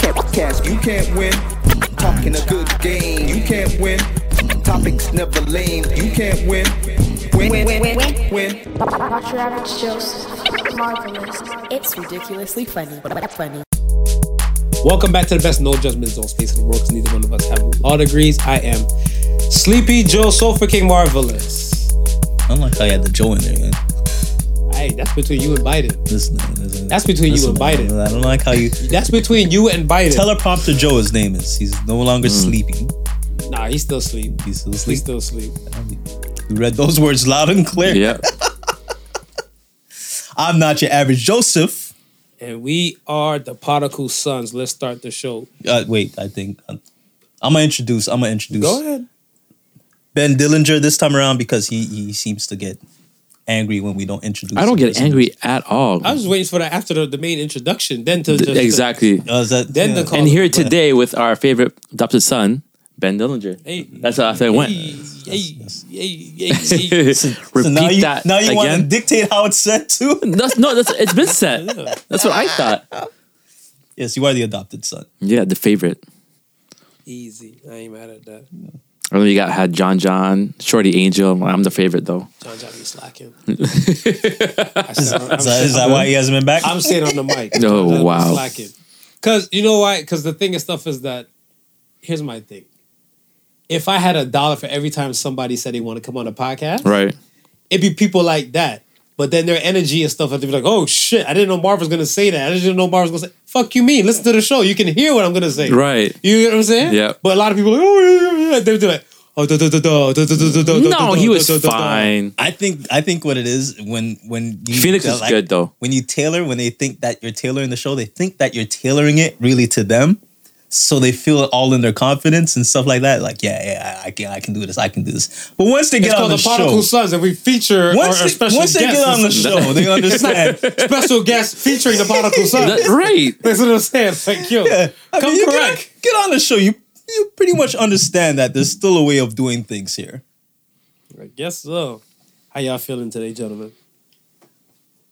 Podcast, you can't win. Talking a good game, you can't win. Topics never lame, you can't win. Win, win, win, win, win. Watch your average Joseph. Marvelous. It's ridiculously funny, but funny. Welcome back to the best no judgment zone space in the world because neither one of us have law degrees. I am Sleepy Joe Sofa King Marvelous. I don't like how you had the Joe in there, man. Hey, that's between you and Biden. Listen, listen, That's between you and listen, Biden. I don't like how you That's between you and Biden. teleprompter Joe. His name is. He's no longer Mm. sleeping. nah, he's still asleep. He's still He's still asleep. You read those words loud and clear. Yeah. I'm not your average Joseph. And we are the Particle Sons. Let's start the show. Uh, wait, I think I'm, I'm gonna introduce. I'm gonna introduce Go ahead. Ben Dillinger this time around because he he seems to get angry when we don't introduce. I don't him. get angry at all. I was waiting for that after the, the main introduction, then to just exactly. Uh, that, Then yeah. the And here today with our favorite adopted son, Ben Dillinger. Hey, That's how I went. Hey. So Repeat now you, that now you want to dictate how it's said too? That's no, that's it's been said. That's what I thought. yes, you are the adopted son. Yeah, the favorite. Easy. I ain't mad at that. I know you got had John John, Shorty Angel. I'm the favorite though. John John be slacking. I said, I'm, Is that, is that why he hasn't been back? I'm staying on the mic. Oh, John John be wow. Slacking. Cause you know why? Cause the thing and stuff is that here's my thing. If I had a dollar for every time somebody said they want to come on a podcast, Right. it'd be people like that. But then their energy and stuff, I'd be like, oh shit, I didn't know Marv was gonna say that. I didn't know Marv was gonna say, fuck you mean? Listen to the show. You can hear what I'm gonna say. Right. You get what I'm saying? Yeah. But a lot of people like, oh yeah, yeah, yeah. They'd be like, oh da da da da da da da da da. No, he was da, da, da, da. fine. I think I think what it is when when you Phoenix is good, though. When you tailor, when they think that you're tailoring the show, they think that you're tailoring it really to them, so they feel all in their confidence and stuff like that. Like, yeah, yeah, I, I can, I can do this, I can do this. But once they It's get on called the, the Particle show, Sons, and we feature once our, our they, special once they get on the show, they understand. special guest featuring the Particle Sons. That- right. That's what I'm saying. Like, yo, Yeah, I come mean, you get on- correct. Get on the show. You you pretty much understand that there's still a way of doing things here. I guess so. How y'all feeling today, gentlemen?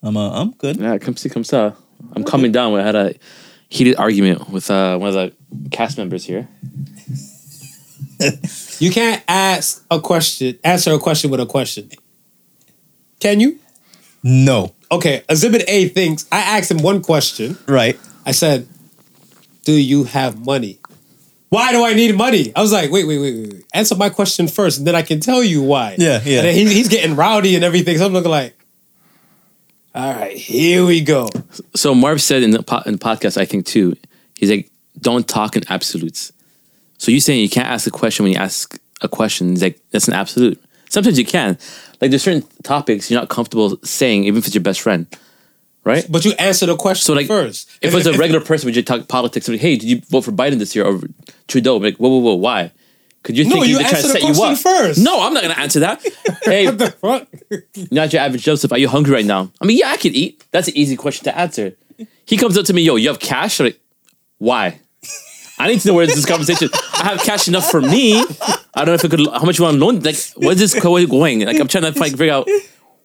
I'm uh, I'm good. Yeah, come see, come saw. I'm coming down. I had a heated argument with uh, one of the cast members here. You can't ask a question, answer a question with a question. Can you? No, Okay, Exhibit A thinks I asked him one question. right? I said, "Do you have money?" Why do I need money? I was like, "Wait, wait, wait, wait. wait. Answer my question first, and then I can tell you why." Yeah, yeah. And then he, he's getting rowdy and everything. So I'm looking like, "All right, here we go." So Marv said in the, po- in the podcast, I think too, he's like, don't talk in absolutes. So you saying you can't ask a question when you ask a question? He's like, that's an absolute. Sometimes you can. Like there's certain topics you're not comfortable saying, even if it's your best friend, right? But you answer the question So like, first. if it's a regular person, would you talk politics? Like, hey, did you vote for Biden this year or Trudeau? Like, whoa, whoa, whoa, why? Could you No, think you they're trying answer to the set you question up? first. No, I'm not gonna answer that. hey, What? the fuck? not your average Joseph. Are you hungry right now? I mean, yeah, I could eat. That's an easy question to answer. He comes up to me, yo, you have cash? I'm like, why? I need to know where is this conversation. I have cash enough for me. I don't know if it could. How much you want to loan? Like, where's this going? Like, I'm trying to find, figure out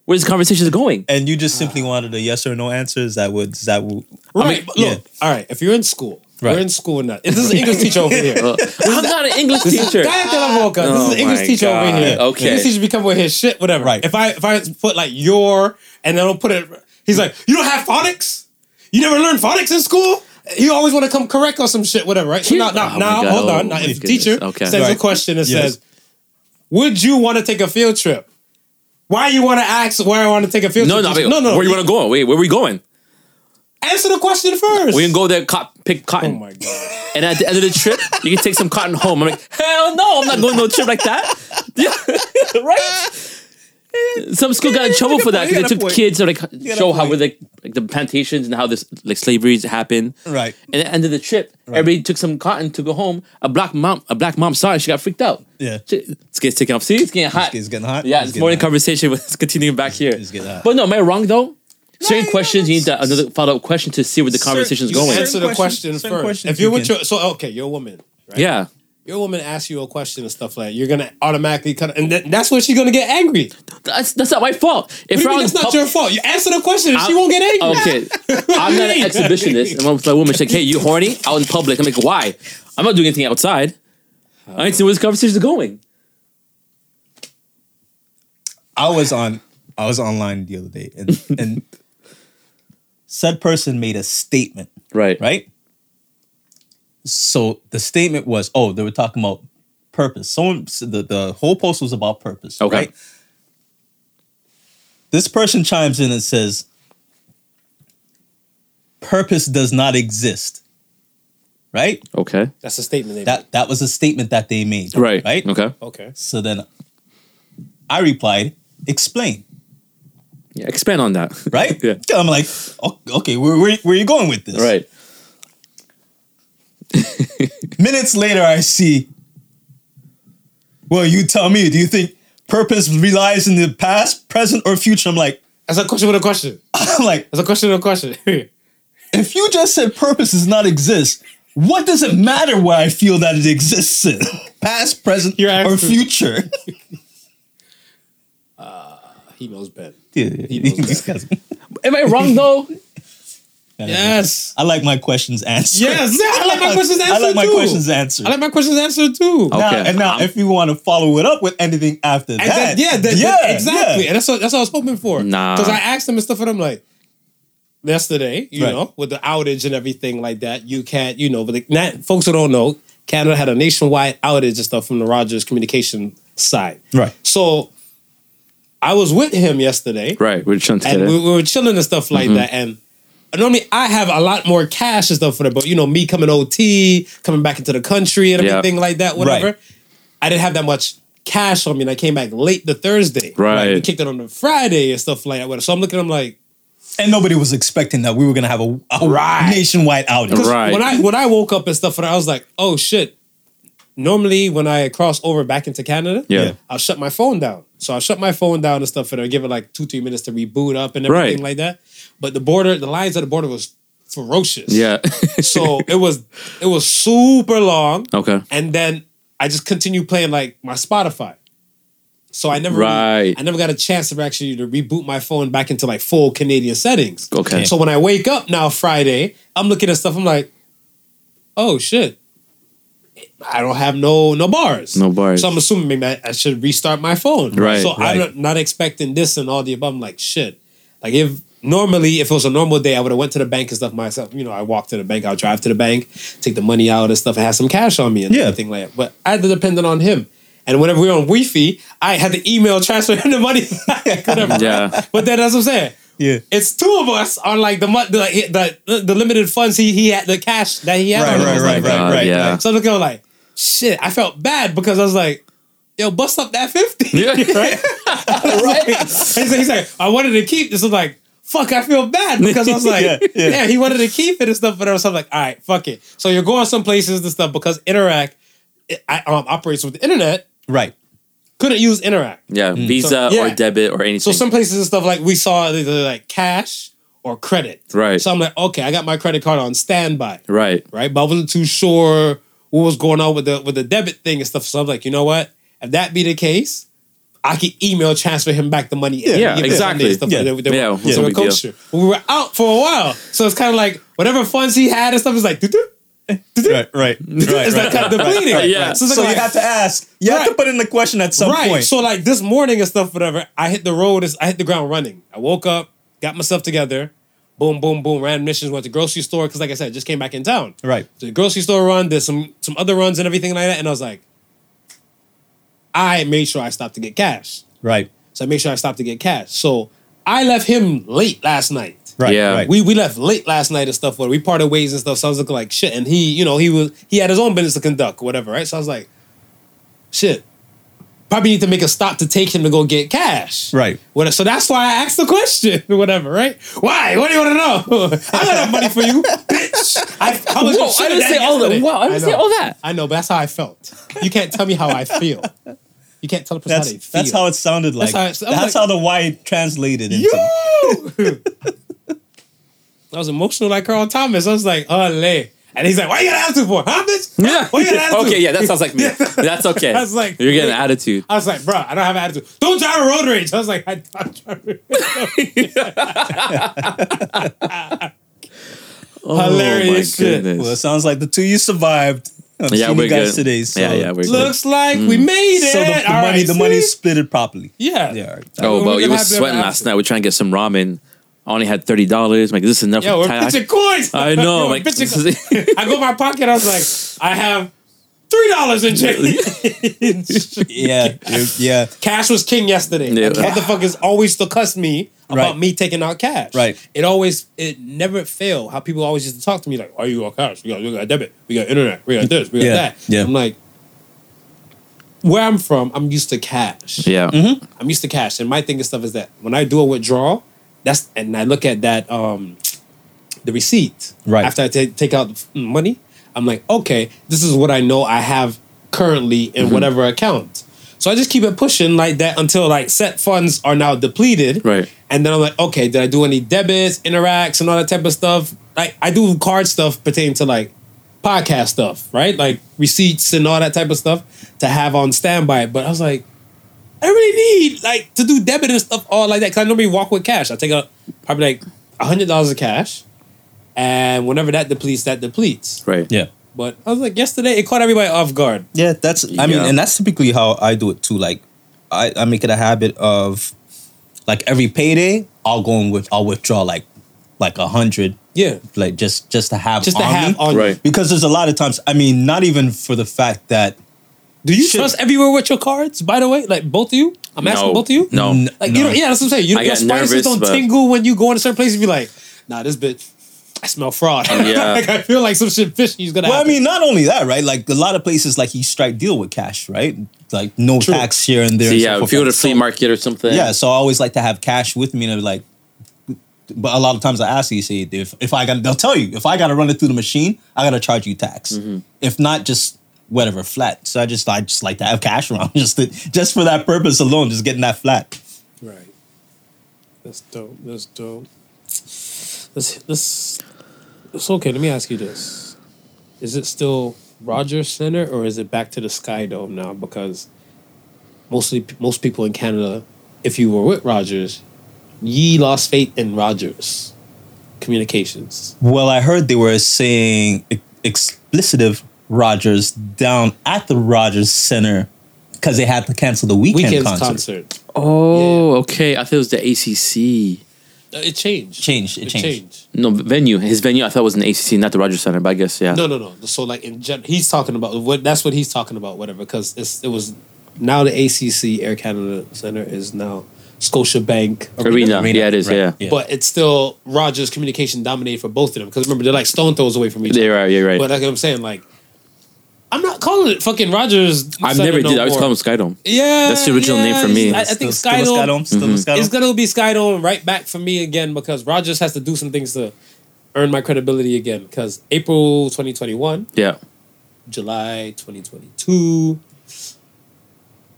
where this conversation is going. And you just simply wanted a yes or no answer. Is that what? Is that what? Right. mean, but yeah. look, all right. If you're in school, Right. we're in school now. This is an English teacher over here. I'm not an English teacher. Cállate la boca. This Oh is an oh English my teacher over here. Okay. English teacher be coming with his shit, whatever. Right. If I if I put like your and then I'll put it, he's like, you don't have phonics. You never learned phonics in school. You always want to come correct on some shit, whatever, right? So now, now, Oh now hold Oh on. Now, if the teacher Okay. says a question and Yes. says, "Would you want to take a field trip?" Why you want to ask why I want to take a field No, trip? no, wait, no, no. Where you want to go? Wait, where we going? Answer the question first. We can go there, co- pick cotton. Oh my god. and at the end of the trip, you can take some cotton home. I'm like, hell no, I'm not going no trip like that. Right? Some school got in trouble for that because they took point. kids to like show how point. with like, like the plantations and how this like slavery happened. Right. And at the end of the trip, everybody took some cotton to go home. A black mom, a black mom saw it. She got freaked out. Yeah. She, it's getting taken off. See, it's getting hot. It's getting hot? Yeah, It's this morning hot. conversation was continuing back here. It's getting hot. But no, am I wrong though? Certain no, questions you need to, another follow up question to see where the conversation is going. Answer the questions- question first. questions If you're with your so okay, you're a woman. Right? Yeah. Your woman asks you a question and stuff like that, you're gonna automatically cut, and th- that's when she's gonna get angry. That's that's not my fault. If What do you mean on that's not pub- your fault. You answer the question, and she I'm- won't get angry. Okay, I'm not an exhibitionist. And I'm with my woman. She's like, "Hey, you horny out in public?" I'm like, "Why? I'm not doing anything outside. I need to know where this conversation is going." I was on I was online the other day and and said person made a statement, Right. right? So the statement was, oh, they were talking about purpose. Someone the, the whole post was about purpose. Okay. Right? This person chimes in and says, purpose does not exist. Right? Okay. That's a statement. They That that was a statement that they made. Right. Right? Okay. okay. So then I replied, explain. Yeah. Expand on that. right? Yeah. I'm like, okay, where, where, where are you going with this? Right. Minutes later, I see, well, you tell me, do you think purpose relies in the past, present, or future? I'm like, That's a question with a question. I'm like, That's a question with a question. if you just said purpose does not exist, what does it matter where I feel that it exists in? Past, present, Your or future? future? Uh, he knows Ben. Dude, these guys- Am I wrong though? Yes. I like my questions answered. Yes. I like my questions answered. I like answered my too. questions answered. I like my questions answered too. Oh. Now- Okay. and now, I'm- if you want to follow it up with anything after that, that- yeah, that, yeah, that- exactly. yeah. And that's what that's what I was hoping for. Nah. Because I asked them and stuff, and I'm like, yesterday, you Right. know, with the outage and everything like that, you can't, you know, but the, not, folks who don't know, Canada had a nationwide outage and stuff from the Rogers communication side. Right. So I was with him yesterday, Right. We're trying to and we, we were chilling and stuff like Mm-hmm. that, and. Normally, I have a lot more cash and stuff for that, but you know, me coming OT, coming back into the country and Yeah. everything like that, whatever. Right. I didn't have that much cash on me, and I came back late the Thursday. Right. We kicked it on the Friday and stuff like that. So I'm looking, I'm like, And nobody was expecting that we were gonna have a, a Right. nationwide outage. Right. when I when I woke up and stuff, and I was like, oh shit. Normally, when I cross over back into Canada, Yeah. I'll shut my phone down. So I'll shut my phone down and stuff, and I'll give it like two, three minutes to reboot up and everything Right. like that. But the border, the lines at the border was ferocious. Yeah. so it was it was super long. okay. and then I just continued playing like my Spotify. So I never, really- Right. I never got a chance to actually to reboot my phone back into like full Canadian settings. Okay. So when I wake up now Friday, I'm looking at stuff. I'm like, oh shit, I don't have no no bars. No bars. So I'm assuming maybe I, I should restart my phone. Right, So I'm not, not expecting this and all the above. I'm like shit. Like if normally if it was a normal day, I would have went to the bank and stuff myself. You know, I walk to the bank, I'll drive to the bank, take the money out and stuff, and have some cash on me and Yeah. everything like that. But I had to depend on him. And whenever we were on Wi-Fi, I had to email transfer him the money. Yeah. But then that's what I'm saying. yeah. It's two of us on like the mon- the the, the limited funds he he had the cash that he had. Right, on right, right, like right, that. right, yeah. right. So I'm looking like, shit, I felt bad because I was like, yo, bust up that 50. Yeah. right? right. He's like, he's like, I wanted to keep this. I'm like, fuck, I feel bad because I was like, Yeah, yeah, yeah. he wanted to keep it and stuff. But I was like, all right, fuck it. So you're going some places and stuff because Interac it, I, um, operates with the internet. Right. Couldn't use Interac. Yeah. Visa So, yeah. or debit or anything. So some places and stuff like we saw either like cash or credit. Right. So I'm like, okay, I got my credit card on standby right. right? But I wasn't too sure what was going on with the with the debit thing and stuff. So I'm like, you know what? If that be the case, I could email transfer him back the money. Yeah, Give it exactly. Stuff Yeah. like that. They Yeah, were- it was so no we big deal. coached her. But we were out for a while, so it's kind of like whatever funds he had and stuff is like, doo-doo, doo-doo. Right. Right. Right. it's like kind of depleting. Yeah. So, it's So like, you have to ask. You have to put in the question at some right. point. So like this morning and stuff, whatever. I hit the road. I hit the ground running. I woke up, got myself together. Boom, boom, boom. Ran missions. Went to grocery store because, like I said, just came back in town. right. the grocery store run, did some some other runs and everything like that, and I was like, I made sure I stopped to get cash. Right. So I made sure I stopped to get cash. So I left him late last night. Right. Yeah. Right. We we left late last night and stuff. Where we parted ways and stuff. So I was looking like shit, and he, you know, he was he had his own business to conduct, or whatever, right? So I was like, shit. Probably need to make a stop to take him to go get cash. Right. What- So that's why I asked the question, whatever, right? Why? What do you want to know? I got enough money for you, bitch. I, how much Whoa, I didn't done say all that. yesterday. Wow, I didn't say all that. I know, but that's how I felt. You can't tell me how I feel. You can't tell a person how they That's feel. that's how it sounded like. That's That's how how, it- I'm like- the Y translated into. Yo! I was emotional like Carl Thomas. I was like, oh, lay. And he's like, "Why you got an attitude for, huh, bitch? Yeah. Why you got an attitude?" okay, yeah, that sounds like me. That's okay. I was like, You're getting an attitude. I was like, bro, I don't have an attitude. Don't drive a road rage. I was like, I don't drive a oh Hilarious oh, my shit. goodness. Well, it sounds like the two you survived. I'm yeah, seeing we're you guys good. today. So, yeah, yeah, we're good. Looks like we mm. made it. so the, the money, right, the money see? split it properly. Yeah. Yeah. all right. Oh, We're but you gonna was have sweating last night. We're trying to get some ramen. I only had thirty dollars. Like, this is this enough? Yeah, we're Can I- pitching coins. I know. Yo, like, bitching- this is- I go in my pocket. I was like, I have three dollars in change. Yeah, yeah, yeah. cash was king yesterday. Yeah. Like, motherfuckers always still cuss me about Right. me taking out cash. Right. It always, it never failed. How people always used to talk to me like, "Are you on cash? We got, we got debit. We got internet. We got this. We got Yeah, that." yeah. I'm like, where I'm from, I'm used to cash. yeah. Mm-hmm. I'm used to cash, and my thing and stuff is that when I do a withdrawal, that's and I look at that um the receipt Right. after I ta- take out the money. I'm like, okay, this is what I know I have currently in whatever account. So I just keep it pushing like that until like set funds are now depleted. Right. And then I'm like, okay, did I do any debits, interacts, and all that type of stuff? Like I do card stuff pertaining to like podcast stuff, right? Like receipts and all that type of stuff to have on standby. But I was like, I really need like to do debit and stuff all like that because I normally walk with cash. I take out probably like a hundred dollars of cash, and whenever that depletes, that depletes. Right. Yeah. But I was like, yesterday it caught everybody off guard. Yeah, that's. I mean, Yeah. and that's typically how I do it too. Like, I, I make it a habit of, like every payday, I'll go and with I'll withdraw like, like a hundred, Yeah, like just just to have just to have me. on. Right. because there's a lot of times. I mean, not even for the fact that Do you Shit. trust everywhere with your cards? By the way, like both of you. I'm asking No. both of you. No. N- Like no. you know, yeah, that's what I'm saying. You, I your get spices nervous, don't but- tingle when you go into certain places. You be like, nah, this bitch, I smell fraud. Yeah. like I feel like some shit fishy is gonna Well, I happen. mean, not only that, right? Like a lot of places, like you strike deal with cash, right? Like no True. tax here and there. So and yeah, so if you go to forth. flea market or something. Yeah, so I always like to have cash with me, and they're like, but a lot of times I ask you, say if if I got, they'll tell you if I got to run it through the machine, I got to charge you tax. Mm-hmm. If not, just whatever flat. So I just I just like to have cash around, just to, just for that purpose alone, just getting that flat. Right. That's dope. That's dope. This this it's okay. Let me ask you this: Is it still Rogers Centre or is it back to the Sky Dome now? Because mostly most people in Canada, if you were with Rogers, ye lost faith in Rogers Communications. Well, I heard they were saying ex- explicitive Rogers down at the Rogers Centre because they had to cancel the Weeknd Weeknd's concert. concert. Oh, okay. I thought it was the ACC. Uh, It changed. Changed, it changed. No venue. His venue. I thought was an ACC, not the Rogers Centre. But I guess yeah. No, no, no. So like in gen- he's talking about what that's what he's talking about, whatever. Because it was now the ACC Air Canada Centre is now Scotiabank Arena. Arena, Yeah, it is. right. Yeah. Yeah. but it's still Rogers Communication dominated for both of them. Because remember they're like stone throws away from each You're other. right. You're right. But like I'm saying, like I'm not calling it fucking Rogers. I've never no did. I was more. calling him Skydome. Yeah, That's the original name for me. I, I think still a Skydome. Skydome, still a Mhm. Skydome. It's gonna be Skydome right back for me again because Rogers has to do some things to earn my credibility again. Because April 2021. Yeah. July 2022.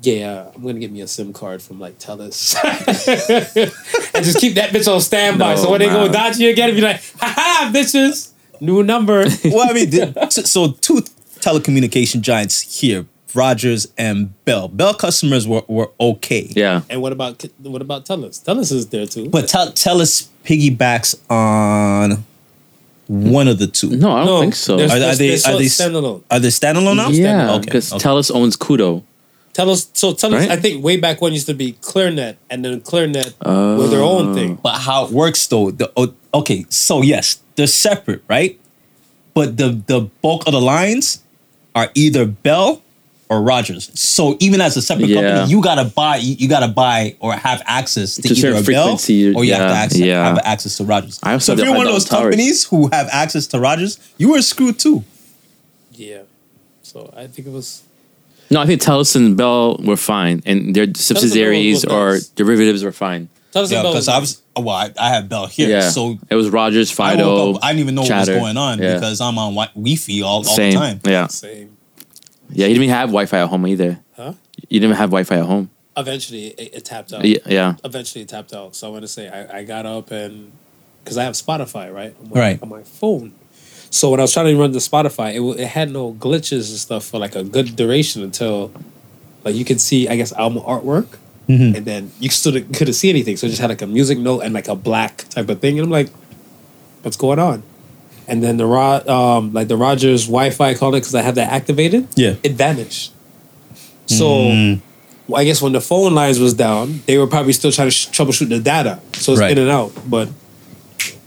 Yeah, I'm gonna get me a SIM card from like Telus and just keep that bitch on standby. No, so when they go man. dodgy again, be like, "Ha ha, bitches, new number. well, I mean, the- so- so two telecommunication giants here, Rogers and Bell. Bell customers were, were okay. Yeah. and what about what about Telus? Telus is there too. But Tel- Telus piggybacks on one of the two. No, I don't think so. There's, Are- are they- there's are they- standalone? Are they standalone now? yeah. Because okay. Telus owns Koodo. Telus. So Telus, Right? I think way back when used to be ClearNet, and then ClearNet with their own thing. Oh. But how it works though, the oh, okay, so yes, they're separate, right? But the the bulk of the lines are either Bell or Rogers. So even as a separate Yeah. company, you gotta buy you, you gotta buy or have access to To either a Bell or you have to access, yeah. have access to Rogers. I also so if you're one of those towers. companies who have access to Rogers, you are screwed too. Yeah. So I think it was. No, I think Telus and Bell were fine, and their subsidiaries or derivatives were fine. Telus Yeah, because I was oh, well, I, I have Bell here, Yeah. so it was Rogers, Fido. woke up, I didn't even know Chatr. what was going on Yeah. because I'm on wi- Wi-Fi all, all Same. the time. Yeah. same. Yeah. You didn't even have Wi-Fi at home either. Huh? You didn't even have Wi-Fi at home. Eventually, it, it tapped out. Yeah. Yeah. eventually it tapped out. So I want to say I, I got up and because I have Spotify right on my, Right. on my phone. So when I was trying to run the Spotify, it, it had no glitches and stuff for like a good duration until like you could see, I guess, album artwork, and then you still couldn't see anything. So it just had like a music note and like a black type of thing, and I'm like, what's going on? And then the um, like the Rogers Wi-Fi called it because I had that activated. Yeah. it vanished. So well, I guess when the phone lines was down, they were probably still trying to sh- troubleshoot the data, so it's Right. in and out. But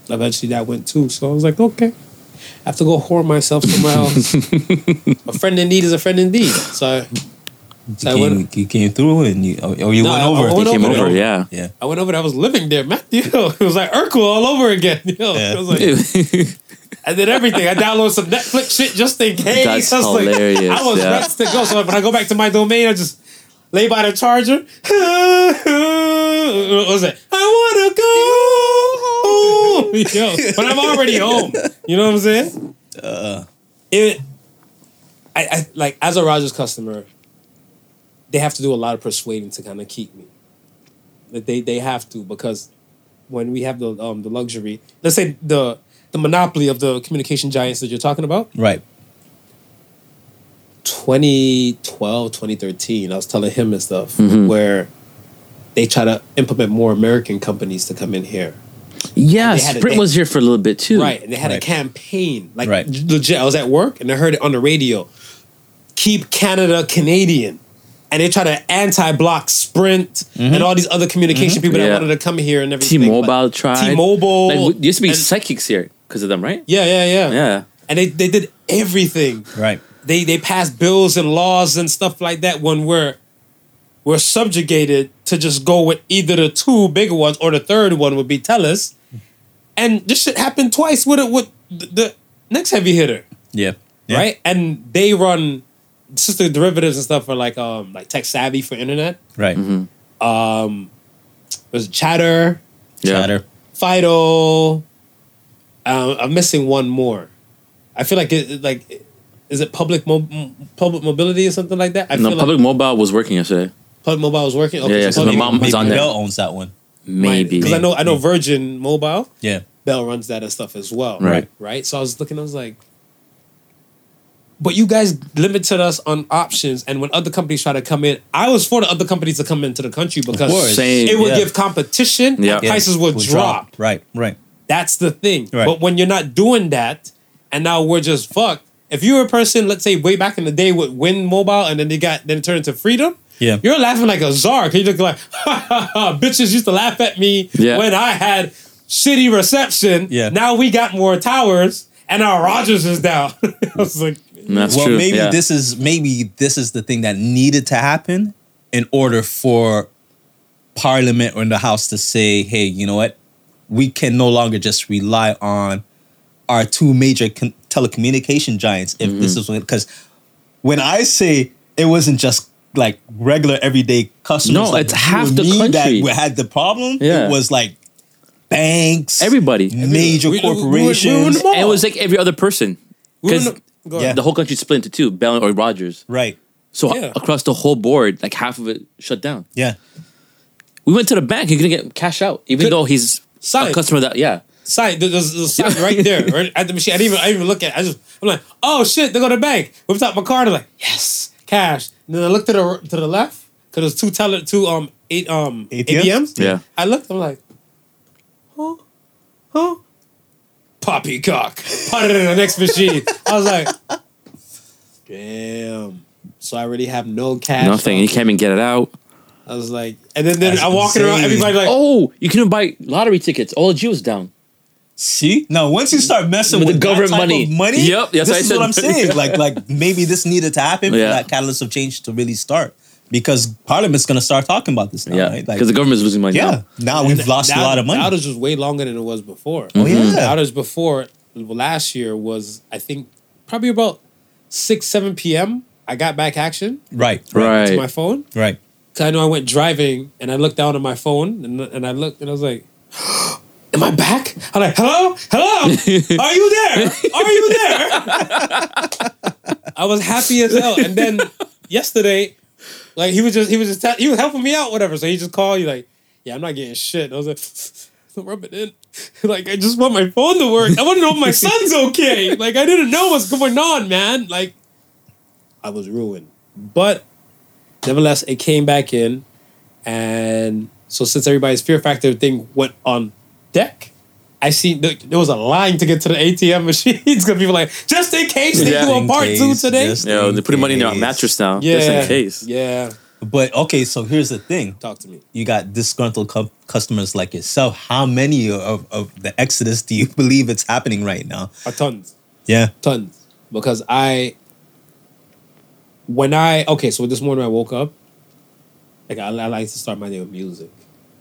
eventually that went too. So I was like, okay, I have to go whore myself somewhere else. a friend in need is a friend indeed. So I, so I You went. came, you came through and you or or you No, went I- I over. went They came over over, yeah. yeah. I went over there. I was living there, man. Yo, it was like Urkel all over again. Yo, Yeah. it was like, I did everything. I downloaded some Netflix shit just in case. That's I was like- hilarious, I was yeah. ready to go. So when I go back to my domain, I just lay by the charger. what was it? I wanna go home. Yo, but I'm already home. You know what I'm saying? Uh. it. I, I like as a Rogers customer, they have to do a lot of persuading to kind of keep me. That they they have to because when we have the um the luxury, let's say the the monopoly of the communication giants that you're talking about, Right. 2012, 2013, I was telling him and stuff Mm-hmm. where they try to implement more American companies to come in here. Yeah, had a- Sprint they- was here for a little bit too. Right. And they had a campaign. Like Right. legit. I was at work and I heard it on the radio. Keep Canada Canadian. And they try to anti-block Sprint and all these other communication people that Mm-hmm. Yeah. wanted to come here and everything. T-Mobile But tried. T-Mobile. Like, used to be and- psychics here because of them, right? yeah, yeah, yeah, Yeah. And they, they did everything. Right. They they passed bills and laws and stuff like that when we're we're subjugated to just go with either the two bigger ones or the third one would be Telus. And this shit happened twice with it with the, the next heavy hitter. Yeah. Yeah. right? And they run sister derivatives and stuff for like um like tech savvy for internet. Right. Um there's Chatr, Yeah. Chatr. Fido. Um, I'm missing one more. I feel like it it- like is it public mo- public mobility or something like that? I No, feel public like mobile was working yesterday. public mobile was working. Yeah, yeah, so my mom is on there. Bell owns that one. Maybe. because I know I know Virgin Mobile. Yeah. Bell runs that and stuff as well. Right. Right. So I was looking, I was like, but you guys limited us on options. And when other companies try to come in, I was for the other companies to come into the country because. Same. it would Yeah. give competition Yeah. and prices would Will drop. Right. Right. That's the thing. Right. But when you're not doing that, and now we're just fucked. If you were a person, let's say way back in the day with Wind Mobile, and then they got then it turned into Freedom. Yeah. You're laughing like a czar. Cause you look like, ha, ha, ha, bitches used to laugh at me Yeah. when I had shitty reception. Yeah. Now we got more towers, and our Rogers is down. I was like, That's well, true. maybe yeah. this is maybe this is the thing that needed to happen in order for Parliament or in the House to say, "Hey, you know what? We can no longer just rely on our two major con- telecommunication giants. If this Mm-hmm. is because when I say it wasn't just like regular everyday customers, No, like it's half the country. that had the problem. Yeah. It was like banks, Everybody. major We- we- we were- we were corporations. And it was like every other person. we were in Because the- the whole country split into two, Bell or Rogers. right? So Yeah. across the whole board, like half of it shut down. Yeah, We went to the bank. He couldn't get cash out, even Good. though he's Sign. a customer that yeah. Sign. There's, there's a sign right there, right at the machine. I didn't even. I didn't even look at. It. I just. I'm like, oh shit, they go to the bank. Whipped out my card. I'm like, yes, cash. And then I looked to the to the left because there's two teller, two um eight um ATMs? ATMs. Yeah. I looked. I'm like, huh, huh, poppycock. Put it in the next machine. I was like, damn. So I already have no cash. Nothing. You can't even get it out. I was like, and then, then That's I'm walking around. insane. Everybody like, Oh, you can't buy lottery tickets. All the G was down. See, now once you start messing With with, the government that type money. of money, Yep, that's this what I is said. what I'm saying. like, like maybe this needed to happen Yeah. for that catalyst of change to really start, because Parliament's going to start talking about this now, Yeah, right? because the government's losing money. yeah, now. now we've lost a lot of money. The outage was way longer than it was before. oh The yeah, outage before last year was, I think, probably about six, seven p.m. I got back action right, Right. to my phone. right. Cause I know I went driving and I looked down at my phone and, and I looked and I was like, "Am I back?" I'm like, "Hello, hello, are you there? Are you there?" I was happy as hell. And then yesterday, like he was just he was just tell- he was helping me out, whatever. So he just called you like, "Yeah, I'm not getting shit." And I was like, rub it in. Like I just want my phone to work. I want to know if my son's okay. Like I didn't know what's going on, man. Like I was ruined. But nevertheless, it came back in, and so since everybody's fear factor thing went on deck, I see th- there was a line to get to the ATM machines because people like just in case they Yeah. do a In part two case, today. just- Yo, they're putting money in your case. mattress now, yeah, just in case. Yeah, But okay, so here's the thing. talk to me. You got disgruntled cu- customers like yourself. How many of, of the exodus do you believe it's happening right now? A tons. Yeah. tons because I when I okay so this morning I woke up like I, I like to start my day with music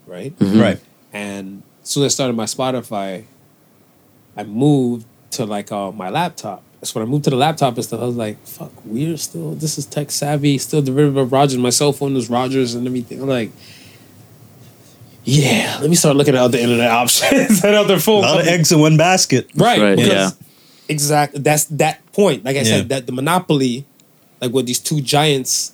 right mm-hmm. Right. and as soon as I started my Spotify I moved to like uh, my laptop so when I moved to the laptop and stuff I was like fuck we're still this is tech savvy still derivative of Rogers my cell phone is Rogers and everything I'm like yeah let me start looking at other internet options and other phones. A phone lot of eggs in one basket. Right. Right, yeah. Exactly. That's that point. Like I Yeah. said, that the monopoly, like with these two giants,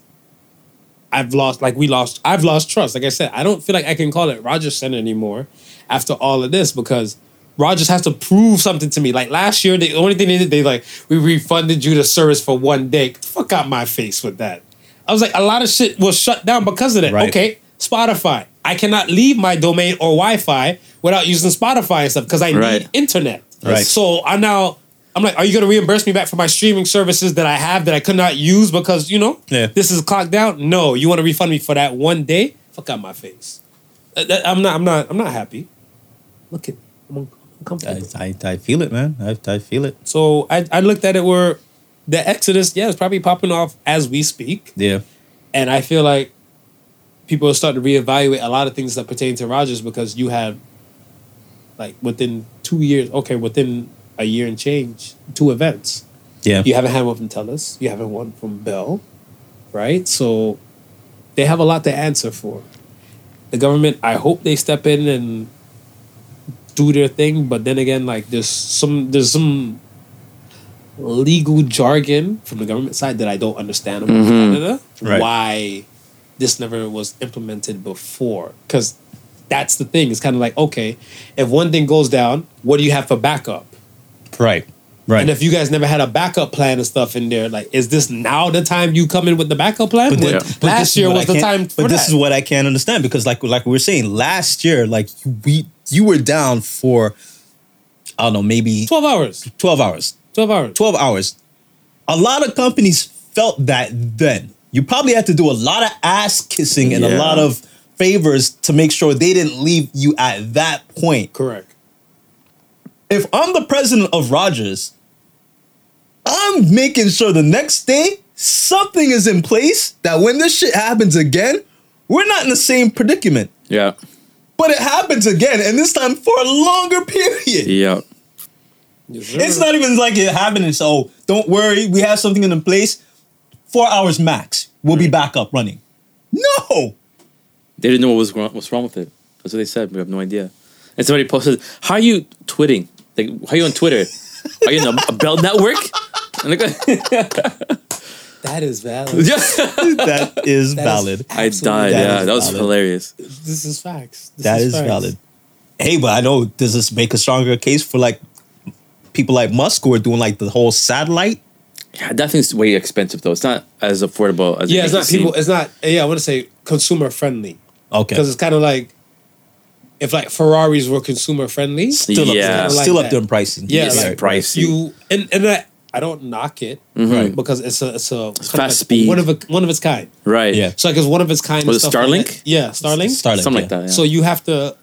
I've lost. Like we lost. I've lost trust. Like I said, I don't feel like I can call it Rogers Centre anymore after all of this because Rogers has to prove something to me. Like last year, the only thing they did, they like we refunded you the service for one day. Fuck out my face with that. I was like, a lot of shit was shut down because of that. Right. Okay, Spotify. I cannot leave my domain or Wi-Fi without using Spotify and stuff because I Right. need internet. Right. So I now I'm like, are you gonna reimburse me back for my streaming services that I have that I could not use because you know Yeah. this is clocked down? No, you want to refund me for that one day? Fuck out my face. Uh, I'm not. I'm not. I'm not happy. Look at. Me. I'm uncomfortable. I, I, I feel it, man. I, I feel it. So I, I looked at it where the Exodus, yeah, it's probably popping off as we speak. Yeah. And I feel like people are starting to reevaluate a lot of things that pertain to Rogers because you have like within two years, okay, within a year and change, two events. Yeah. You haven't had one from Telus, you haven't one from Bell, right? So they have a lot to answer for. The government, I hope they step in and do their thing, but then again, like there's some there's some legal jargon from the government side that I don't understand about mm-hmm. Canada. Right. Why this never was implemented before? Because that's the thing. It's kind of like okay, if one thing goes down, what do you have for backup? Right. Right. And if you guys never had a backup plan and stuff in there, like, is this now the time you come in with the backup plan? But, Yeah. but last year was the time for But this that. is what I can't understand because, like, like we were saying last year, like we you were down for I don't know maybe 12 hours. twelve hours. 12 hours. 12 hours. A lot of companies felt that then. You probably had to do a lot of ass kissing and a lot of favors to make sure they didn't leave you at that point. Correct. If I'm the president of Rogers, I'm making sure the next day something is in place that when this shit happens again, we're not in the same predicament. Yeah. But it happens again, and this time for a longer period. Yeah. Yes. It's not even like it happened. And so don't worry, we have something in place. Four hours max. We'll be back up running. No. They didn't know what was wrong, what's wrong with it. That's what they said. We have no idea. And somebody posted, "How are you twitting? Like, how are you on Twitter? Are you in a, a Bell network?" And I That is valid. yeah. That is That is valid. I died. That Yeah, that was valid. hilarious. This is facts. This That is facts. valid. Hey, but I know does this make a stronger case for like people like Musk who are doing like the whole satellite? Yeah, that thing's way expensive though. It's not as affordable as it Yeah, it's not it seem. people. It's not. Yeah, I want to say consumer friendly Okay. because it's kind of like if like Ferraris were consumer friendly. Still up, Yeah. there, Like still up that. there in pricing. Yeah, It's like pricey. You and and I, I don't knock it Right. because it's a it's a it's Mm-hmm. fast like speed. one of a one of its kind. right? Yeah. So like it's one of its kind. Was it stuff like Starlink? yeah, Starlink. Starlink. something yeah. like that. Yeah. So you have to.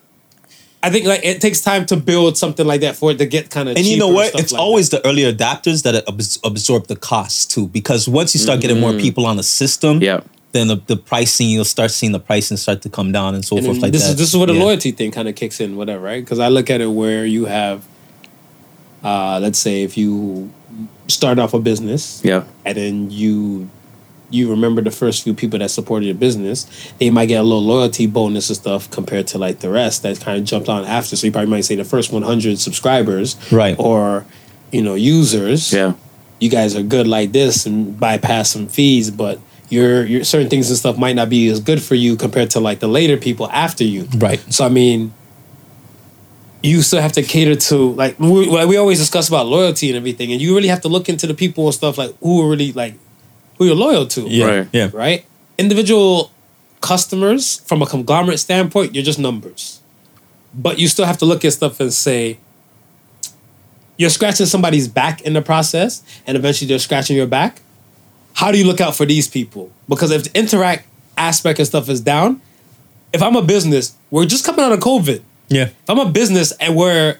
I think like it takes time to build something like that for it to get kind of. And you know what? It's always the early adapters that absorb the costs too. Because once you start getting more people on the system, Mm-hmm. Yeah. Then the, the pricing you'll start seeing the pricing start to come down and so And forth then like this that. is this is where the Yeah. loyalty thing kind of kicks in, whatever, right? Because I look at it where you have, uh, let's say, if you start off a business, yeah. and then you you remember the first few people that supported your business, they might get a little loyalty bonus and stuff compared to like the rest that kind of jumped on after. So you probably might say the first 100 subscribers, Right. or you know users, Yeah. you guys are good like this and bypass some fees, but your your certain things and stuff might not be as good for you compared to like the later people after you. Right. So I mean, you still have to cater to like we, like we always discuss about loyalty and everything, and you really have to look into the people and stuff like who are really like who you're loyal to. Yeah, Right. yeah. right? Individual customers, from a conglomerate standpoint, you're just numbers. But you still have to look at stuff and say, you're scratching somebody's back in the process, and eventually they're scratching your back. How do you look out for these people? Because if the Interac aspect and stuff is down, if I'm a business, we're just coming out of COVID. Yeah. If I'm a business and where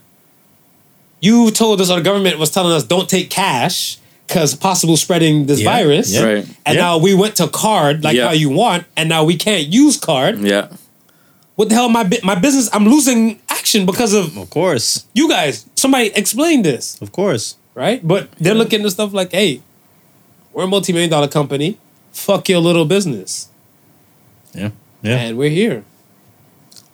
you told us or the government was telling us don't take cash because possible spreading this Yeah, virus, yeah. Right. and Yeah. now we went to card like Yeah. how you want, and now we can't use card. Yeah. What the hell, my my business? I'm losing action because of Of course. you guys. Somebody explain this, Of course. right? But they're looking at stuff like, hey, we're a multi million dollar company. Fuck your little business, Yeah. Yeah. and we're here.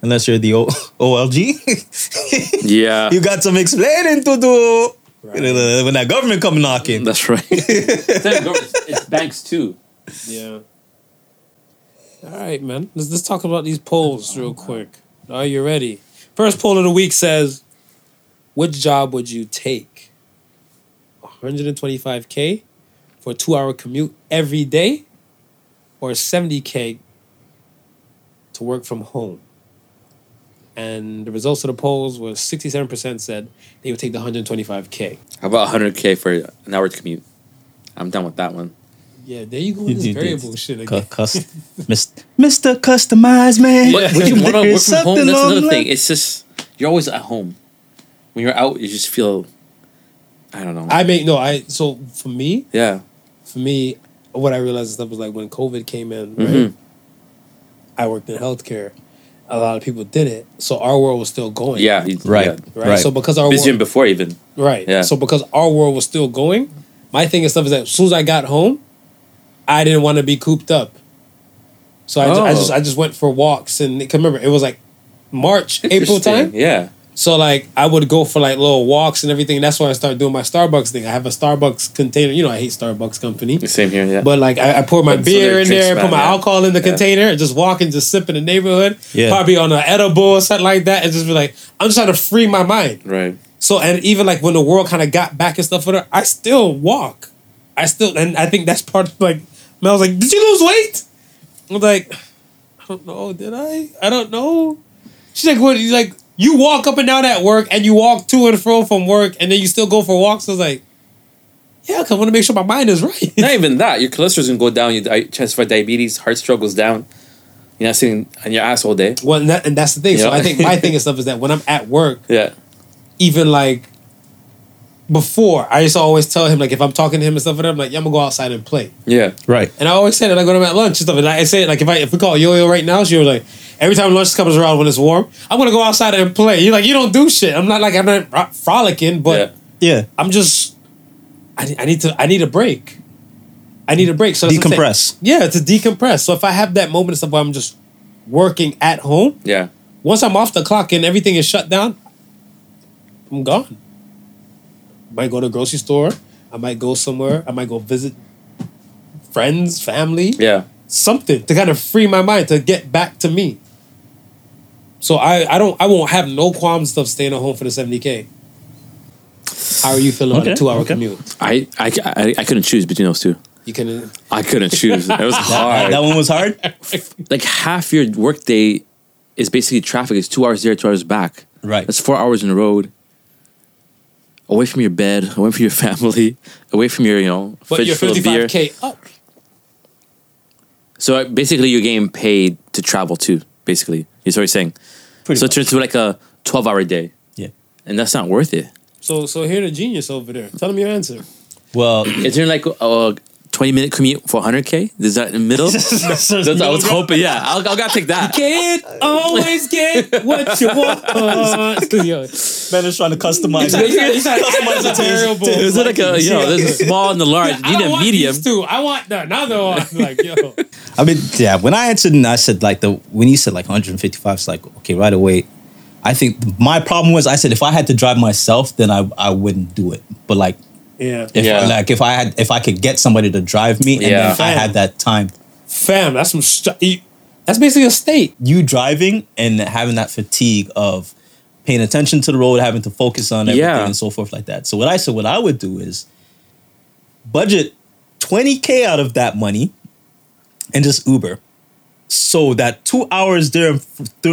Unless you're the o- OLG. Yeah. you got some explaining to do. Right. When that government come knocking. That's right. it's banks too. Yeah. All right, man. Let's let's talk about these polls real quick. Are you ready? First poll of the week says, "Which job would you take? 125k for a two-hour commute every day, or 70k to work from home?" And the results of the polls was 67% said they would take the 125k. How about 100k for an hour commute? I'm done with that one. Yeah, there you go. With This did variable this. shit again. cus- Mis- Mr. Customized Man. But would you want to work from home? That's another thing. line. It's just you're always at home. When you're out, you just feel. I don't know. I make no. I so for me, yeah. For me, what I realized and stuff was like when COVID came in, right? Mhm. I worked in healthcare. A lot of people did it, so our world was still going. Yeah. Right. yeah. right. Right. So because our Busier than world, before even. right, Yeah. So because our world was still going, my thing and stuff is that as soon as I got home, I didn't want to be cooped up. So I, ju- I Oh. just I just went for walks and cause remember it was like March April time. Yeah. So like I would go for like little walks and everything. That's why I started doing my Starbucks thing. I have a Starbucks container. You know I hate Starbucks company. Same here. Yeah. But like I, I pour my But beer their in drinks there, put my yeah. alcohol in the Yeah. container, and just walk and just sip in the neighborhood. Yeah. Probably on an edible or something like that, and just be like, I'm just trying to free my mind. right. So and even like when the world kind of got back and stuff with her, I still walk. I still and I think that's part of like Mel's like, Did you lose weight? I'm like, I don't know, did I? I don't know. She's like, what he's like, you walk up and down at work and you walk to and fro from work and then you still go for walks. I was like, Yeah, cause I want to make sure my mind is right. Not even that. Your cholesterol's gonna go down. Your di- chance for diabetes, heart stroke goes down. You're not sitting on your ass all day. Well, and, that, and that's the thing. So Yeah. I think my thing and stuff is that when I'm at work, Yeah. even like before, I used to always tell him like if I'm talking to him and stuff, and I'm like, yeah, I'm gonna go outside and play. Yeah. Right. And I always say that like when I'm at lunch and stuff. And I say it like if I if we call Yo Yo right now, she was like every time lunch comes around when it's warm, I'm gonna go outside and play. You're like you don't do shit. I'm not like I'm not frolicking, but Yeah. Yeah. I'm just I, need- I need to I need a break. I need a break. So that's what I'm saying. Decompress. Yeah, to decompress. So if I have that moment of stuff where I'm just working at home, Yeah. once I'm off the clock and everything is shut down, I'm gone. I might go to the grocery store. I might go somewhere. I might go visit friends, family, Yeah. something to kind of free my mind to get back to me. So I, I don't I won't have no qualms of staying at home for the 70k. How are you feeling about Okay, a two hour okay. commute? I, I, I, I couldn't choose between those two. You can I couldn't choose. It was That, hard. that one was hard. like half your workday is basically traffic. It's two hours there, two hours back. Right. That's four hours in the road. Away from your bed, away from your family, away from your, you know, but fridge you're full of beer. 55k up. So basically, you're getting paid to travel too. Basically, is what you're saying. Pretty so it turns to like a 12 hour day, Yeah. and that's not worth it. So so here the genius over there. Tell him your answer. Well, Is there like a 20 minute commute for 100k? Is that in the middle? That's what I was hoping. Yeah, I'll, I'll gotta take that. Can't always get what you want. Yo, Ben is trying to customize You gotta- you gotta customize it it to his- terrible. to his Is it like a you know? There's a small and the large. You I need a want medium. these two. I want the another one. Like yo, I mean, yeah. When I answered, and I said like the when you said like 155, it's like okay, right away. I think my problem was I said if I had to drive myself, then I I wouldn't do it. But like yeah, if Yeah. like if I had if I could get somebody to drive me, and Yeah. then I had that time, fam. That's some. St- that's basically a state. you driving and having that fatigue of paying attention to the road, having to focus on everything Yeah. and so forth like that. So what I said, what I would do is budget 20k out of that money and just Uber. So that two hours there and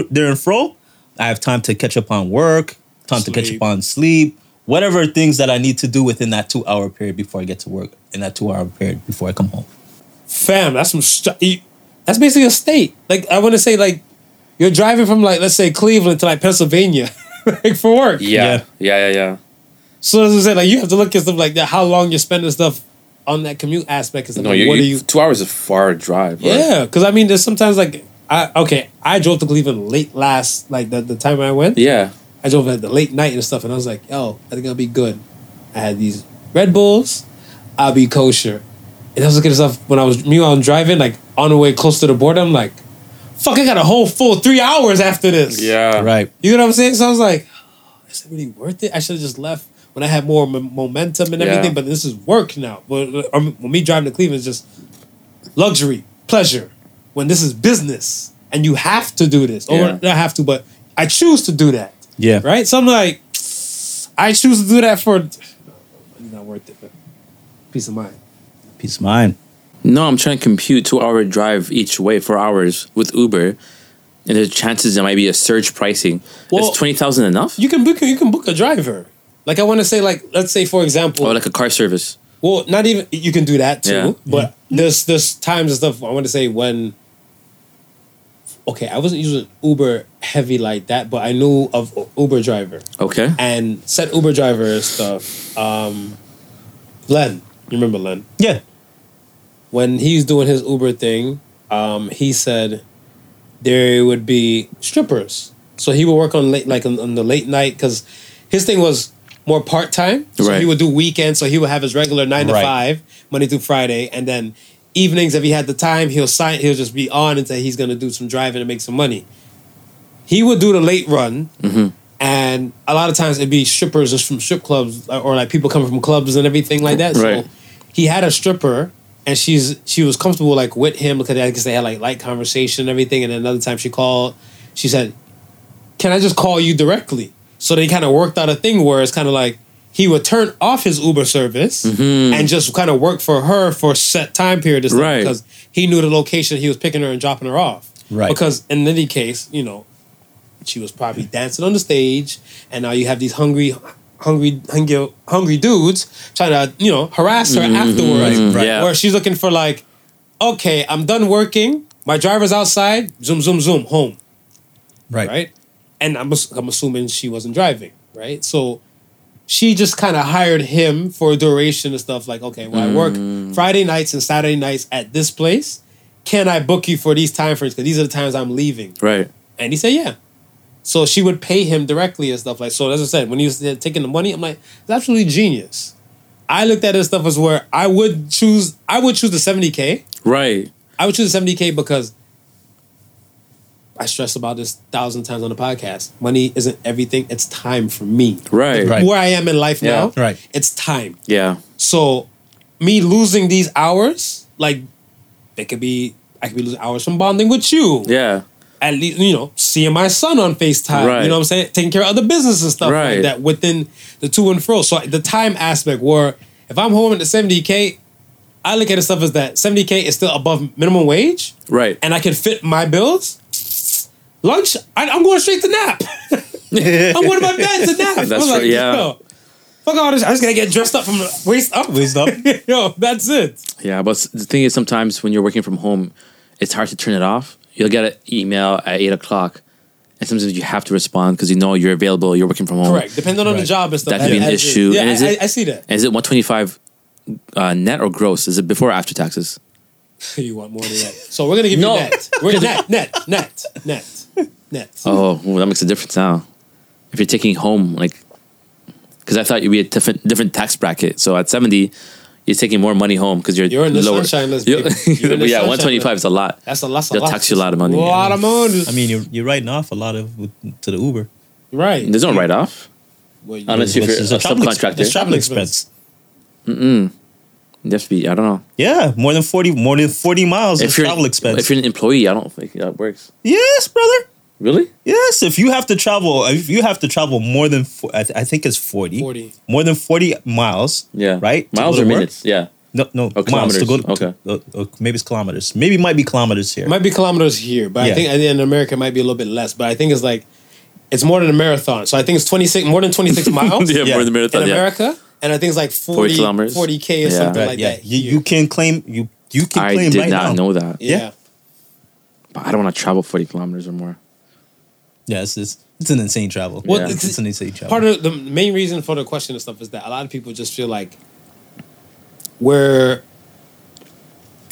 there and fro, I have time to catch up on work, time to catch up on sleep, whatever things that I need to do within that two hour period before I get to work, in that two hour period before I come home. Fam, that's some. St- that's basically a state. Like I want to say, like you're driving from like let's say Cleveland to like Pennsylvania, like for work. Yeah. Yeah. Yeah. Yeah. So as I said, like you have to look at stuff like that. How long you're spending stuff on that commute aspect. Is No, like, you, what you, are you? two hours is a far drive. right? Yeah, because I mean, there's sometimes like I okay, I drove to Cleveland late last like the, the time I went. Yeah. I drove at the late night and stuff, and I was like, yo, I think I'll be good. I had these Red Bulls, I'll be kosher. And I was looking at stuff when I was meanwhile I'm driving, like on the way close to the border, I'm like, fuck, I got a whole full three hours after this. Yeah. Right. You know what I'm saying? So I was like, is it really worth it? I should have just left when I had more m- momentum and Yeah. everything, but this is work now. But um, when me driving to Cleveland is just luxury, pleasure. When this is business and you have to do this, or Yeah. not have to, but I choose to do that Yeah. right? So I'm like, I choose to do that for. It's not worth it, but peace of mind. Peace of mind. No, I'm trying to compute two hour drive each way, four hours with Uber. And there's chances there might be a surge pricing. Well- is twenty thousand enough? You can book. You can book a driver. Like I want to say, like let's say for example, Or like a car service. well, not even you can do that too. Yeah. But there's there's times and stuff. I want to say when. Okay, I wasn't using Uber heavy like that, but I knew of Uber driver Okay. and said Uber driver stuff. Um, Len, you remember Len? Yeah. when he's doing his Uber thing, um, he said there would be strippers. So he would work on late, like on, on the late night, because his thing was more part time. So Right. he would do weekends. So he would have his regular nine to Right. five, Monday through Friday, and then evenings if he had the time, he'll sign. He'll just be on and say he's gonna do some driving and make some money. He would do the late run. Mm-hmm. And a lot of times it'd be strippers just from strip clubs or or like people coming from clubs and everything like that. Right. So he had a stripper and she's she was comfortable like with him because I guess they had like light conversation and everything. And another time she called, she said, "Can I just call you directly?" So they kind of worked out a thing where it's kind of like he would turn off his Uber service mm-hmm. and just kind of work for her for a set time period Right. because he knew the location he was picking her and dropping her off. Right. Because in any case, you know, she was probably dancing on the stage, and now you have these hungry, hungry, hungry, hungry dudes trying to, you know, harass her mm-hmm. afterwards. Right, right. Yeah. Where she's looking for like, okay, I'm done working. My driver's outside. Zoom, zoom, zoom. Home. Right. Right. And I'm I'm assuming she wasn't driving. Right. So she just kind of hired him for a duration and stuff. Like, okay, well, I work Friday nights and Saturday nights at this place. Can I book you for these time frames? Because these are the times I'm leaving. Right. And he said, yeah. So she would pay him directly and stuff like so. As I said, when he was uh, taking the money, I'm like, it's absolutely genius. I looked at it stuff as where I would choose. I would choose the 70k. Right. I would choose the 70k because I stress about this thousand times on the podcast. Money isn't everything. It's time for me. Right. Right. Where I am in life Yeah. now, Right. It's time. Yeah. So, me losing these hours, like, it could be. I could be losing hours from bonding with you Yeah. at least you know seeing my son on FaceTime. Right. You know what I'm saying? Taking care of other business and stuff Right. like that within the to and fro. So the time aspect where if I'm home at the 70k, I look at the stuff as that 70k is still above minimum wage Right. and I can fit my bills. Lunch, I, I'm going straight to nap. I'm going to my bed to nap. That's I'm like, right, yeah. yo, fuck all this. I just gotta get dressed up from the waist up. Waist up. yo, that's it. Yeah, but the thing is, sometimes when you're working from home, it's hard to turn it off. You'll get an email at eight o'clock, and sometimes you have to respond because you know you're available. You're working from home. Correct. Depending on the job and stuff. That could be an as- issue. Yeah, And is I, it- I, I see that. And is it one twenty five uh, net or gross? Is it before or after taxes? you want more than that. So we're gonna give No. you net. We're net, net, net, net, net. Oh, well, that makes a difference now. If you're taking home, like, because I thought you'd be a different different tax bracket. So at seventy, you're taking more money home because you're You're in the lower. sunshine list, You're- You're in the yeah, sunshine one twenty five is a lot. That's a lot. They'll tax you a lot of money. A lot of money. I mean, you're, you're writing off a lot of with, to the Uber. right. There's no write off. Well, you- Unless you're Which a is subcontractor. It's travel Travel expense. You have to be. I don't know. Yeah, more than forty, more than forty miles If is you're travel expense. if you're an employee, I don't think that works. yes, brother. Really? Yes, if you have to travel, if you have to travel more than, I, th- I think it's 40, 40. more than 40 miles. Yeah. Right? Miles or to work? minutes? Yeah. No, no, Oh, miles to go kilometers. to, uh, uh, maybe it's kilometers. Maybe it might be kilometers here. It might be kilometers here, but Yeah. I think in America it might be a little bit less. But I think it's like it's more than a marathon. So I think it's twenty six more than twenty six miles yeah, Yeah. more than a in marathon. Yeah. America, and I think it's like 40, 40 kilometers. 40 k or Yeah. something Right, like yeah. that. You, you can claim, you, you can I claim did right not now. know that. yeah. yeah. But I don't want to travel 40 kilometers or more. Yeah, it's, it's, it's an insane travel. Well, yeah, it's- it's, an insane travel. Part of the main reason for the question and stuff is that a lot of people just feel like we're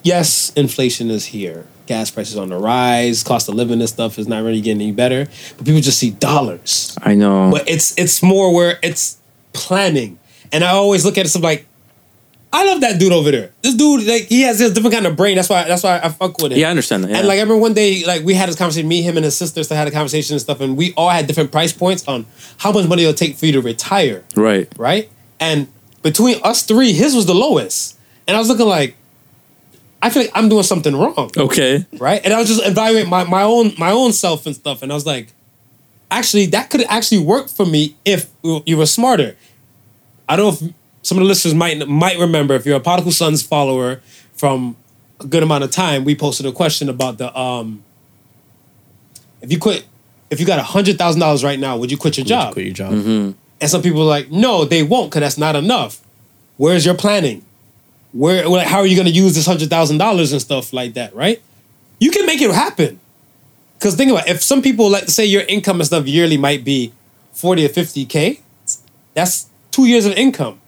yes, inflation is here. Gas prices on the rise, cost of living and stuff is not really getting any better. But people just see dollars. I know. But it's it's more where it's planning. And I always look at it some like, I love that dude over there. This dude, like, he has this different kind of brain. That's why that's why I fuck with it. yeah, I understand that. Yeah. And like I remember one day, like we had this conversation, me, him, and his sisters had a conversation and stuff, and we all had different price points on how much money it'll take for you to retire, right. right? And between us three, his was the lowest. And I was looking like, I feel like I'm doing something wrong, Okay. right? And I was just evaluating my, my own my own self and stuff, and I was like, actually, that could actually work for me if you were smarter. I don't know if some of the listeners might might remember if you're a Particle Sons follower from a good amount of time, we posted a question about the um if you quit if you got a hundred thousand dollars right now, would you quit your job? Quit your job. And some people are like, no, they won't because that's not enough. Where's your planning? Where, like, how are you going to use this hundred thousand dollars and stuff like that? Right? You can make it happen. Because think about it, if some people like to say your income and stuff yearly might be forty or fifty k, that's two years of income,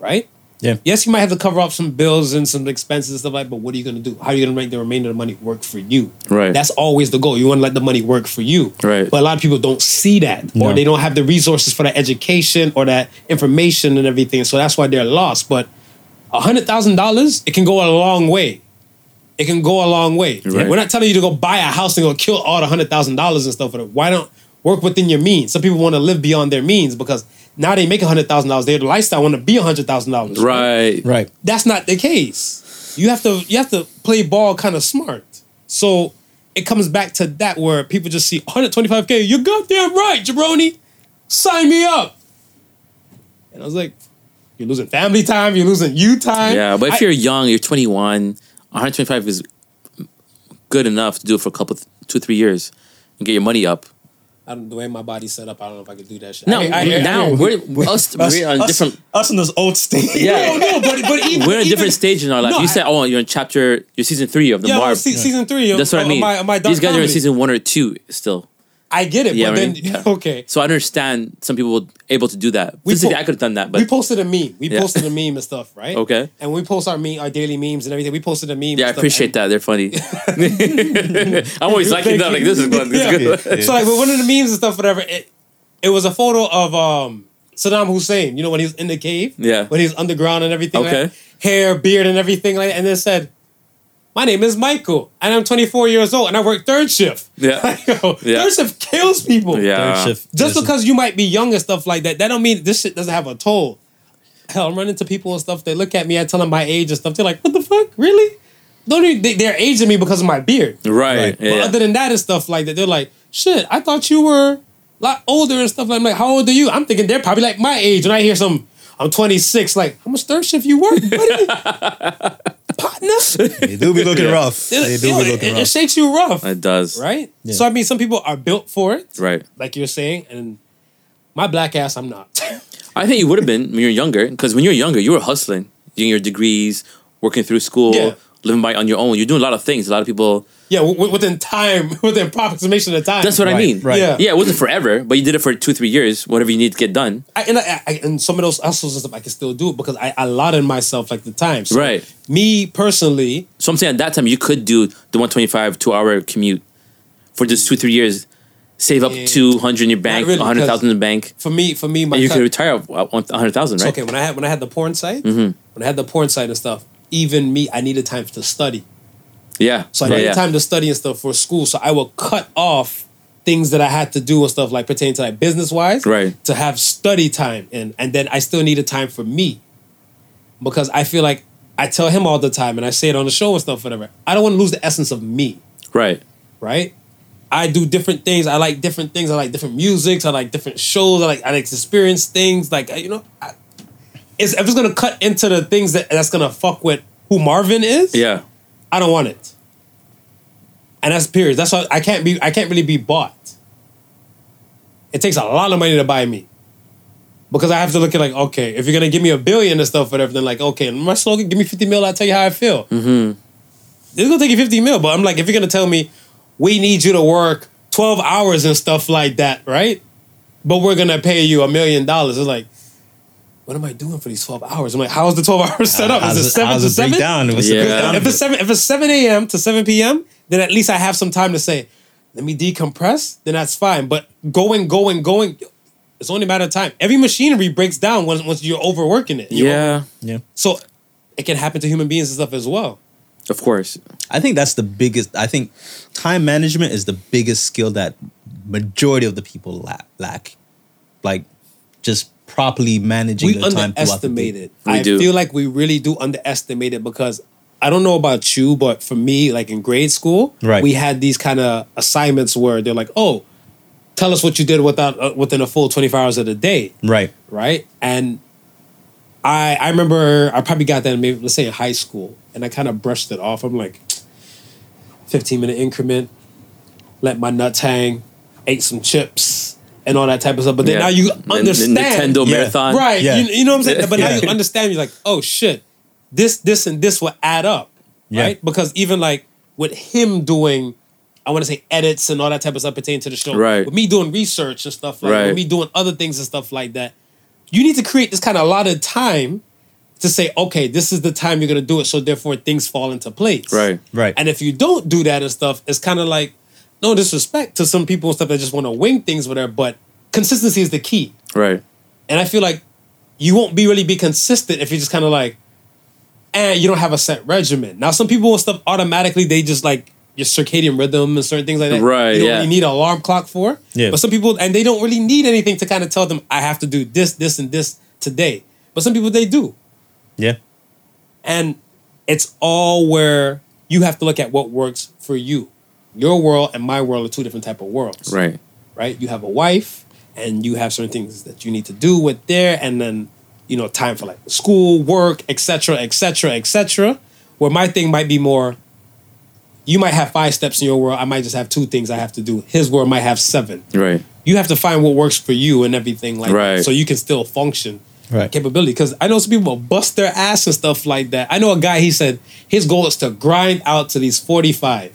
right? Yeah. Yes, you might have to cover up some bills and some expenses and stuff like. But what are you going to do? How are you going to make the remainder of the money work for you? Right. That's always the goal. You want to let the money work for you. Right. But a lot of people don't see that, or they don't have the resources for that education or that information and everything. So that's why they're lost. But a hundred thousand dollars, it can go a long way. It can go a long way. Right. We're not telling you to go buy a house and go kill all the hundred thousand dollars and stuff. Why don't work within your means? Some people want to live beyond their means because now they make a hundred thousand dollars. Their lifestyle want to be a hundred thousand dollars. Right. Right. That's not the case. You have to you have to play ball kind of smart. So it comes back to that where people just see 125k. You're goddamn right, jabroni. Sign me up. And I was like, you're losing family time. You're losing you time. Yeah, but if I- you're young, you're 21, 125 is good enough to do it for a couple, two, three years and get your money up. I don't, the way my body's set up, I don't know if I could do that shit. No, I- I- I- now I- we're, we're us, we're on us, different. us in this old state. Yeah, No, no, but but even, we're in a even- different stage in our life. No, you said, "Oh, you're in chapter, you're season three of the Yeah, Marv." well, se- season three. of- That's what I mean. My, my These guys are in season one or two still. I get it, Yeah, but I then mean, yeah. okay. So I understand some people were able to do that. We Physically, po- I could have done that, but we posted a meme. We Yeah. posted a meme and stuff, right? Okay. And we post our meme, our daily memes and everything. We posted a meme. yeah, I and appreciate that. They're funny. I'm always liking that. Like this is good. This is good. So like with one of the memes and stuff, whatever, it it was a photo of um Saddam Hussein. You know when he was in the cave, Yeah. when he was underground and everything, Okay. like, hair, beard, and everything like. that. And then it said, "My name is Michael, and I'm 24 years old, and I work third shift." Yeah. Like, yo, Yeah. third shift kills people. Yeah. Third shift Just is- because you might be young and stuff like that, that don't mean this shit doesn't have a toll. Hell, I'm running into people and stuff. They look at me, I tell them my age and stuff. They're like, "What the fuck? Really?" Don't even, they, they're aging me because of my beard. Right. Right. But other than that and stuff like that, they're like, shit, I thought you were a lot older and stuff. Like, I'm like, how old are you? I'm thinking they're probably like my age. And I hear some, I'm 26, like, how much third shift you work, buddy? Partner? They do be looking Yeah. rough. They do Yo, be it, looking it- it rough. shakes you rough, it does. right? Yeah. So, I mean, some people are built for it, Right. like you're saying, and my black ass, I'm not. I think you would have been when you were younger, because when you were younger, you were hustling, getting your degrees, working through school, Yeah. living by on your own. You're doing a lot of things. A lot of people. Yeah, w- within time, within approximation of time. That's what I mean. right. Yeah. Yeah, it wasn't forever, but you did it for two, three years. Whatever you need to get done. I, and I, I, and some of those hustles and stuff I can still do it because I allotted myself like the time. So Right. Me personally, So I'm saying at that time you could do the 125 two hour commute for just two, three years. Save up 200 in your bank, really, 100,000 in the bank, for me, for me, my and you cut- could retire at 100,000, So, right? okay, when I had when I had the porn site, Mm-hmm. when I had the porn site and stuff, even me, I needed time to study. Yeah. So I needed yeah. time to study and stuff for school. So I will cut off things that I had to do and stuff like pertaining to like business wise, Right. To have study time and and then I still needed time for me because I feel like I tell him all the time and I say it on the show and stuff, whatever. I don't want to lose the essence of me, Right. right? I do different things. I like different things. I like different musics. I like different shows. I like I like to experience things. Like you know, I, it's, if it's gonna cut into the things that that's gonna fuck with who Marvin is, Yeah. I don't want it. And that's period. That's why I can't be. I can't really be bought. It takes a lot of money to buy me. Because I have to look at like, okay, if you're gonna give me a billion and stuff, whatever, then like, okay, my slogan, give me 50 mil, I'll tell you how I feel. Mm-hmm. It's gonna take you 50 mil, but I'm like, if you're gonna tell me we need you to work 12 hours and stuff like that, right? But we're gonna pay you a million dollars. It's like, what am I doing for these 12 hours? I'm like, how's the 12 hours set up? How's Is it it- seven how's to it seven? down? What's the the Yeah. breakdown If it's seven, if it's seven a.m. to seven p.m., then at least I have some time to say, let me decompress. Then that's fine. But going, going, going, it's only a matter of time. Every machinery breaks down once once you're overworking it. You're Yeah. Yeah. So it can happen to human beings and stuff as well. Of course. I think that's the biggest. I think time management is the biggest skill that majority of the people lack. lack. Like just properly managing we the time throughout the underestimate day. it. We I do. feel like we really do underestimate it because I don't know about you, but for me, like in grade school, Right. we had these kind of assignments where they're like, "Oh, tell us what you did without uh, within a full twenty four hours of the day." Right. right? And I I remember I probably got that in maybe let's say in high school, and I kind of brushed it off. I'm like, fifteen minute increment, let my nuts hang, ate some chips and all that type of stuff. But then Yeah. now you N- understand, Nintendo Yeah. marathon. right? Yeah. You, you know what I'm saying? But now you understand. You're like, oh shit, this this and this will add up, Yeah. right? Because even like with him doing. I want to say edits and all that type of stuff pertaining to the show. Right. With me doing research and stuff like Right. with me doing other things and stuff like that you need to create this kind of allotted time to say, okay, this is the time you're gonna do it, so therefore things fall into place. Right. Right. And if you don't do that and stuff, it's kind of like no disrespect to some people and stuff that just want to wing things, whatever. But consistency is the key, Right. and I feel like you won't be really be consistent if you're just kind of like, and you don't have a set regimen. Now, some people and stuff automatically they just like your circadian rhythm and certain things like that. Right, You don't yeah. really need an alarm clock for. Yeah. But some people and they don't really need anything to kind of tell them I have to do this, this, and this today. But some people they do. Yeah. And it's all where you have to look at what works for you. Your world and my world are two different type of worlds. Right. Right? You have a wife and you have certain things that you need to do with there and then, you know, time for like school, work, etc., etc., etc. Where my thing might be more you might have five steps in your world. I might just have two things I have to do. His world might have seven. Right. You have to find what works for you and everything like Right. that. So you can still function Right. capability. Because I know some people bust their ass and stuff like that. I know a guy, he said his goal is to grind out to these 45.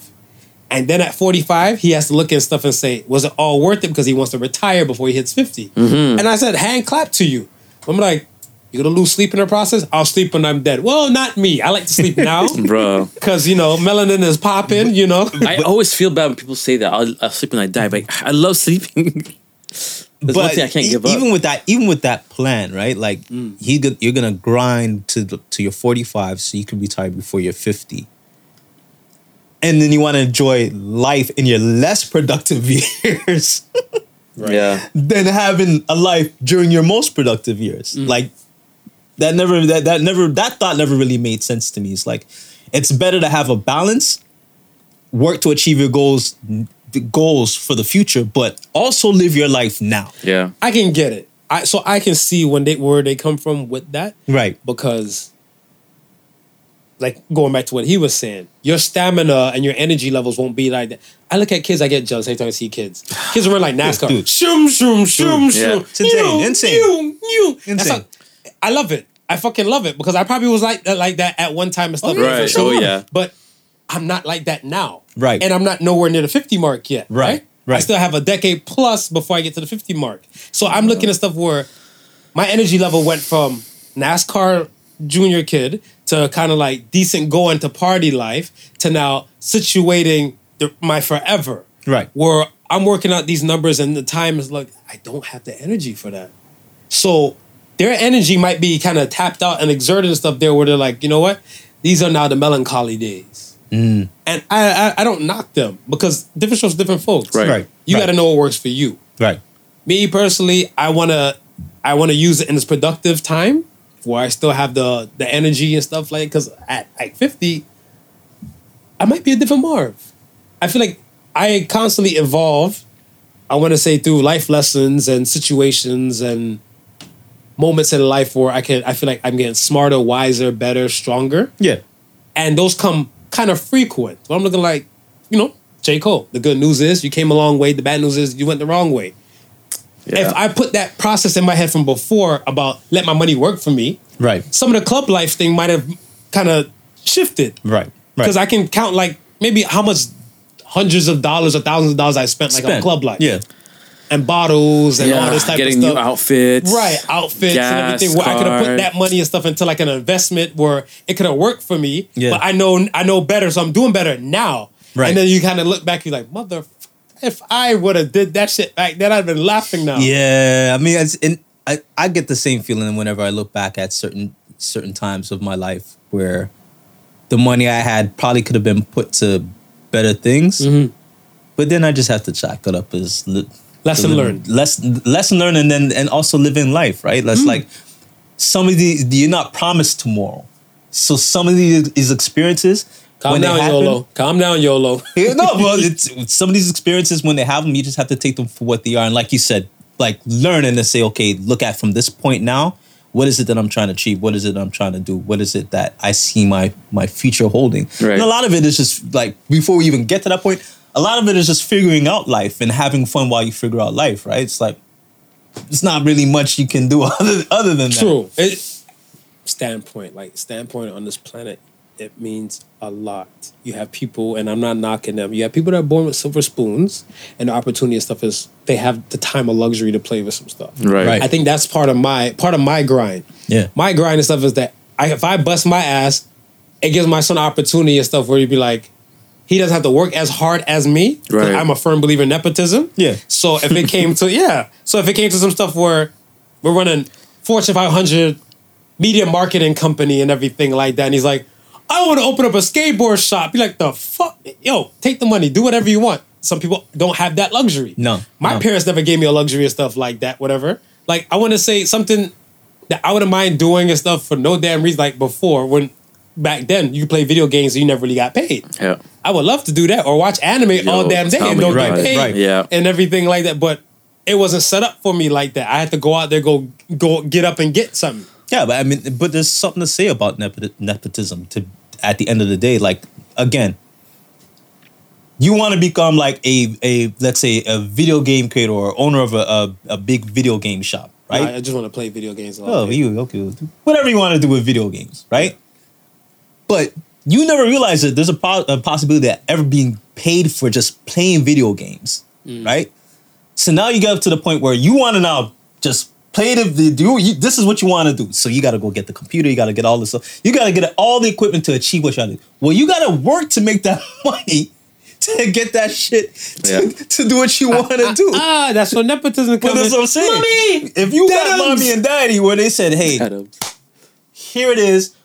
And then at 45, he has to look at stuff and say, was it all worth it? Because he wants to retire before he hits 50. Mm-hmm. And I said, hand clap to you. I'm like, you're gonna lose sleep in the process? I'll sleep when I'm dead. Well, not me. I like to sleep now. Bro. Because, you know, melanin is popping, you know. I always feel bad when people say that. I'll, I'll sleep when I die, but I love sleeping. That's one thing I can't e- give up. even with that, even with that plan, right? Like he, you're gonna grind to the, to your 45, so you can retire before you're 50, and then you want to enjoy life in your less productive years Yeah. than having a life during your most productive years. Mm. Like that never that that never that thought never really made sense to me. It's like it's better to have a balance, work to achieve your goals the goals for the future, but also live your life now. Yeah. I can get it. I so I can see when they where they come from with that. Right. Because like going back to what he was saying, your stamina and your energy levels won't be like that. I look at kids, I get jealous every time I see kids. Kids run like NASCAR. Dude. Shoom, shoom, shoom, Yeah. shoom. It's insane, You, insane. you, you. Insane. how- I love it. I fucking love it because I probably was like that, like that at one time and stuff. Oh, yeah, Right. For Oh, yeah. But I'm not like that now. Right. And I'm not nowhere near the 50 mark yet. Right. Right. I still have a decade plus before I get to the 50 mark. So I'm looking at stuff where my energy level went from NASCAR junior kid to kind of like decent going to party life to now situating the, my forever. Right. Where I'm working out these numbers and the time is like, I don't have the energy for that. So their energy might be kind of tapped out and exerted and stuff there where they're like, you know what? These are now the melancholy days. Mm. And I, I I don't knock them because different shows, different folks. Right. Right. You right. got to know what works for you. Right. Me personally, I wanna I wanna use it in this productive time where I still have the the energy and stuff like. Because at like fifty, I might be a different Marv. I feel like I constantly evolve. I want to say through life lessons and situations and moments in life where I can I feel like I'm getting smarter, wiser, better, stronger. Yeah. And those come kind of frequent. But I'm looking like, you know, J. Cole. The good news is you came a long way. The bad news is you went the wrong way. Yeah. If I put that process in my head from before about let my money work for me, Right. some of the club life thing might have kind of shifted. Right. Right. Because I can count like maybe how much hundreds of dollars or thousands of dollars I spent like on club life. Yeah. And bottles and all this type getting of stuff. Getting new outfits. Right, outfits gas and everything. Where I could have put that money and stuff into like an investment where it could have worked for me. Yeah. But I know I know better, so I'm doing better now. Right. And then you kind of look back, you're like, mother, if I would have did that shit back then, I'd been laughing now. Yeah, I mean, it's, and I, I get the same feeling whenever I look back at certain certain times of my life where the money I had probably could have been put to better things, Mm-hmm. but then I just have to chalk it up as li- Lesson the- learned. Lesson lesson learned, and then and also living life, right? That's Mm. like some of these you're not promised tomorrow, so some of these, these experiences. Calm down, happen- YOLO. Calm down, YOLO. no, well, it's some of these experiences when they have them, you just have to take them for what they are. And like you said, like learn and then say, okay, look at from this point now, what is it that I'm trying to achieve? What is it I'm trying to do? What is it that I see my my future holding? Right. And a lot of it is just like before we even get to that point, a lot of it is just figuring out life and having fun while you figure out life, right? It's like it's not really much you can do other other than that. True. It, standpoint, like standpoint on this planet, it means a lot. You have people, and I'm not knocking them. You have people that are born with silver spoons, and the opportunity and stuff is they have the time of luxury to play with some stuff. Right. Right. I think that's part of my part of my grind. Yeah. My grind and stuff is that I, if I bust my ass, it gives my son opportunity and stuff where you'd be like, he doesn't have to work as hard as me. Right. I'm a firm believer in nepotism. Yeah. So if it came to yeah, so if it came to some stuff where we're running Fortune 500 media marketing company and everything like that, and he's like, I want to open up a skateboard shop. Be like, the fuck, yo, take the money, do whatever you want. Some people don't have that luxury. No, my no. parents never gave me a luxury of stuff like that. Whatever. Like I want to say something that I wouldn't mind doing and stuff for no damn reason. Like before, when back then you play video games and you never really got paid. Yeah. I would love to do that or watch anime all damn day and don't about get paid Right. Yeah. and everything like that. But it wasn't set up for me like that. I had to go out there, go go get up and get something. Yeah, but I mean, but there's something to say about nepot- nepotism. To at the end of the day, like again, you want to become like a a let's say a video game creator or owner of a a, a big video game shop, right? I, I just want to play video games. Oh, day. you okay? Whatever you want to do with video games, right? But you never realize that there's a, po- a possibility that ever being paid for just playing video games, mm. right? So now you get up to the point where you want to now just play the video. You, this is what you want to do. So you got to go get the computer. You got to get all this stuff. You got to get all the equipment to achieve what you want to do. Well, you got to work to make that money to get that shit to, Yeah. to do what you want to do. Ah, that's what nepotism But comes. that's what I'm saying. Mommy, if you got Dadums. mommy and daddy where they said, "Hey, Adams. here it is,"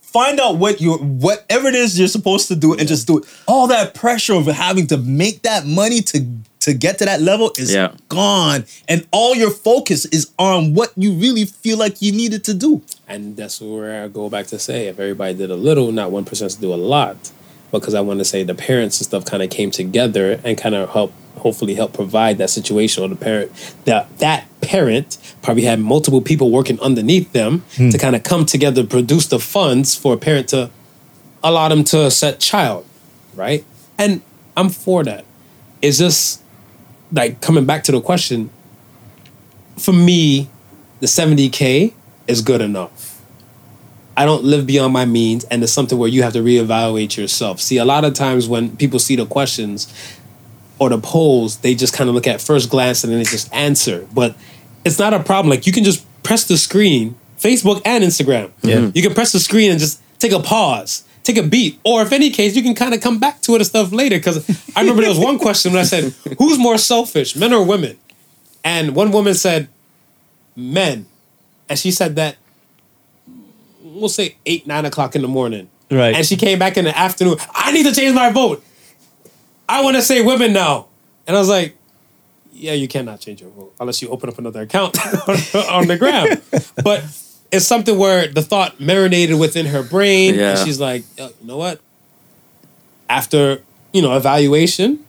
find out what you whatever it is you're supposed to do and just do it. All that pressure of having to make that money to to get to that level is Yeah. gone, and all your focus is on what you really feel like you needed to do. And that's where I go back to say if everybody did a little, not one person's do a lot. Because I want to say the parents and stuff kind of came together and kind of help, hopefully help provide that situation. Or the parent, that that parent probably had multiple people working underneath them hmm. to kind of come together, produce the funds for a parent to allow them to set child, right? And I'm for that. It's just like coming back to the question. For me, the 70k is good enough. I don't live beyond my means, and it's something where you have to reevaluate yourself. See, a lot of times when people see the questions or the polls, they just kind of look at first glance and then they just answer. But it's not a problem. Like you can just press the screen, Facebook and Instagram. Yeah. You can press the screen and just take a pause, take a beat, or if any case, you can kind of come back to it and stuff later. Because I remember there was one question when I said, "Who's more selfish, men or women?" And one woman said, "Men," and she said that we'll say eight, nine o'clock in the morning. Right. And she came back in the afternoon. I need to change my vote. I want to say women now. And I was like, yeah, you cannot change your vote unless you open up another account on the gram. but it's something where the thought marinated within her brain. Yeah. And she's like, "Yo, you know what? After, you know, evaluation,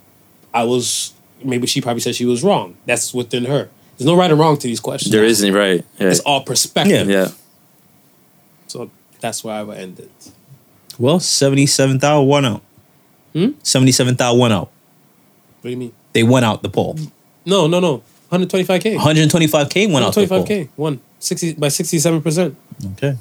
I was maybe she probably said she was wrong. That's within her. There's no right or wrong to these questions. There isn't right. Yeah. It's all perspective. yeah. So that's where I would end it. Well, 77,000 won out. Hmm? 77,000 won out. What do you mean? They went out the poll. No, no, no. 125k. 125K went out the poll. 125k. One. 60 by 67%. Okay.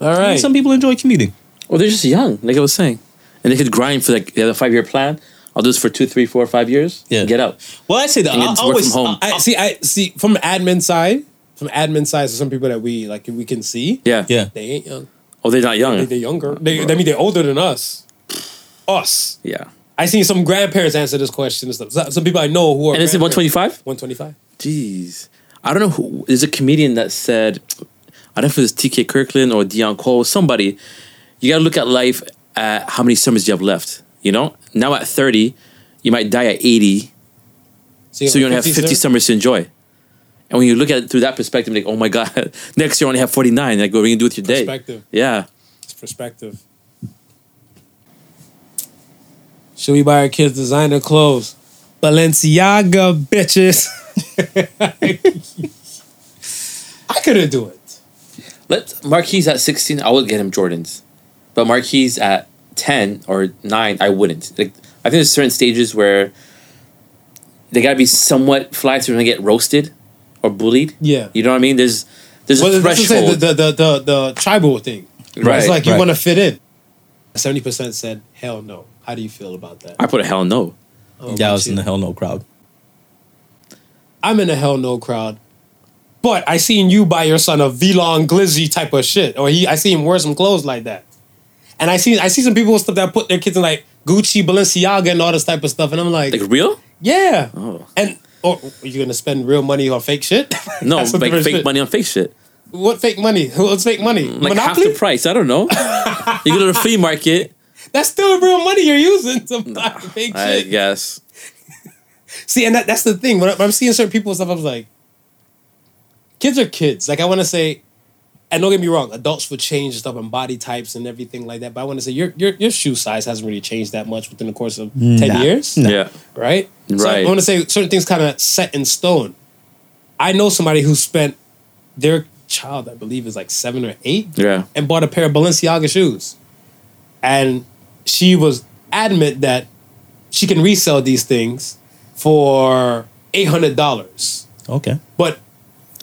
All right. Some people enjoy commuting. Well, they're just young, like I was saying, and they could grind for like they have a five year plan. I'll do this for two, three, four, five years. Yeah. Get out. Well, I say that. I it's always, from home. I- I see. I see from admin side. From admin side, so some people that we like, we can see. Yeah. yeah. They ain't young. Oh, they're not young. they're younger. They, I mean, they're older than us. Us. yeah. I seen some grandparents answer this question and stuff. Some people I know who are. And it's one twenty five. One twenty five. Jeez. I don't know who. There's a comedian that said, I don't know if it was TK Kirkland or Deon Cole, somebody. You got to look at life at how many summers you have left. You know, now at 30, you might die at 80, so you only have 50 summers to enjoy. And when you look at it through that perspective, like, oh my God, next year I only have 49. Like, what are you going to do with your day? Perspective. Yeah. It's perspective. Should we buy our kids designer clothes? Balenciaga, bitches. I couldn't do it. Let Marquise at 16, I would get him Jordans. But Marquise at 10 or 9, I wouldn't. Like I think there's certain stages where they gotta be somewhat fly so they don't get roasted or bullied. Yeah. You know what I mean? There's there's Well, a what I'm saying, threshold. the, the, the, the, the tribal thing. Right, It's like you right. want to fit in. 70% said, hell no. How do you feel about that? I put a hell no. Oh, Yeah, I about was in the hell no crowd. I'm in a hell no crowd. But I seen you buy your son a V-Long glizzy type of shit. Or he I see him wear some clothes like that. And I see I see some people with stuff that put their kids in like Gucci, Balenciaga, and all this type of stuff. And I'm like, Like real? yeah. Oh. And or are you gonna spend real money on fake shit? No, like fake shit. money on fake shit. What fake money? What's fake money? Mm, like half the price. I don't know. you go to the flea market. That's still real money you're using to buy fake I shit. guess. See, and that, that's the thing. When, I, when I'm seeing certain people and stuff, I was like, kids are kids. Like, I want to say, and don't get me wrong, adults would change stuff and body types and everything like that. But I want to say, your, your your shoe size hasn't really changed that much within the course of 10 Nah. years. Yeah. Right? So I want to say, certain things kind of set in stone. I know somebody who spent their child, I believe, is like seven or eight Yeah. and bought a pair of Balenciaga shoes. And she was adamant that she can resell these things for eight hundred dollars. Okay. But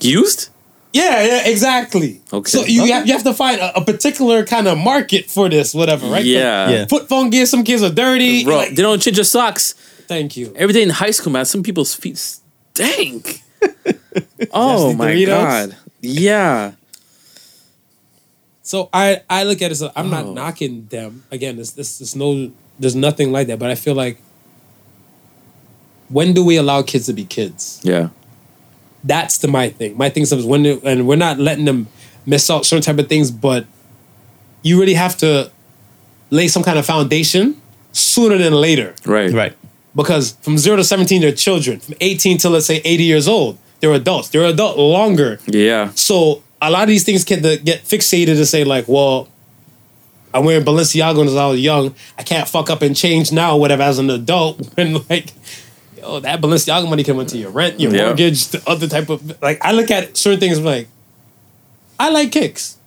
Used? yeah, yeah, exactly. Okay. So you Okay. have you have to find a, a particular kind of market for this, whatever, right? Yeah. Yeah. Foot phone gear, some kids are dirty. Bro, like- they don't change your socks. thank you. Every day in high school, man, some people's feet stink. oh my Doritos? god. Yeah. So I I look at it. So I'm not Oh. knocking them. Again, this this there's no there's nothing like that. But I feel like when do we allow kids to be kids? Yeah. that's the my thing. My thing is when they- and we're not letting them miss out certain type of things, but you really have to lay some kind of foundation sooner than later. Right. Right. Because from zero to seventeen, they're children. From eighteen to let's say eighty years old, they're adults. They're adult longer. Yeah. So a lot of these things can get fixated to say like, well, I'm wearing Balenciaga when I was young. I can't fuck up and change now, whatever, as an adult. And like, yo, that Balenciaga money can went to your rent, your Yeah. mortgage, the other type of like. I look at certain things like, I like kicks.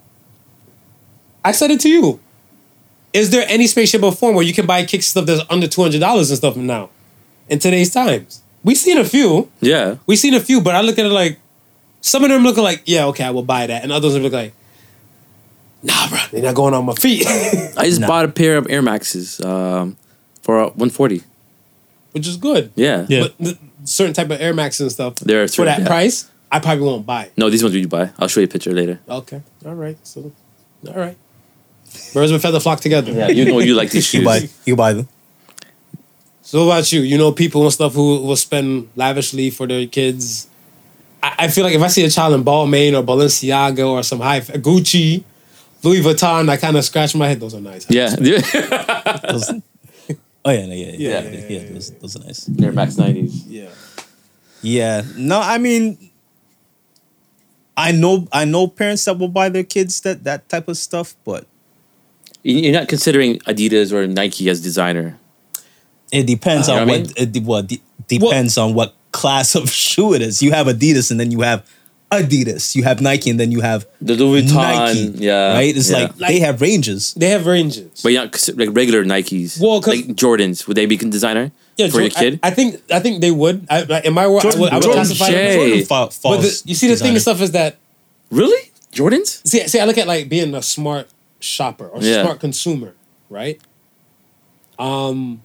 I said it to you. Is there any spaceship or form where you can buy kicks stuff that's under two hundred dollars and stuff now? In today's times, we've seen a few. Yeah. We've seen a few, but I look at it like some of them look like, yeah, okay, I will buy that, and others look like, nah, bro, they're not going on my feet, I just bought a pair of Air Maxes um, for uh, 140. Which is good. Yeah. Yeah. But the, certain type of Air Max and stuff They're for that yeah. price, I probably won't buy. No, these ones you buy. I'll show you a picture later. Okay, all right, so all right, birds with feather flock together. Yeah, you know you like these You buy. You buy them. So what about you? You know people and stuff who will spend lavishly for their kids. I, I feel like if I see a child in Balmain or Balenciaga or some high Gucci, Louis Vuitton, I kind of scratch my head. Those are nice. Yeah. Those- oh yeah, no, yeah, yeah, Yeah. yeah. yeah, those, those are nice. Air Max 90s. yeah. Yeah. No, I mean, I know, I know parents that will buy their kids that that type of stuff, but You- You're not considering Adidas or Nike as designer. It depends You know on what I mean? it de- well, de- depends on what class of shoe it is. You have Adidas and then you have Adidas. You have Nike and then you have The Louis Vuitton, Nike. yeah, right. It's yeah. like, they have ranges. They have ranges. But yeah, 'cause, like regular Nikes, Well, 'cause- like Jordans, would they be designer Yeah, for your Jor- I- kid? I, think I think they would. I, like, in my world, I would, I would Jordan- classify J. them. Hey. fa- But the, you see, the thing designer. and stuff is that really, Jordans? see, see, I look at like being a smart shopper or Yeah. smart consumer, right? Um,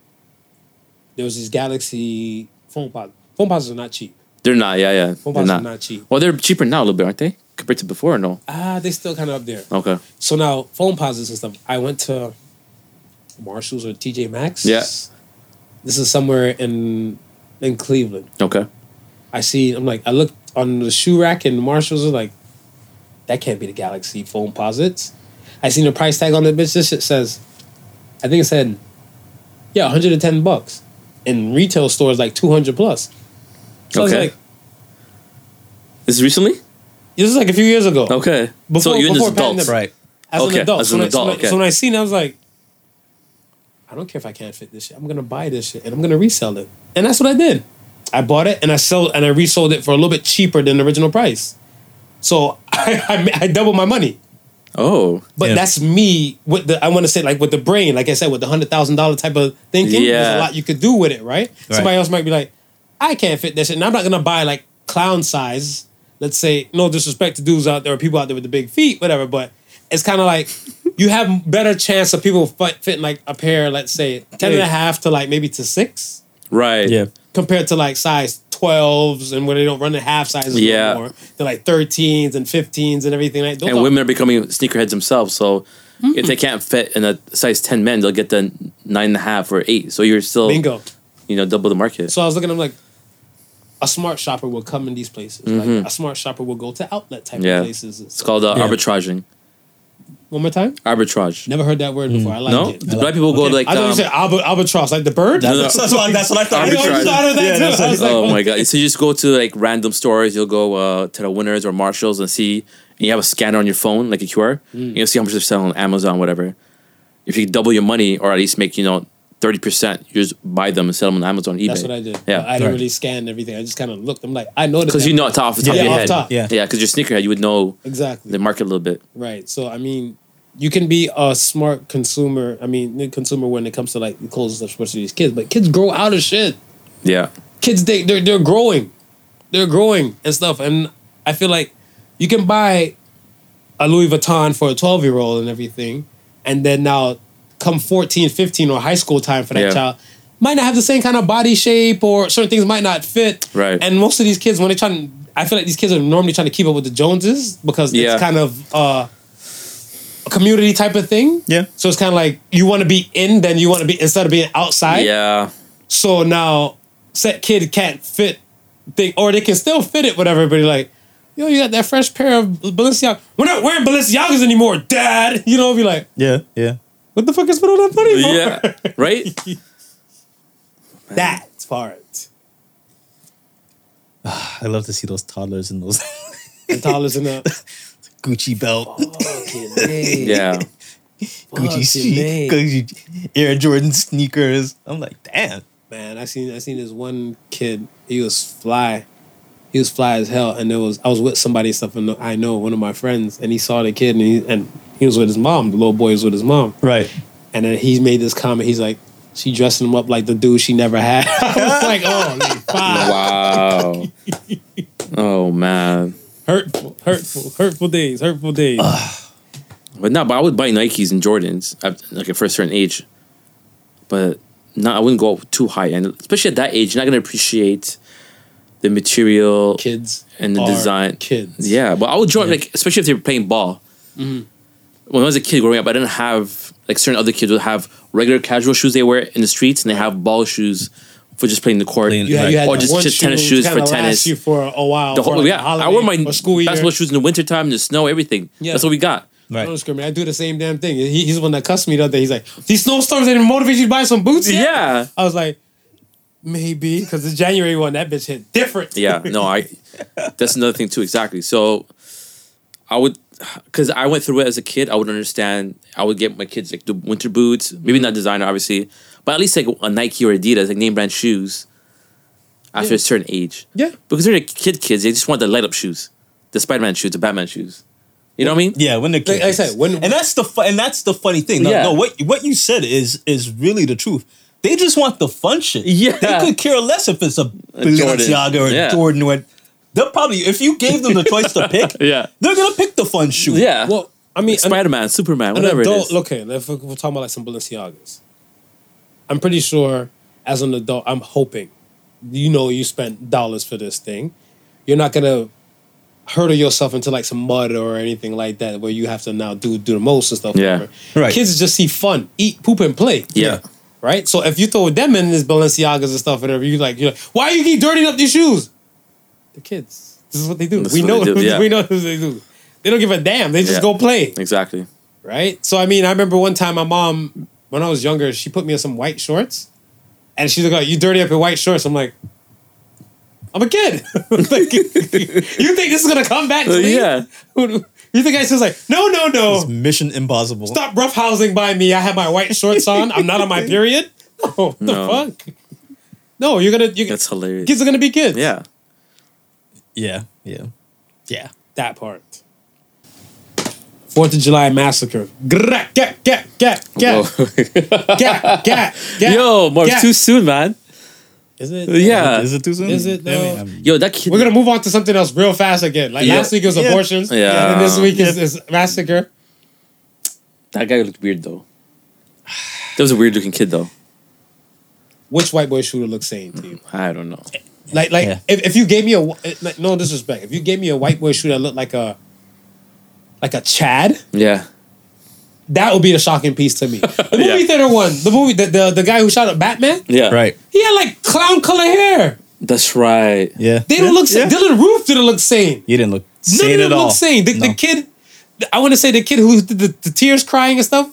there was this Galaxy phone pod. Phone pods are not cheap. They're not. Yeah, yeah. They're not. not cheap. Well, they're cheaper now a little bit, aren't they? Compared to before, or no? Ah, they still kind of up there. Okay. So now Foamposites and stuff. I went to Marshalls or TJ Maxx. Yeah. This is somewhere in in Cleveland. Okay. I see. I'm like, I looked on the shoe rack and Marshalls are like, that can't be the Galaxy Foamposites. I seen the price tag on the bitch. This shit says, I think it said, yeah, 110 bucks. In retail stores, like 200 plus. So I was Okay. like, This is recently. this is like a few years ago. Okay. Before- so you're before adult, pandemic. Right. As Okay, an adult. as so an so adult, when I- okay. So when I seen it, I was like, I don't care if I can't fit this shit. I'm gonna buy this shit and I'm gonna resell it. And that's what I did. I bought it and I sold and I resold it for a little bit cheaper than the original price. So I, I, I doubled my money. Oh. But Yeah. that's me with the I want to say like with the brain, like I said, with the hundred thousand dollar type of thinking. Yeah. There's a lot you could do with it, right? right? Somebody else might be like, I can't fit this shit. And I'm not gonna buy like clown size. Let's say, no disrespect to dudes out there or people out there with the big feet, whatever, but it's kind of like you have better chance of people fit, fitting like a pair, let's say 10 and a half to like maybe to six Right. Yeah. compared to like size 12s and where they don't run the half sizes Yeah. no. They're like 13s and 15s and everything like those And are- women are becoming sneakerheads themselves. So Mm-hmm. if they can't fit in a size ten men, they'll get the nine and a half or eight. So you're still bingo. you know double the market. So I was looking at them like a smart shopper will come in these places. Like a smart shopper will go to outlet type Mm-hmm. Yeah. of places. it's stuff. called uh, Yeah. arbitraging. One more time. Arbitrage. Never heard that word before. I like no, it. the black people go like. I thought um, you said alba, albatross, like the bird. No, no. That's, that's, what, that's what I thought. Arbitrage. thought of that Yeah, too. that's I was like, oh my god! So you just go to like random stores. You'll go uh, to the Winners or Marshalls and see. And you have a scanner on your phone, like a QR. Mm. You'll see how much they're selling on Amazon, whatever. If you double your money, or at least make you know thirty percent, you just buy them and sell them on Amazon, eBay. That's what I did. Yeah, I didn't Right. really scan everything. I just kind of looked. I'm like, I know because you know it's off the top Yeah, of your off head. top. Yeah. yeah, because you're sneakerhead, you would know exactly the market a little bit. right. So I mean, you can be a smart consumer. I mean, a consumer when it comes to like the clothes and stuff, especially these kids. But kids grow out of shit. Yeah, kids they they're, they're growing they're growing and stuff and i feel like you can buy a louis vuitton for a 12 year old and everything and then now come 14 15 or high school time for that Yeah. child might not have the same kind of body shape or certain things might not fit Right. and most of these kids when they're trying i feel like these kids are normally trying to keep up with the joneses because Yeah. it's kind of uh a community type of thing Yeah. so it's kind of like you want to be in then you want to be instead of being outside yeah, so now, set kid can't fit thing, or they can still fit it, whatever. But you're like, yo, you got that fresh pair of Balenciaga. We're not wearing Balenciagas anymore, Dad. You know, be like, Yeah. Yeah. What the fuck is put all that money for? yeah, right. that part. I love to see those toddlers in those The dollars in the Gucci belt, Yeah, Gucci, fucking A. Gucci Air Jordan sneakers. I'm like, damn. man. I seen I seen this one kid. He was fly. He was fly as hell, and there was I was with somebody and stuff, and I know one of my friends, and he saw the kid, and he and he was with his mom. The little boy was with his mom. Right. And then he made this comment. He's like, she dressing him up like the dude she never had. I was like, oh, like, fuck. wow. oh man. hurtful, hurtful, hurtful days, hurtful days. But no, but I would buy Nikes and Jordans at like for a certain age. But no, I wouldn't go too high end, especially at that age. You're not gonna appreciate the material kids and the are design. Kids. Yeah, but I would join like especially if they were playing ball. Mm-hmm. When I was a kid growing up, I didn't have like certain other kids would have regular casual shoes they wear in the streets, and they have ball shoes for just playing the court. Playing- You had, you had Or just- just shoe tennis shoes for tennis. you for a while. The for whole, like yeah, a holiday I wore my or school year. basketball shoes in the wintertime, in the snow, everything. Yeah. That's what we got. I Right. don't discriminate. I do the same damn thing. He, he's the one that cussed me the other day. He's like, these snowstorms didn't motivate you to buy some boots. yet?" Yeah. I was like, maybe because the January one that bitch hit different. Yeah, no, I. That's another thing too. Exactly. So, I would. because I went through it as a kid, I would understand. I would get my kids like the winter boots, maybe not designer, obviously, but at least like a Nike or Adidas, like name brand shoes. After a certain age, Yeah. because they're kid kids, they just want the light up shoes, the Spider Man shoes, the Batman shoes. You know what I mean? Yeah, when the Like I said, when- and that's the fu- and that's the funny thing. No, Yeah. no, what what you said is is really the truth. They just want the fun shit. Yeah. they could care less if it's a Balenciaga or Yeah. Jordan. Or they'll probably if you gave them the choice to pick, Yeah. they're gonna pick the fun shoe. Yeah. Well, I mean, an- Spider Man, Superman, whatever it adult, is. okay, if we're we're talking about like some Balenciagas, I'm pretty sure as an adult, I'm hoping, you know, you spent dollars for this thing. You're not gonna hurdle yourself into like some mud or anything like that where you have to now do do the most and stuff. Yeah. whatever. Right. Kids just see fun, eat, poop, and play. yeah. Right. So if you throw them in this Balenciagas and stuff, whatever, you like, you're like, why you keep dirtying up these shoes? The kids. This is what they do. This we know. they do, yeah. we know what they do. They don't give a damn. They just Yeah. go play Exactly. right? So I mean, I remember one time my mom, when I was younger, she put me in some white shorts, and she's like, oh, "You dirty up your white shorts." I'm like, "I'm a kid. like, you think this is gonna come back to me? yeah. You think I was like, no, no, It's no, Mission Impossible. stop roughhousing by me. I have my white shorts on. I'm not on my period. No, oh, what the No. fuck? No, you're gonna. You, That's hilarious. kids are gonna be kids. Yeah. Yeah, yeah, yeah. that part. Fourth of July massacre. Get, get, get, get, get, get, get. Yo, Mark, get. too soon, man. Is it? Yeah. Is it too soon? Is it, though? I'm- Yo, that kid. We're gonna move on to something else real fast again. Like Yeah. last week was Yeah. abortions. Yeah. And then this week is, is massacre. that guy looked weird though. That was a weird looking kid though. Which white boy shooter looks sane to you? I don't know. Like, like Yeah. if, if you gave me a wh- like, no disrespect, if you gave me a white boy shooter that looked like a like a Chad, Yeah. That would be the shocking piece to me. The movie Yeah. theater one, the movie, the, the the guy who shot at Batman, Yeah. right. he had like clown color hair. That's right. Yeah. They don't look. Yeah. sane. Dylann Roof didn't look sane. He didn't look None sane of at all. look sane. The, the kid, I want to say the kid who did the, the tears crying and stuff,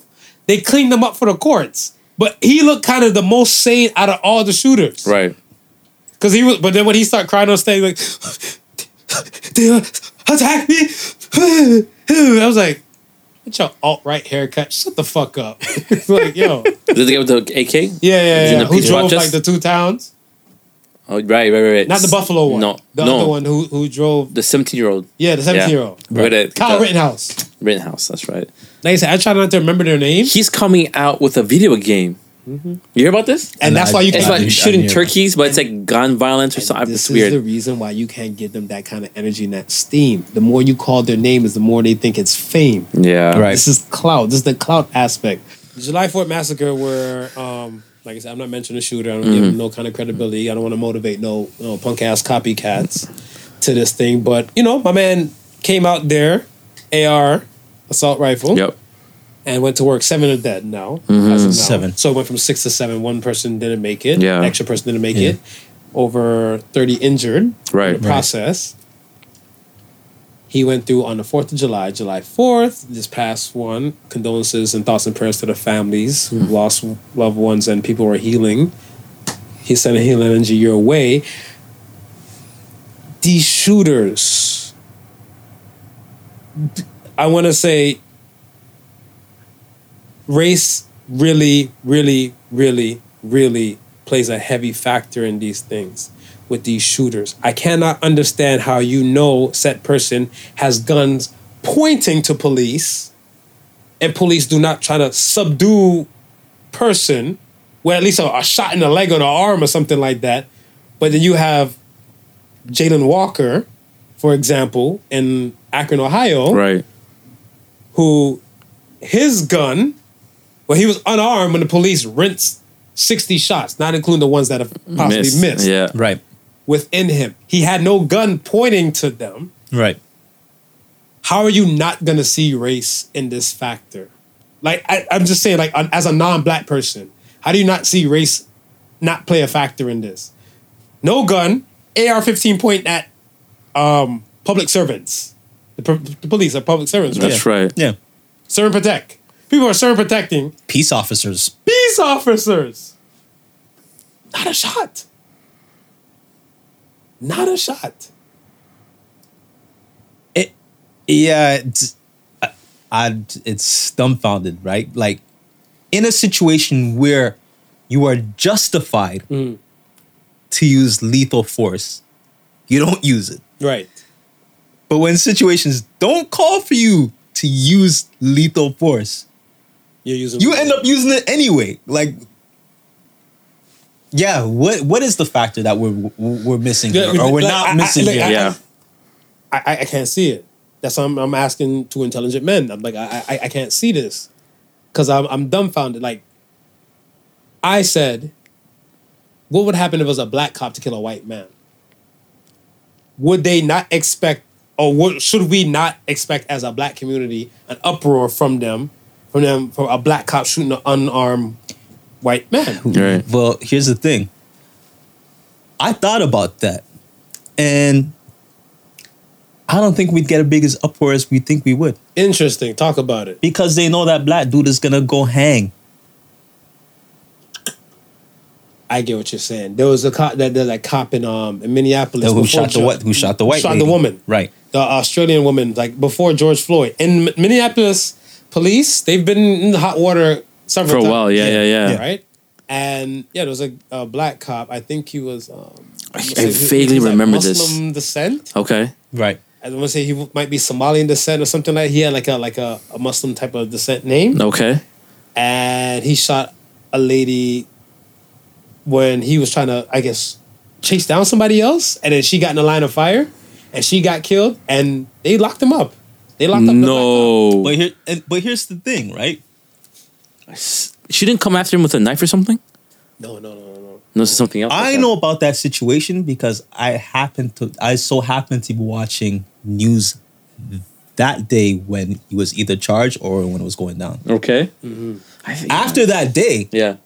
they cleaned them up for the courts. But he looked kind of the most sane out of all the shooters. Right. Because he was, but then when he started crying on stage, like, they attacked me. I was like, get your alt right haircut. Shut the fuck up. like, yo. Did they get with the AK? yeah, yeah. Yeah. Who drove like the two towns? Oh, right, right, right. Not the Buffalo one. No, The no. other one who, who drove, The seventeen-year-old. yeah, the 17 year old. Right. Right. Kyle Rittenhouse. Rittenhouse. That's right. Like I said, I try not to remember their name. He's coming out with a video game. You hear about this? And that's why you It's can't. I about didn't- I shooting turkeys, but it's like gun violence or something. This It's is the reason why you can't give them that kind of energy and that steam. The more you call their name, is the more they think it's fame. yeah. Right. This is clout. This is the clout aspect. The July 4th massacre, where, um, like I said, I'm not mentioning the shooter. I don't give him no kind of credibility. I don't want to motivate no, no punk ass copycats to this thing. But you know, my man came out there, AR assault rifle, Yep. And went to work. Seven are dead now. Mm-hmm. as of now. Seven. So it went from six to seven. One person didn't make it. Yeah. An extra person didn't make Yeah. it. Over 30 injured Right. in the process. He went through on the 4th of July, July 4th, this past one. Condolences and thoughts and prayers to the families who hmm. lost loved ones and people who are healing. He's a healing energy your way. These shooters, I want to say, race really, really, really, really plays a heavy factor in these things with these shooters. I cannot understand how you know said person has guns pointing to police and police do not try to subdue person where at least a, a shot in the leg or the arm or something like that. But then you have Jayland Walker, for example, in Akron, Ohio Right. who his gun, well, he was unarmed when the police rinsed 60 shots, not including the ones that have possibly Miss. missed Yeah. Right. within him. He had no gun pointing to them. Right. How are you not going to see race in this factor? Like, I, I'm just saying, like, as a non black person, how do you not see race not play a factor in this? No gun, AR 15 point at um, public servants. The, po- the police are public servants, right? That's right. Yeah. Serve and protect. People are serve protecting Peace officers. peace officers. Not a shot. Not a shot. It. Yeah. It's, I it's dumbfounded, right? Like in a situation where you are justified Mm. to use lethal force, you don't use it. Right. But when situations don't call for you to use lethal force, You're using. you end up using it anyway. Like, yeah, what what is the factor that we're we're missing Yeah, here, or we're like, not I- I- missing like, here? I- Yeah. I, I, I can't see it. That's why I'm, I'm asking two intelligent men. I'm like, I, I, I can't see this because I'm, I'm dumbfounded. Like, I said, what would happen if it was a black cop to kill a white man? Would they not expect, or what should we not expect as a black community, an uproar from them, from them, from a black cop shooting an unarmed white man? Right. Well, here's the thing. I thought about that, and I don't think we'd get a big as uproar as we think we would Interesting. Talk about it. because they know that black dude is gonna go hang. I get what you're saying. There was a cop that there's like cop in um in Minneapolis who before shot the George- what? Who shot the white? shot lady. the woman. Right. the Australian woman, like before George Floyd. In M- Minneapolis, police they've been in the hot water several For a times. while, yeah, yeah, yeah. right. And yeah, there was a, a black cop. I think he was. Um, I, I'm gonna he- vaguely he's, like, remember this. Muslim descent. Okay. Right. I want to say he might be Somalian descent or something like. He had like a like a, a Muslim type of descent name, Okay. and he shot a lady when he was trying to, I guess, chase down somebody else, and then she got in the line of fire, and she got killed, and they locked him up. They locked up. the. No. But here, and, but here's the thing, right? She didn't come after him with a knife or something? No, no, no, no, no. No, this is something else. I know about that situation because I happened to, I so happened to be watching news that day when he was either charged or when it was going down. Okay. Mm-hmm. I think, After that day, Yeah.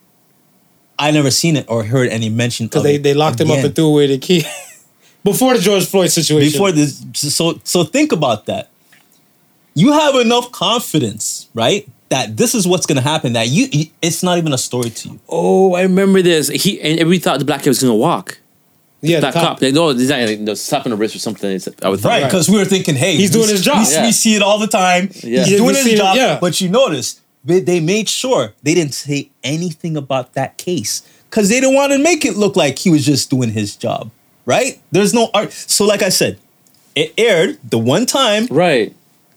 I never seen it or heard any mention Because they, they locked him up and threw away the key before the George Floyd situation. before this so so think about that you have enough confidence right that this is what's going to happen that you you- it's not even a story to you Oh, I remember this. He and everybody thought the black guy was gonna walk. yeah, That the cop, like, no, he's not like, no, slap on the wrist or something. It's, I would think. right because we were thinking hey He's doing his job. we, Yeah. we see it all the time Yeah. he's Yeah, doing his seen it, job yeah. but you notice they, they made sure they didn't say anything about that case because they didn't want to make it look like he was just doing his job right there's no art so like i said it aired the one time Right.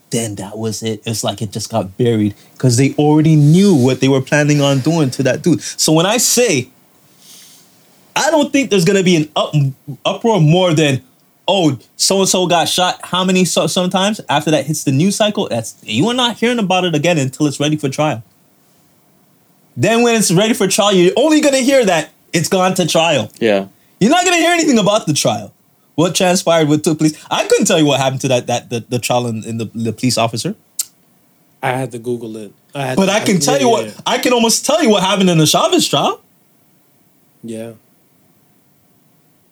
Then that was it. It's like it just got buried because they already knew what they were planning on doing to that dude. So when I say, I don't think there's gonna be an up, uproar more than, oh, so and so got shot. How many so, sometimes after that hits the news cycle? That's you are not hearing about it again until it's ready for trial. Then when it's ready for trial, you're only gonna hear that it's gone to trial. Yeah. You're not gonna hear anything about the trial. What transpired with the police? I couldn't tell you what happened to that that the, the trial in, in the, the police officer. I had to Google it. I had But to- I can tell you yeah, what yeah, I can almost tell you what happened in the Chauvin trial. Yeah.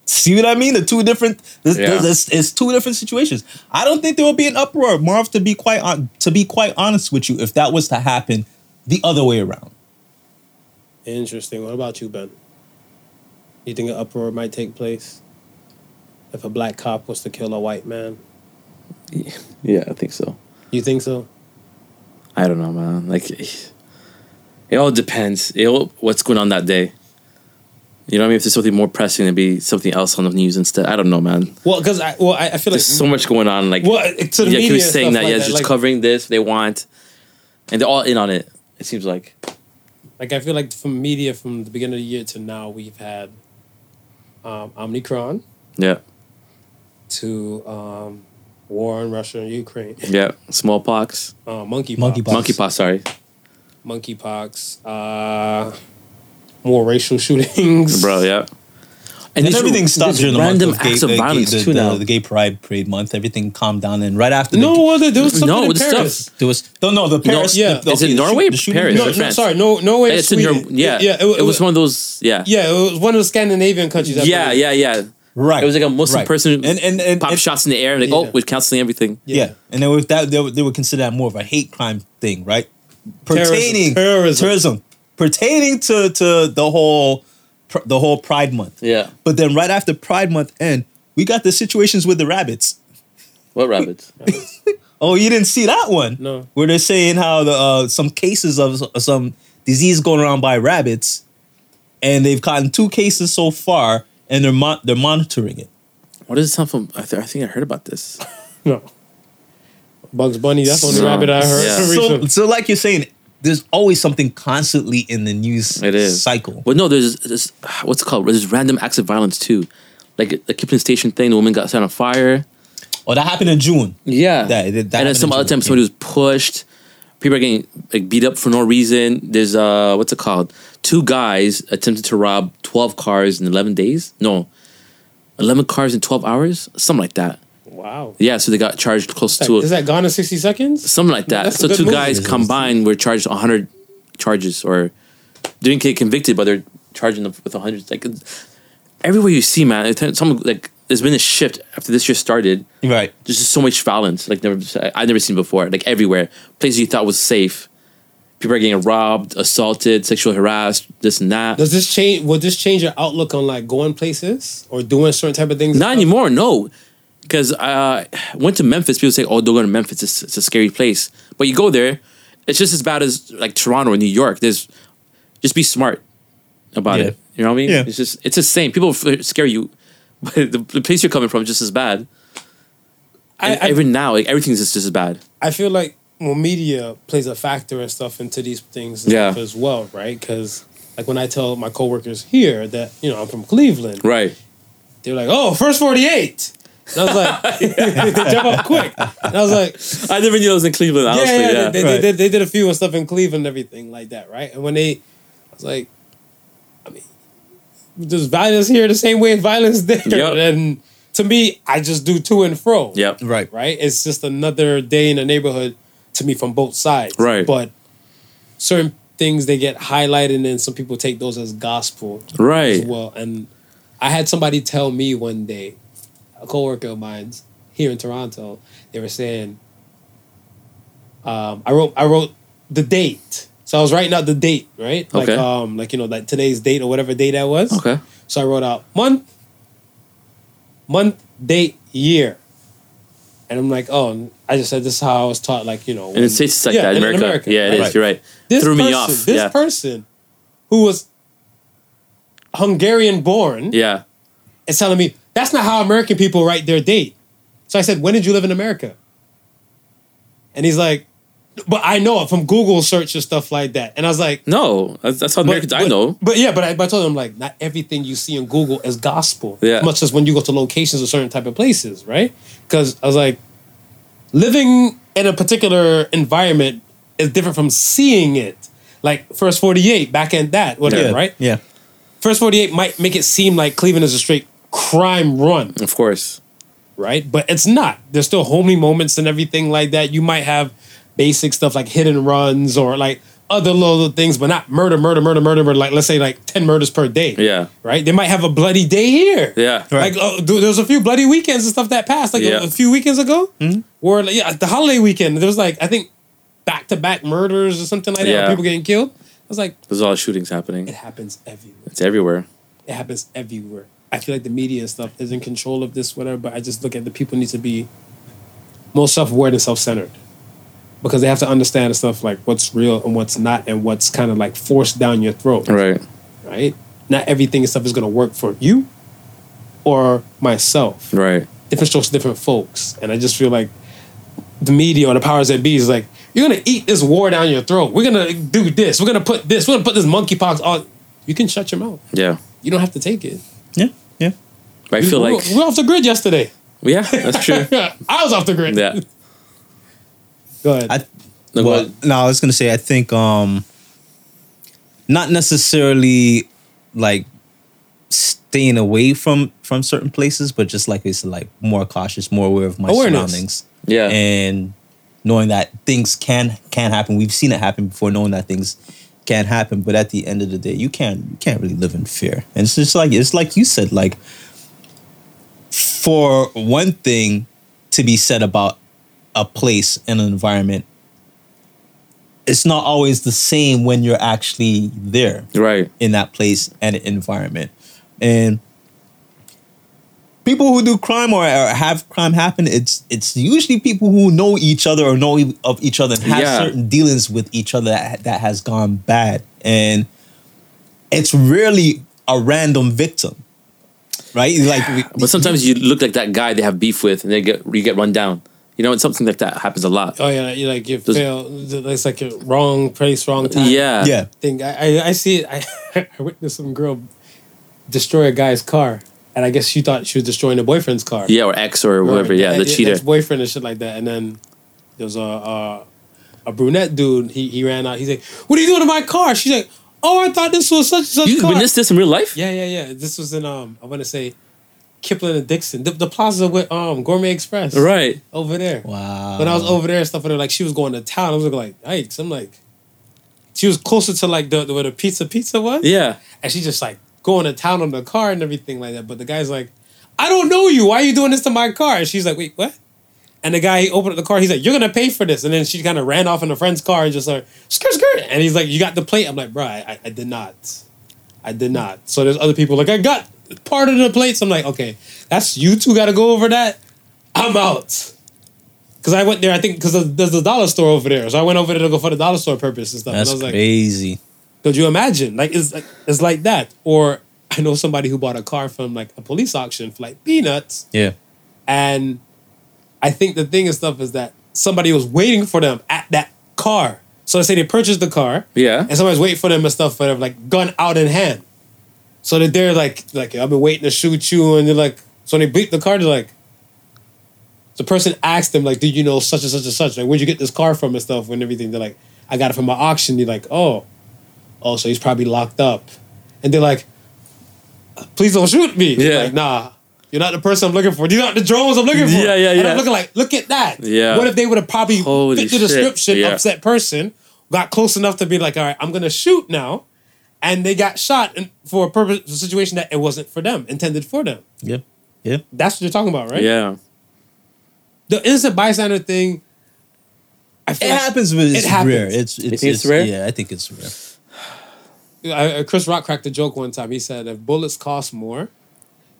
See what I mean? The two different there's, Yeah. there's- it's two different situations. I don't think there will be an uproar, Marv. To be quite on, to be quite honest with you, if that was to happen the other way around. Interesting. What about you, Ben? You think an uproar might take place if a black cop was to kill a white man? Yeah, I think so. You think so? I don't know, man. Like, it all depends. It all, what's going on that day. You know what I mean? If there's something more pressing, it'd be something else on the news instead. I don't know, man. Well, because I well I, I feel like There's so much going on. Like, well to the yeah, he media was saying that. like yeah, just like, covering this they want, and they're all in on it. It seems like. like I feel like from media from the beginning of the year to now we've had um, Omicron Yeah, to um, war in Russia and Ukraine, yeah. Smallpox, uh, monkeypox, Monkeypox. monkeypox. Sorry, monkeypox, uh, more racial shootings, bro. Yeah, And, these- everything stopped during the random month of gay, acts of uh, gay- violence the, too the, now. the gay pride parade month. Everything calmed down, and right after No, the, well, there, there was something No, in Paris. stuff. there was no no the Paris. yeah. the, Is it the Norway the shooting- Paris? No, Or no, sorry, no, Norway. and it's in Sweden. your yeah. yeah. It, was one of those. Yeah, Yeah, it was one of the Scandinavian countries. I yeah, believe. yeah, yeah. Right. It was like a Muslim right. person and and and, pop and- shots in the air, like Yeah. oh, we're canceling everything. Yeah. and they would that they would, they would consider that more of a hate crime thing, right? Pertaining Terrorism. terrorism, pertaining to to the whole the whole Pride Month. Yeah. But then right after Pride Month end, we got the situations with the rabbits. What rabbits? Oh, you didn't see that one? No. Where they're saying how the uh, some cases of s- some disease going around by rabbits, and they've gotten two cases so far, and they're mon- they're monitoring it. What does it sound from? I, th- I think I heard about this. No. Bugs Bunny, that's the only No. rabbit I heard. Yeah. So, recently. so like you're saying, there's always something constantly in the news It is cycle. Well, no, there's, there's what's it called? There's random acts of violence too, like the Kipling Station thing. The woman got set on fire. Oh, that happened in June. Yeah, That- that and then happened some in other June, time somebody was pushed. People are getting like beat up for no reason. There's uh, what's it called? Two guys attempted to rob twelve cars in eleven days. No, eleven cars in twelve hours, something like that. Wow. Yeah, so they got charged close to Is that gone in 60 seconds? something like that. That's So two movie. guys It is. combined were charged 100 charges, or didn't get convicted, but they're charging them with 100. Like everywhere you see, man, some like there's been a shift after this year started. Right. There's just so much violence, like never I've never seen before. Like everywhere, places you thought was safe, people are getting robbed, assaulted, sexual harassed, this and that. Does this change? Will this change your outlook on like going places or doing certain type of things? Not anymore, no. Because uh, I went to Memphis. People say, "Oh, don't go to Memphis. It's, it's a scary place." But you go there, it's just as bad as like Toronto or New York. There's just be smart about Yeah. it. You know what I mean? Yeah. It's just it's the same. People f- scare you, but the, the place you're coming from is just as bad. I, And I, even now, like everything's just as bad. I feel like well, media plays a factor and stuff into these things Yeah. as well, right? Because like when I tell my coworkers here that you know I'm from Cleveland, Right. they're like, "Oh, first 48." And I was like, they jump up quick. And I was like, I never knew I was in Cleveland. Honestly, yeah, yeah. yeah, They, they, Right. did, they did a few and stuff in Cleveland and everything like that, right? And when they, I was like, I mean, there's violence here the same way as violence there. Yep. And to me, I just do to and fro. Yep. Right. Right? It's just another day in the neighborhood to me from both sides. Right. But certain things they get highlighted and some people take those as gospel Right. as well. And I had somebody tell me one day, a coworker of mine's here in Toronto, they were saying, um, I wrote I wrote the date. So I was writing out the date, right? Like Okay. um like you know, like today's date or whatever day that was. Okay. So I wrote out month, month, date, year. And I'm like, oh, I just said this is how I was taught, like, you know. And in states it's like yeah, that. in America. Yeah, it is. right? You're right. This Threw me off. This yeah. person who was Hungarian born yeah. is telling me that's not how American people write their date. So I said, when did you live in America? And he's like, but I know it from Google search and stuff like that. And I was like, No, that's, that's how but- Americans I but- know. But yeah, but I, but I told him like not everything you see in Google is gospel. Yeah. Much as when you go to locations or certain type of places, right? Because I was like, living in a particular environment is different from seeing it. Like first forty eight, back in that, whatever, Yeah. right? Yeah. First forty eight might make it seem like Cleveland is a straight crime run, Of course. right? But it's not. There's still homely moments and everything like that. You might have basic stuff like hit and runs or like other little things, but not murder, murder, murder, murder, murder. Like let's say like ten murders per day. Yeah. Right. They might have a bloody day here. Yeah. Right. Like uh, there there was a few bloody weekends and stuff that passed like a- Yeah. a, few weekends ago. Or like, yeah, the holiday weekend there was like I think back to back murders or something like that. Yeah. People getting killed. I was like, There's a lot of shootings happening. it happens everywhere. It's everywhere. It happens everywhere. I feel like the media and stuff is in control of this, whatever. But I just look at the people need to be more self aware and self centered because they have to understand the stuff like what's real and what's not, and what's kind of like forced down your throat. Right. Right. Not everything and stuff is gonna work for you or myself. Right. Different strokes, different folks, and I just feel like the media or the powers that be is like you're gonna eat this war down your throat. We're gonna do this. We're gonna put this. We're gonna put this monkeypox on. You can shut your mouth. Yeah. You don't have to take it. Yeah. Yeah. But I feel we, like we we're off the grid yesterday. yeah, that's true. I was off the grid. Yeah. Go ahead. I, No, well, ahead. no, I was gonna say I think um not necessarily like staying away from from certain places, but just like it's like more cautious, more aware of my Awareness. surroundings. Yeah. And knowing that things can can happen. We've seen it happen before, knowing that things can happen. But at the end of the day, you can't you can't really live in fear. And it's just like it's like you said, like for one thing to be said about a place and an environment, it's not always the same when you're actually there right. in that place and environment. And people who do crime or, have crime happen, it's it's usually people who know each other or know of each other and have Yeah. certain dealings with each other that, that has gone bad, and it's rarely a random victim, right? Like, we, But sometimes you look like that guy they have beef with, and they get you get run down. You know, and something like that happens a lot. Oh yeah, you like you Does- fail. It's like a wrong place, wrong time. Yeah, yeah, thing. I, I, I see it. I, I witnessed some girl destroy a guy's car, and I guess she thought she was destroying a boyfriend's car. yeah, or ex or whatever. Yeah, the cheater. boyfriend and shit like that. And then there was a a, a brunette dude. He he ran out. He's like, "What are you doing to my car?" She's like, "Oh, I thought this was such and such You car." witnessed this in real life? Yeah, yeah, yeah. This was in um. I want to say. Kipling and Dixon, the, the plaza with um Gourmet Express, Right. over there. wow. When I was over there and stuff, and they're like she was going to town. I was like, yikes! I'm like, she was closer to like the, the where the pizza pizza was. Yeah. and she's just like going to town on the car and everything like that. But the guy's like, I don't know you. Why are you doing this to my car? And she's like, wait, what? And the guy he opened up the car. He's like, you're gonna pay for this. And then she kind of ran off in a friend's car and just like skirt skirt. And he's like, you got the plate. I'm like, bro, I, I, I did not. I did not. So there's other people like, I got part of the plates. I'm like, okay, that's you two got to go over that. I'm out. Cause I went there, I think, cause there's a dollar store over there, so I went over there to go for the dollar store purpose and stuff. That's and I was like, crazy. could you imagine? Like it's like it's like that. Or I know somebody who bought a car from like a police auction for like peanuts, yeah, and I think the thing and stuff is that somebody was waiting for them at that car. So let's say they purchased the car, Yeah. and somebody's waiting for them and stuff, but like gun out in hand. So that they're like, like I've been waiting to shoot you, and they're like, so when they beat the car, they're like, the person asked them like, do you know such and such and such? Like, where'd you get this car from and stuff and everything? They're like, I got it from my auction. You're like, oh, oh, so he's probably locked up, and they're like, please don't shoot me. Yeah. like nah. You're not the person I'm looking for. These aren't the drones I'm looking for. Yeah, yeah, yeah. And. I'm looking like, look at that. Yeah. What if they would have probably Holy fit the shit. description Yeah. of that person, got close enough to be like, all right, I'm gonna shoot now, and they got shot for a purpose, a situation that it wasn't for them, intended for them. yeah, yeah. That's what you're talking about, right? Yeah. The innocent bystander thing. I It like- happens, but it's It happens. rare. It's it's, think it's rare? Yeah, I think it's rare. I, I- Chris Rock cracked a joke one time. He said, if bullets cost more,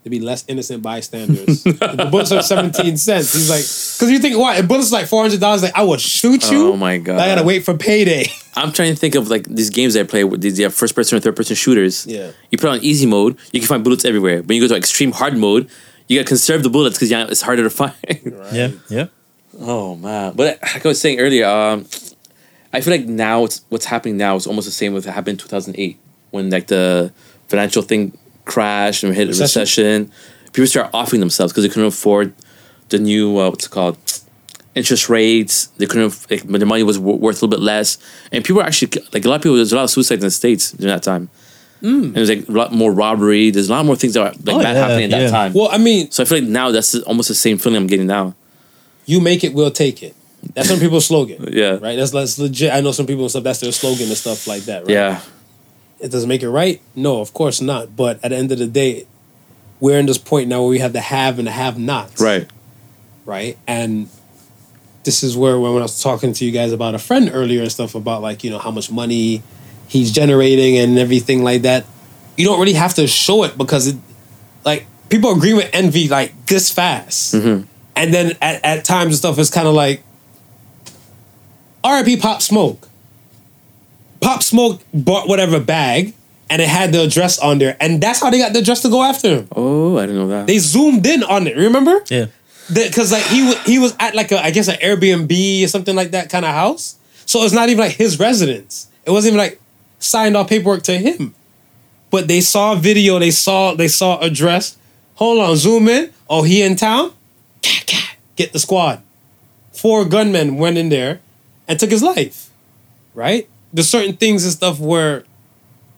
there'd be less innocent bystanders. The bullets are 17 cents. He's like, because you think, what? If bullets are like $400, like, I would shoot you. Oh my God. I gotta wait for payday. I'm trying to think of like these games I play with these yeah, first person or third person shooters. Yeah. You put on easy mode, you can find bullets everywhere. But you go to extreme hard mode, you gotta conserve the bullets because yeah, it's harder to find. Yeah, yeah. Oh man! But like I was saying earlier, um, I feel like now it's what's happening now is almost the same with what happened in two thousand eight when like the financial thing crashed and we hit a Recession. recession. People start offing themselves because they couldn't afford the new uh, what's it called interest rates. They couldn't like, their money was w- worth a little bit less, and people were actually like a lot of people. There's a lot of suicides in the states during that time. And there's like a lot more robbery. There's a lot more things that are like Oh, bad yeah, happening at that time. Well, I mean, so I feel like now that's almost the same feeling I'm getting now. you make it, we'll take it. That's some people's slogan. Yeah. Right? That's, that's legit. I know some people and stuff, that's their slogan and stuff like that, right? Yeah. It doesn't make it right? No, of course not. But at the end of the day, we're in this point now where we have the have and the have nots. Right. right? And this is where when I was talking to you guys about a friend earlier and stuff about like you know how much money he's generating and everything like that. You don't really have to show it because it, like people agree with envy like this fast, mm-hmm. and then at, at times and stuff it's kind of like R.I.P. Pop Smoke. Pop Smoke bought whatever bag. And it had the address on there, and that's how they got the address to go after him. Oh, I didn't know that. They zoomed in on it. Remember? Yeah. because like he was he was at like a I guess an Airbnb or something like that kind of house. So it's not even like his residence. It wasn't even like signed off paperwork to him. But they saw video. They saw they saw address. Hold on, zoom in. Oh, he in town. Cat, cat. Get the squad. Four gunmen went in there and took his life. Right. There's certain things and stuff where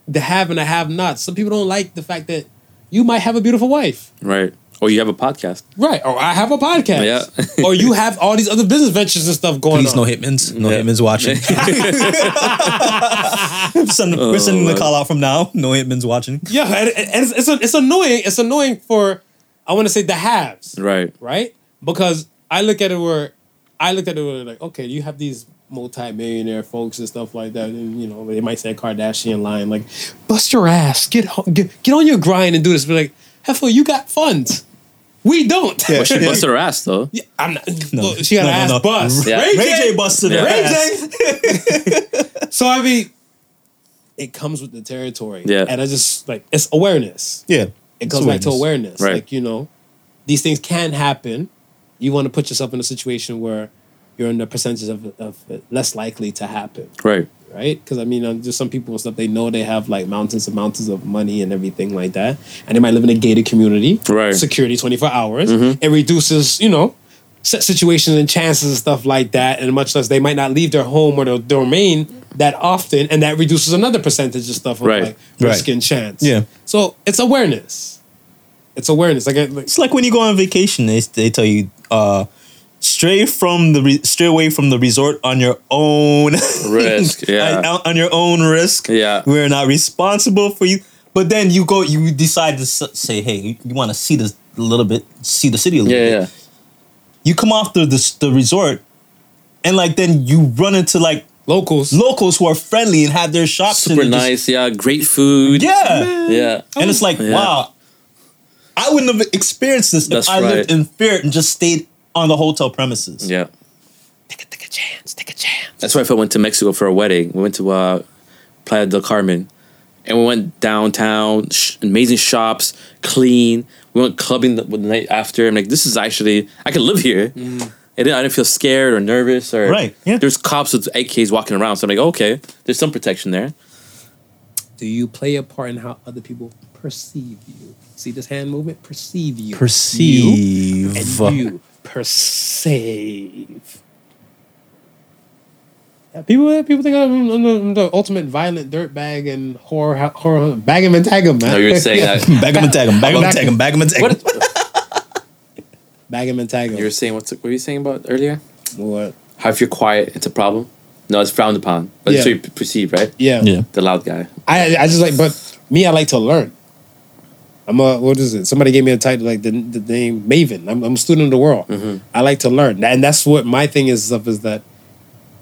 the have and the have not. Some people don't like the fact that you might have a beautiful wife. Right. Or you have a podcast. Right. Or I have a podcast. Yeah. or you have all these other business ventures and stuff going Please on. no hitmans. No Yeah. hitmans watching. Send- we're sending the oh, call out from now. No hitmans watching. Yeah, and, and it's, it's, it's annoying. It's annoying for, I want to say the haves, Right. right? Because I look at it where, I look at it where like, okay, you have these multi-millionaire folks and stuff like that, and you know they might say Kardashian line like, "Bust your ass, get get, get on your grind and do this." But like, Heffa, you got funds. We don't. Yeah. She busted her ass though. I'm not. No. well, she got No, an no, ass no. bust. Yeah. Ray, J busted her Ray ass. J. So I mean, it comes with the territory. Yeah. And I just like it's awareness. Yeah. It goes It's back to awareness. Right. Like, you know, these things can happen. You want to put yourself in a situation where you're in the percentage of, of less likely to happen. Right. Right? Because I mean, uh, just some people and stuff, they know they have like mountains and mountains of money and everything like that. And they might live in a gated community. Right. Security 24 hours. Mhm. It reduces, you know, set situations and chances and stuff like that. And much less they might not leave their home or their domain that often. And that reduces another percentage of stuff of Right. like risk Right. and chance. Yeah. So it's awareness. It's awareness. Like, like It's like when you go on vacation, they, they tell you, uh, stray from the re- stray away from the resort on your own Risk, yeah. on, on your own risk. Yeah. we're not responsible for you. But then you go, you decide to say, hey, you, you want to see this a little bit, see the city a little Yeah, bit. yeah. You come off the, the the resort, and like then you run into like locals. locals who are friendly and have their shops. and Super they just- nice. Yeah. Great food. yeah. Yeah. And it's like, Yeah. wow, I wouldn't have experienced this That's if I lived in fear and just stayed on the hotel premises. Yeah. Take a, take a chance. Take a chance. That's why if I went to Mexico for a wedding, we went to uh, Playa del Carmen, and we went downtown, sh- amazing shops, clean. We went clubbing the, the night after. I'm like, this is actually I could live here. And then I didn't feel scared or nervous or Right, yeah. There's cops with AKs walking around, so I'm like, okay, there's some protection there. Do you play a part in how other people perceive you? See this hand movement? Perceive you. Perceive. You and you perceive. Yeah, people, people think I'm, I'm the, I'm the ultimate violent dirtbag and horror, horror bag him and tag him, man. No, you were saying that. Bag him and tag him. Bag him and tag him. Bag him and tag him. bag him and tag him. you were saying? What's what were you saying about earlier? what? How if you're quiet, it's a problem. No, it's frowned upon. But that's Yeah. what you perceive, right? Yeah. Yeah. The loud guy. I I just like, but me, I like to learn. I'm a what is it? Somebody gave me a title like the, the name Maven. I'm, I'm a student of the world. Mm-hmm. I like to learn, and that's what my thing is. Stuff is that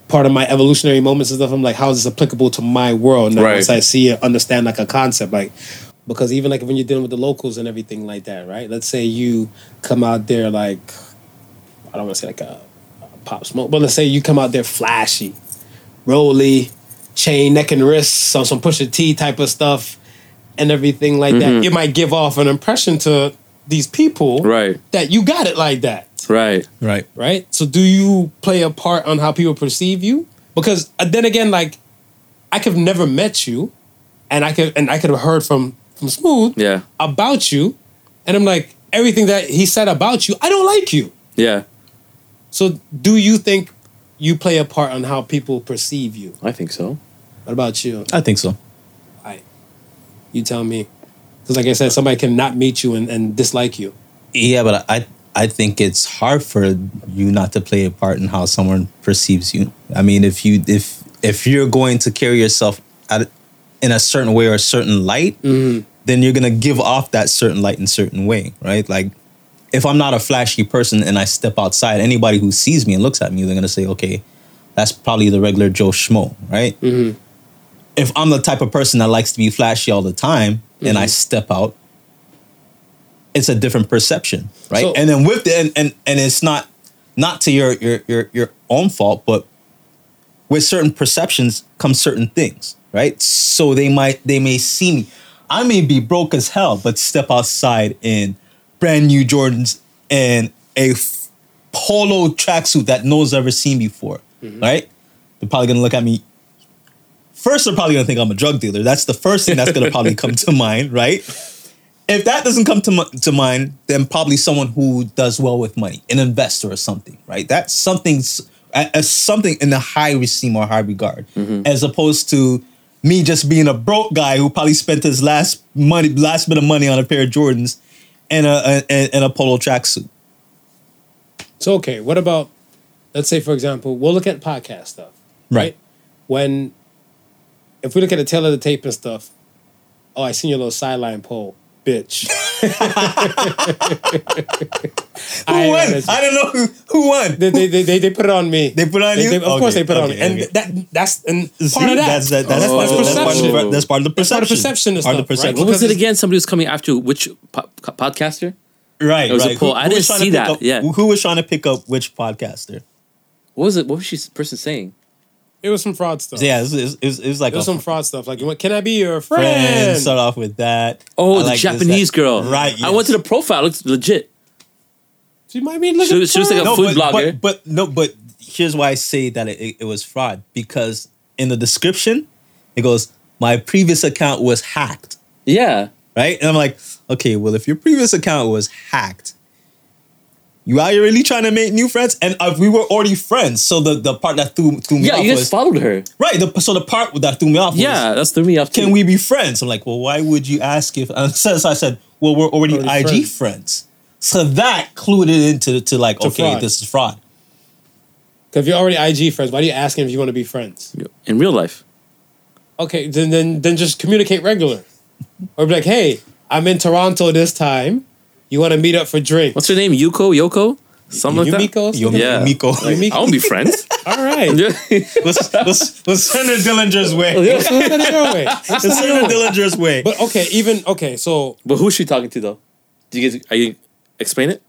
part of my evolutionary moments and stuff. I'm like, how is this applicable to my world? Then Right. once I see it, understand like a concept, like because even like when you're dealing with the locals and everything like that, right? Let's say you come out there like I don't want to say like a, a pop smoke, but let's say you come out there flashy, rolly, chain, neck and wrist, some some Pusha T type of stuff, and everything like that. It might give off an impression to these people Right. that you got it like that, Right. Right. right? So do you play a part on how people perceive you? Because uh, then again, like I could have never met you, and I could and I could have heard from from Smooth Yeah. about you, and I'm like everything that he said about you, I don't like you. Yeah. So do you think you play a part on how people perceive you? I think so. What about you? I think so. You tell me. Because like I said, somebody can not meet you and, and dislike you. Yeah, but I I think it's hard for you not to play a part in how someone perceives you. I mean, if you if if you're going to carry yourself at, in a certain way or a certain light, mm-hmm. then you're gonna give off that certain light in certain way, right? Like if I'm not a flashy person and I step outside, anybody who sees me and looks at me, they're gonna say, okay, that's probably the regular Joe Schmo, right? Mm-hmm. If I'm the type of person that likes to be flashy all the time and I mm-hmm. step out, it's a different perception, right? So- and then with the and, and and it's not not to your your your your own fault, but with certain perceptions come certain things, right? So they might they may see me. I may be broke as hell, but step outside in brand new Jordans and a polo tracksuit that no one's ever seen before, mm-hmm. right? They're probably gonna look at me. First, they're probably gonna think I'm a drug dealer. That's the first thing that's gonna probably come to mind, right? If that doesn't come to, mi- to mind, then probably someone who does well with money, an investor or something, right? That's something as something in the high esteem or high regard, mm-hmm. as opposed to me just being a broke guy who probably spent his last money, last bit of money on a pair of Jordans and a, a and a polo tracksuit. So okay, what about let's say for example, we'll look at podcast stuff. Right. When if we look at the tail of the tape and stuff, oh I seen your little sideline pole, bitch. Who I- won? I- I don't know who, who won. they, they, they, they, they put it on me. They put it on They- you? they- of course they put it on me. okay, And okay. that that's and See, part of that. That's, that, that's, Oh. that's, that's, part of the, that's part of the That's perception. part of perception and Part of stuff, the right? perception. What was it again? Somebody was coming after which po- podcaster? Right, It was a right. poll. Who- I didn't was trying see to pick that, Up, yeah. Who, who was trying to pick up which podcaster? What was it? What was she person saying? It was some fraud stuff. Yeah, it was, it was, it was, like It was a some fraud stuff. Like, can I be your friend. friend? Start off with that. Oh, I the like Japanese that. girl. Right. I went to the profile. It looks legit. She might be looking. She- she was like a no, food but, blogger. But, but no, but here's why I say that it, it, it was fraud because in the description it goes, "My previous account was hacked." Yeah. Right, and I'm like, okay, well, if your previous account was hacked, you are you really trying to make new friends? And uh, we were already friends, so the, the part that threw, threw me Yeah, off Yeah, you guys was followed her. right. The, so the part that threw me off was, Yeah, that's threw me off. can too. we be friends? I'm like, well, why would you ask if? And so so I said, well, we're already, Already IG friends. friends. So that clued it into to like, To okay, fraud. this is fraud. Because if you're already IG friends, why do you ask him if you want to be friends? in real life? Okay, then then then just communicate regular, or be like, hey, I'm in Toronto this time. You want to meet up for drinks? What's her name? Yuko? Yoko? Something like that. Yumiko? Yeah. Miko. Yumiko? I won't be friends. All right. let's, let's, let's send her Dillinger's way. Let's send it your way. Let's Let's send it send your her. Dillinger's way. But okay, even okay, so but who's she talking to though? Do you guys are you explain it?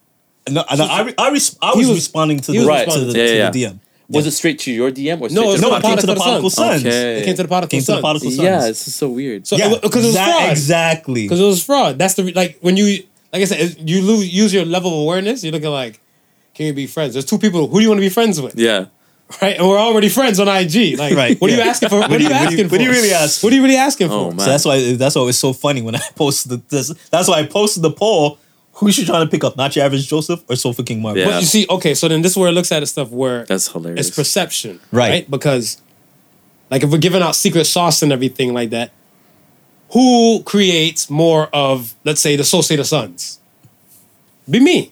No, no, I, re- I, res- I was, was- responding to he the, was to responding the, to- to Yeah, the yeah. DM. Was it straight to your DM or straight No, to No, the I came to the Prodigal Prodigal Sons. Sons. Okay. it came to the prodigal Came to the son. Sons. Yeah, this is so weird. So yeah, uh, because it was fraud. Exactly. Because it was fraud. That's the like when you like I said, you lose use your level of awareness. You're looking like, can you be friends? There's two people. Who do you want to be friends with? yeah. Right, and we're already friends on IG. Like, Right, what are you asking for? What are you What do you- asking for? what do you really ask What are you really asking Oh, for? man. So that's why that's why it was so funny when I posted the, this. That's why I posted the poll. Who is she trying to pick up? Not your average Joseph or Sofa King Marvel? Yeah. But you see, okay, so then this is where it looks at stuff where That's hilarious. it's perception, Right. Because, like, if we're giving out secret sauce and everything like that, who creates more of, let's say, the Associated Sons? Be me,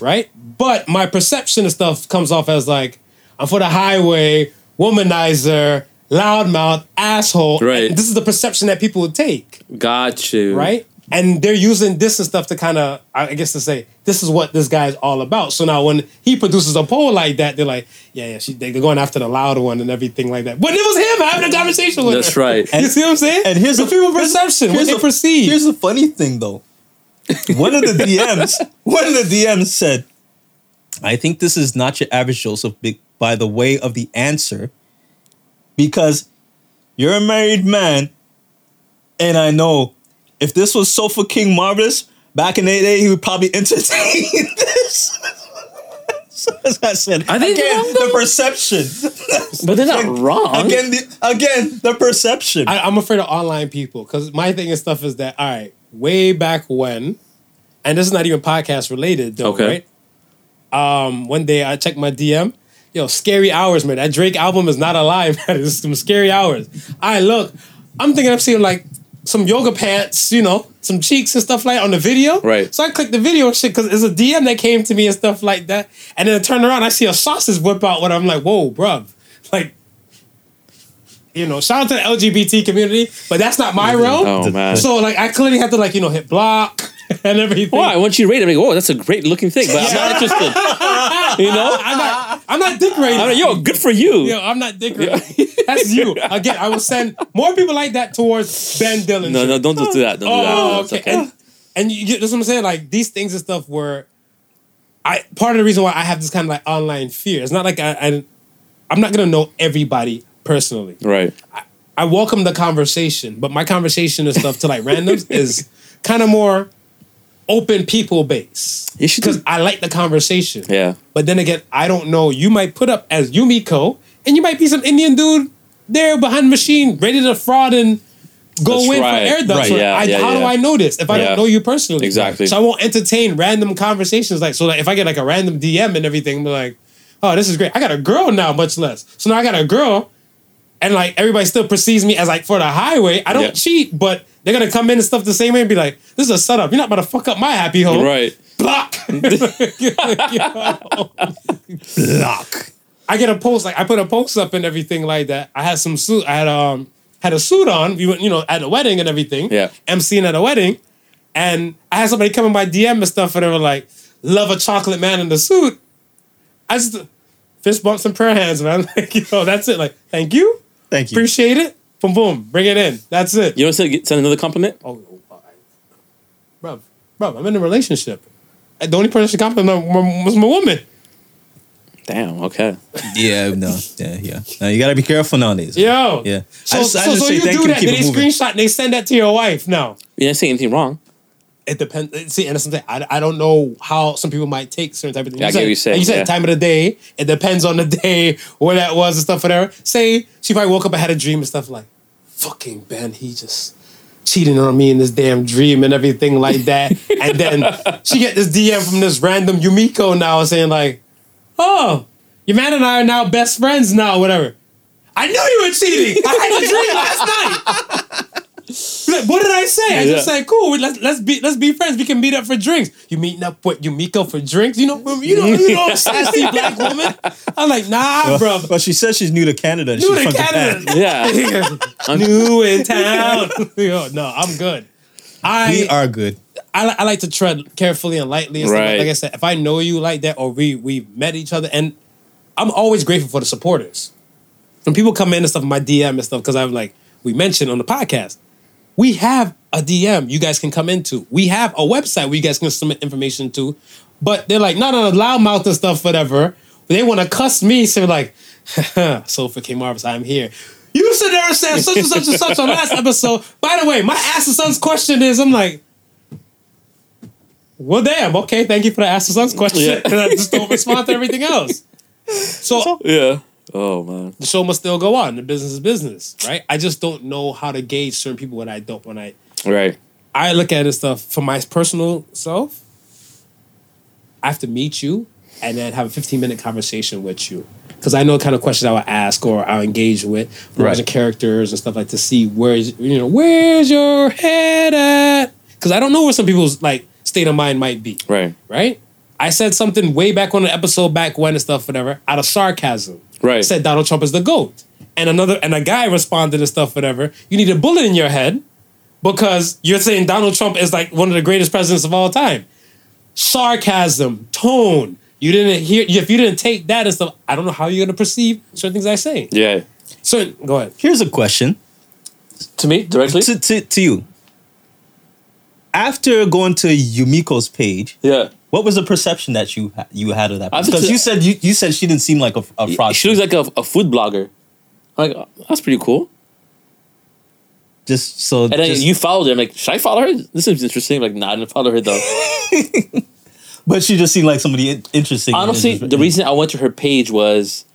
right? But my perception of stuff comes off as like, I'm for the highway, womanizer, loudmouth, asshole. Right. And this is the perception that people would take Got you. right? And they're using this and stuff to kind of, I guess, to say this is what this guy's all about. So now when he produces a poll like that, they're like, yeah, yeah, she, they- they're going after the loud one and everything like that. But it was him having a conversation with That's her. right. you see what I'm saying? And here's the the people here's- perception, what here's they the- perceive. Here's the funny thing, though. One of the DMs, one of the DMs said, "I think this is not your average Joseph by the way of the answer, because you're a married man, and I know if this was Sofa King Marvelous back in the day, he would probably entertain this." As I said, Are they again, wrong, the perception. But they're not wrong. Again, the, again, the perception. I, I'm afraid of online people because my thing and stuff is that all right, way back when, and this is not even podcast related though, Okay. right? Um, one day I checked my DM. Yo, scary hours, man. That Drake album is not alive. lie, man. It's some scary hours. I look, I'm thinking I'm seeing like some yoga pants, you know, some cheeks and stuff like that on the video. Right. So I clicked the video shit because it's a DM that came to me and stuff like that. And then I turn around, I see a sausage whip out when I'm like, whoa, bruv. Like, you know, shout out to the LGBT community, but that's not my realm. Oh man. So like I clearly have to like, you know, hit block and everything. Why? Once you rate it, I'm like, oh, that's a great looking thing, but I'm not interested. You know? I'm not I'm not dick rating. I'm like, yo, good for you. Yo, I'm not dick rating. That's you. Again, I will send more people like that towards Ben Dillinger. No, no, don't do that. Don't do that. Oh, okay. And, you that's what I'm saying. Like these things and stuff where I part of the reason why I have this kind of like online fear. It's not like I, I I'm not gonna know everybody personally. Right. I welcome the conversation, but my conversation and stuff to like randoms is kind of more open people base. You should Because I like the conversation. Yeah. But then again, I don't know. You might put up as Yumiko, and you might be some Indian dude there behind the machine, ready to fraud and go That's in right. for air ducts. Right, So yeah, I, yeah, how do. I know this if I Yeah. don't know you personally? Exactly. So I won't entertain random conversations. Like so, like if I get like a random DM and everything, I'm like, oh, this is great. I got a girl now, much less. So now I got a girl, and like everybody still perceives me as like for the highway. I don't Yeah. cheat, but they're gonna come in and stuff the same way and be like, this is a setup. You're not about to fuck up my happy home. Right. Block. Block. I get a post like I put a post up and everything like that. I had some suit. I had um had a suit on. We went you know at a wedding and everything. Yeah. emceeing at a wedding, and I had somebody come in my DM and stuff, and they were like, "Love a chocolate man in the suit." I just fist bumps and prayer hands, man. Like you know that's it. Like thank you, Thank you. appreciate it. Boom boom, bring it in. That's it. You want to send, send another compliment? Oh, oh, I- bro, bro, I'm in a relationship. the only person she complimented was my woman. Damn. Okay. Yeah, no, yeah, yeah. No, you gotta be careful nowadays. Yo. Yeah. So, I just- I so, just so say you thank do you, that, keep then it they moving. screenshot and they send that to your wife. No. You didn't say anything wrong. It depends. See, and something I, I don't know how some people might take certain type of things. Yeah, I get said, what you're like You said yeah. time of the day. It depends on the day where that was and stuff. Whatever. Say she probably woke up and had a dream and stuff like, "Fucking Ben, he just cheating on me in this damn dream and everything like that." and then she get this DM from this random Yumiko now saying like, "Oh, your man and I are now best friends now. Whatever." I knew you were cheating. I had a dream last night. What did I say? I just Yeah. said, cool. Let's let's be let's be friends. We can meet up for drinks. You meeting up with Yumiko for drinks? You know, you know, you know, sassy black woman. I'm like, nah, bro. But she says she's new to Canada. and New she's to from Canada. Japan. Yeah. New in town. Yo, no, I'm good. I We are good. I, I like to tread carefully and lightly. And. Right. Like I said, if I know you like that, or we we met each other, and I'm always grateful for the supporters. When people come in and stuff, in my DM and stuff, because I'm like we mentioned on the podcast, we have a DM you guys can come into. We have a website where you guys can submit information to, but they're like not on a loudmouth and stuff, whatever. They want to cuss me, so like, so for K Marvis, I'm here. You should never said such and such and such on last episode. By the way, my ask the son's question is, I'm like, well, damn. Okay, thank you for the ask the son's question. Yeah. and I just don't respond to everything else. So Yeah. Oh man. the show must still go on. The business is business, right? I just don't know how to gauge certain people when I don't. When I Right. I look at this stuff for my personal self. I have to meet you and then have a 15 minute conversation with you. Because I know the kind of questions I would ask or I'll engage with, Right. characters and stuff like to see where's you know where's your head at. Because I don't know where some people's like state of mind might be Right. right? I said something way back on the episode back when and stuff, whatever, out of sarcasm. Right. Said Donald Trump is the GOAT. And another and a guy responded and stuff, whatever. You need a bullet in your head because you're saying Donald Trump is like one of the greatest presidents of all time. Sarcasm, tone. You didn't hear if you didn't take that and stuff, I don't know how you're gonna perceive certain things I say. Yeah. So go ahead. Here's a question To me directly. to, to, to you. After going to Yumiko's page, Yeah. What was the perception that you you had of that? Because you said you, you said she didn't seem like a, a fraud. She looks like a, a food blogger. I'm like, oh, that's pretty cool. just so And then just- you followed her. I'm like, should I follow her? This seems interesting. I'm like, nah, I didn't follow her though. but she just seemed like somebody in- interesting. Honestly, the reason I went to her page was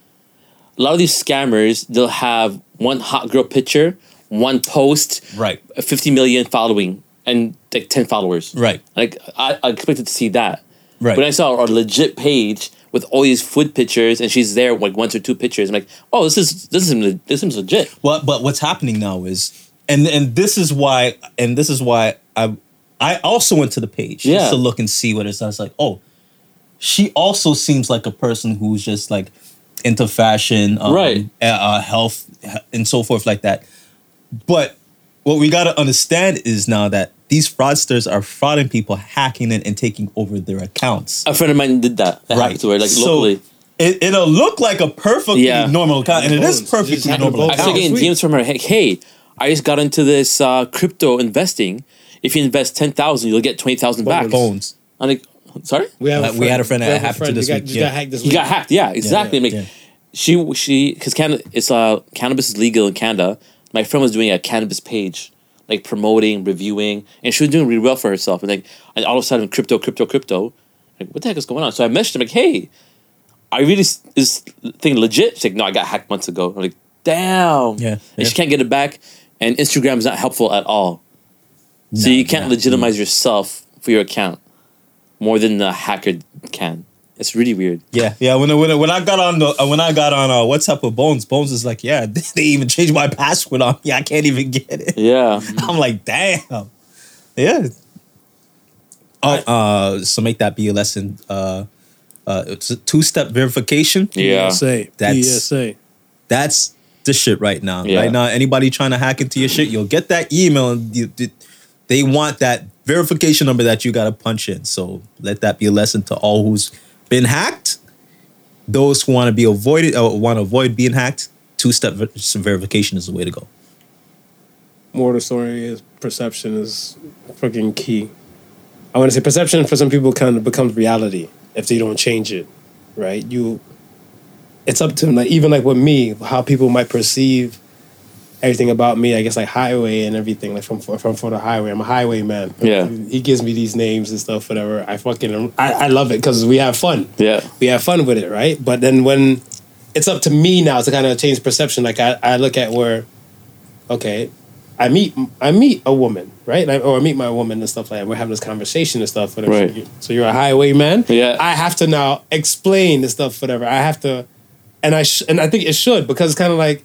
a lot of these scammers, they'll have one hot girl picture, one post, right, 50 million following, and like 10 followers. right, Like, I, I expected to see that. Right. But I saw a legit page with all these food pictures, and she's there like once or two pictures. I'm like, oh, this is this is this seems legit. Well, but what's happening now is, and and this is why, and this is why I I also went to the page Yeah. just to look and see what it's. I was like, oh, she also seems like a person who's just like into fashion, um, Right. uh, health, and so forth like that. But what we got to understand is now that these fraudsters are frauding people, hacking it, and taking over their accounts. A friend of mine did that. That happened to her, like So, locally. It, it'll look like a perfectly Yeah. normal account, and it is perfectly normal bones. I am started getting sweet. DMs from her. Hey, hey, I just got into this uh, crypto investing. If you invest ten thousand, you'll get twenty thousand back. Bones. I'm like, sorry. We have Uh, we had a friend that we have a happened to friend this that got, week, yeah. got hacked this He week. got hacked. Yeah, exactly. yeah, I'm like, yeah. she she because Canada it's uh cannabis is legal in Canada. My friend was doing a cannabis page, like promoting, reviewing, and she was doing really well for herself. And like, and all of a sudden, crypto, crypto, crypto. Like, what the heck is going on? So I messaged him like, hey, I really is this thing legit? She's like, no, I got hacked months ago. I'm like, damn. Yeah, And yeah. she can't get it back, and Instagram is not helpful at all. So you can't no. legitimize yourself for your account more than the hacker can. It's really weird. Yeah, yeah. When when when I got on the uh, when I got on uh, WhatsApp with Bones, Bones is like, yeah, they even changed my password on me. I can't even get it. Yeah. I'm like, damn. Yeah. Oh, uh, so make that be a lesson. Uh, uh, it's a two step verification. Yeah. PSA. That's- PSA. That's the shit right now. Yeah. Right now, anybody trying to hack into your shit, you'll get that email and you, you- they want that verification number that you got to punch in. So let that be a lesson to all who's been hacked. Those who want to be avoided uh, or want to avoid being hacked, two step ver- verification is the way to go. More the story is perception is freaking key. I want to say perception for some people kind of becomes reality if they don't change it, right? You, it's up to them. like even like with me, how people might perceive everything about me. I guess like highway and everything like from from for the highway. I'm a highway man. Yeah. he gives me these names and stuff, whatever. I fucking I, I love it because we have fun. Yeah. we have fun with it, right? But then when it's up to me now to kind of change perception, like I, I look at where, okay, I meet I meet a woman, right? Like, or I meet my woman and stuff like that. We're having this conversation and stuff, whatever. Right. So you're a highwayman. Yeah. I have to now explain the stuff, whatever. I have to, and I sh- and I think it should because it's kind of like.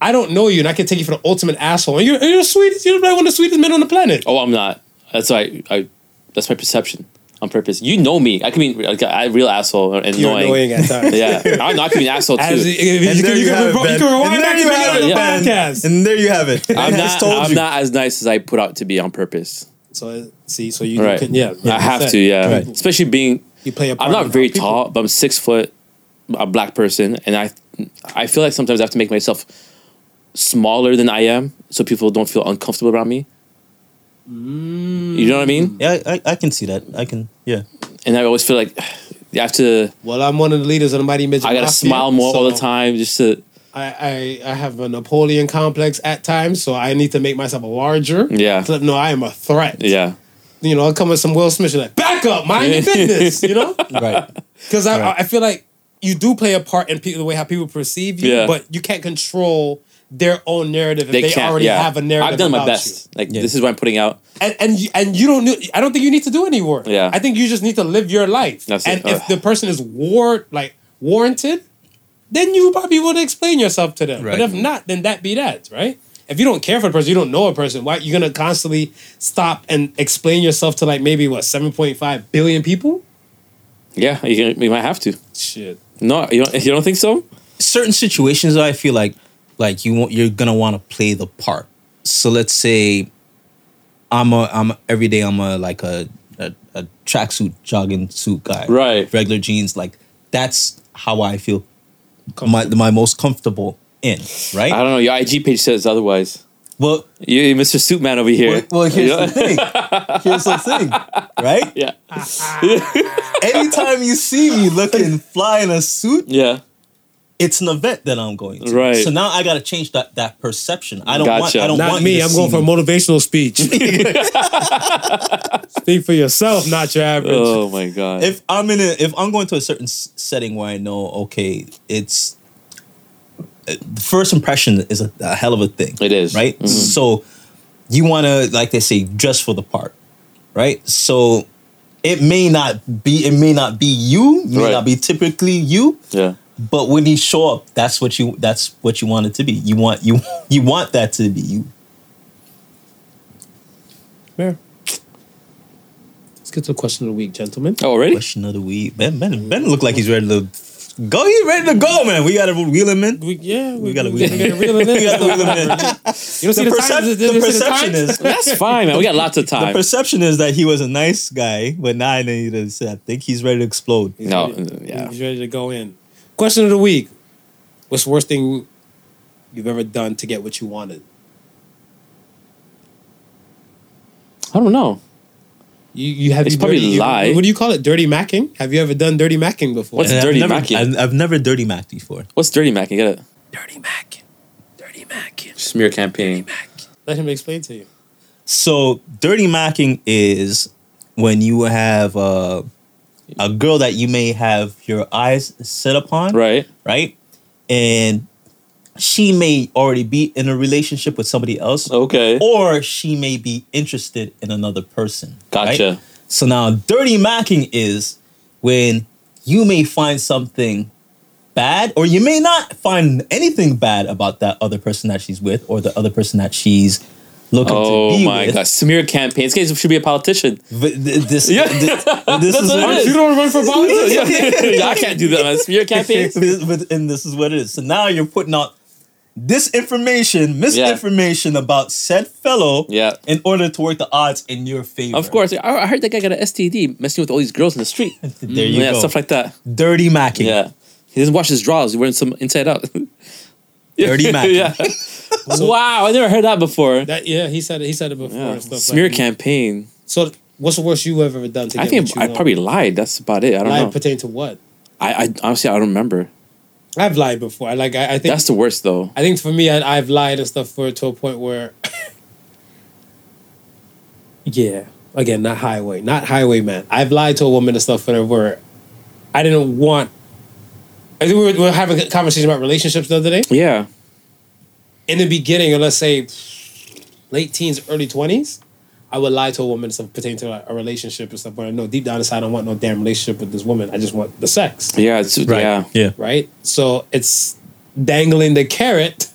I don't know you, and I can take you for the ultimate asshole. And you're, you're the sweetest. You're like one of the sweetest men on the planet. Oh, I'm not. That's why I, I. That's my perception on purpose. You know me. I can be like a real asshole and You're annoying. annoying at times. Yeah, I, know I can be an asshole too. As, if you, And can, there you, you can, have it, you can rewind back there to you the have it, of the podcast. And there you have it. I'm not. told I'm you. not as nice as I put out to be on purpose. So uh, see, so you Right. can, yeah, I have to. Yeah. Right. Especially being. You play a part I'm not very how people- tall, but I'm six foot, a black person, and I, I feel like sometimes I have to make myself smaller than I am, so people don't feel uncomfortable around me. You know what I mean? Mm. Yeah, I, I can see that. I can. Yeah. And I always feel like you have to. Well, I'm one of the leaders of the Mighty Midget. I gotta Mafia, smile more all the time just to. I, I I have a Napoleon complex at times, so I need to make myself larger. Yeah. To let know I am a threat. Yeah. You know, I'll come with some Will Smith, you're like, back up, mind your business. You know, Right. because I Right. I feel like you do play a part in people, the way how people perceive you, Yeah. but you can't control their own narrative if They, they, already yeah. have a narrative. I've done my about best. Like Yeah. this is what I'm putting out. and and you, and you don't. need- I don't think you need to do any work. Yeah. I think you just need to live your life. That's and it. if the person is war like warranted, then you probably want to explain yourself to them. But if not, then that be that, right? If you don't care for the person, you don't know a person. Why you're gonna constantly stop and explain yourself to like maybe what seven point five billion people? Yeah, you, can, you might have to. Shit. No, you don't, you don't think so? certain situations though, I feel like like you want you're gonna want to play the part. So let's say I'm a I'm a, every day I'm a like a a, a tracksuit jogging suit guy. Right. Regular jeans like that's how I feel my my most comfortable in, right? I don't know. Your IG page says otherwise. well, You, you Mr. Suitman over here. well, well, here's Yeah. the thing. Here's the thing, right? Yeah. Anytime you see me looking fly in a suit, Yeah. It's an event that I'm going to. Right. So now I got to change that that perception. I don't Gotcha. want. I don't Not want me. I'm see going for a motivational speech. Speak for yourself, not your average. Oh my god. if I'm in a if I'm going to a certain setting where I know okay it's uh, the first impression is a, a hell of a thing It is. right Mhm. so you want to like they say dress for the part right so it may not be it may not be you it may Right. not be typically you yeah. But when you show up that's what you that's what you want it to be you want you you want that to be you Fair. Let's get to the question of the week, gentlemen. Oh, already? question of the week Ben Ben Ben look like he's ready to go he's ready to go man we gotta wheel him in We, yeah, we, gotta we, wheel we him gotta reel it in. We gotta wheel him in. You don't see The the, percep- times? the You perception times? is- That's fine, man. We got lots of time. The time. perception is that he was a nice guy, but now I need to say I think he's ready to explode. He's No, ready- yeah. He's ready to go in. Question of the week. What's the worst thing you've ever done to get what you wanted? I don't know. You, you have It's you probably dirty, you- lie. What do you call it? Dirty macking? Have you ever done dirty macking before? What's And dirty I've never, macking? I've, I've never dirty macked before. What's dirty mac? You got a dirty macking? Dirty macking. smear campaign. Let him explain to you. So dirty macking is when you have uh, a girl that you may have your eyes set upon, Right. right? And she may already be in a relationship with somebody else, Okay. or she may be interested in another person. right? Gotcha. So now, dirty macking is when you may find something bad, or you may not find anything bad about that other person that she's with, or the other person that she's looking Oh to be my with. god. Smear campaigns This guy should be a politician. But th- this, Yeah. this, this is what is. don't run for politics? yeah, I can't do that, man. Smear campaigns. But- but- and this is what it is. So now you're putting out disinformation, misinformation about said fellow Yeah. in order to work the odds in your favor. Of course. I, I heard that guy got an STD messing with all these girls in the street. There you mm, yeah, go. stuff like that. dirty macking. Yeah. He doesn't wash his drawers. He's wearing some inside out. Dirty Mac. yeah. wow, I never heard that before. That yeah, he said it. He said it before. Yeah. and stuff Smear like that. campaign. So What's the worst you have ever done to I get think I want? probably lied. That's about it. I don't know. lied know. pertaining to what? I, I honestly I don't remember. I've lied before. Like. I, I think. That's the worst though. I think for me, I, I've lied and stuff for to a point where. yeah. Again, not highway, not highway man. I've lied to a woman and stuff where, where I didn't want. I think we were, we were having a conversation about relationships the other day. Yeah. In the beginning, or let's say late teens, early twenties, I would lie to a woman and stuff pertaining to a, a relationship and stuff. But I know deep down inside, I don't want no damn relationship with this woman. I just want the sex. Yeah. It's, Right. Yeah. Yeah. right? So it's dangling the carrot,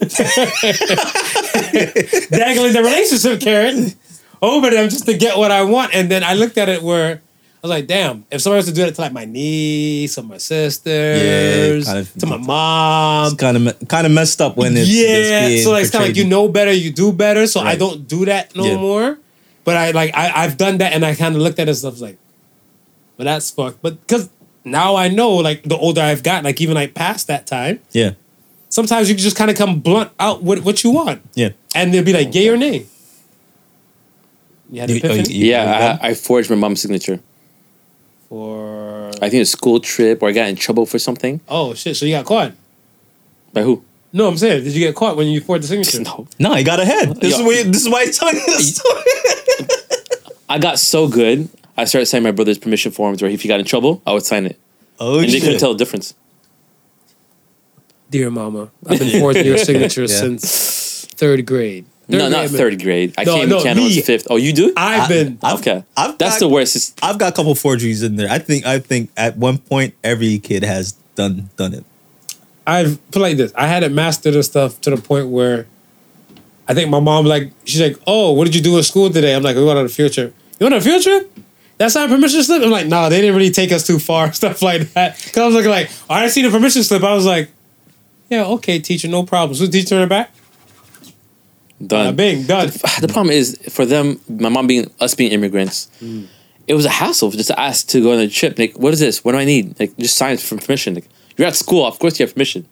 dangling the relationship carrot over them just to get what I want. And then I looked at it where I was like, damn, if somebody was to do that to like my niece or my sisters, kind of- to my mom. It's kind of kind of messed up when it's yeah, it's being so like, it's kind of like you know better, you do better. So I don't do that no Yeah. more. But I like I I've done that, and I kind of looked at it and stuff like, but that's fucked. But because now I know, like the older I've gotten, like even like past that time, Yeah, sometimes you can just kind of come blunt out with what you want, yeah. and they'll be like, "Yay or nay." You had an You- oh, epiphany you- Yeah. I, I forged my mom's signature. For I think a school trip or I got in trouble for something. oh shit, so you got caught. By who? No, I'm saying, did you get caught when you forged the signature? No. No, he got ahead. This is Yo. why. This is why he's telling you the story. I got so good. I started signing my brother's permission forms where if he got in trouble, I would sign it. Oh and they couldn't tell the difference. Dear Mama, I've been forging your signature Yeah. since third grade. Third no, not grade, man. third grade. I No, came no, to Canada me. was fifth. Oh, you do? I've I- been. I've- okay. I've That's got- the worst. It's, I've got a couple forgeries in there. I think. I think at one point every kid has done done it. I've put like this. I had it mastered and stuff to the point where I think my mom like she's like, "Oh, what did you do in school today?" I'm like, "We went on a field trip." You went on a field trip? That's not a permission slip. I'm like, "No, they didn't really take us too far." Stuff like that. Because I was looking like, oh, I didn't see the permission slip. I was like, "Yeah, okay, teacher, no problems." So the teacher in the back, done. bing, done. the problem is for them, my mom being us being immigrants, Mm. it was a hassle just to ask to go on a trip. Like, what is this? What do I need? Like, just sign for permission. Like, you're at school, of course you have permission.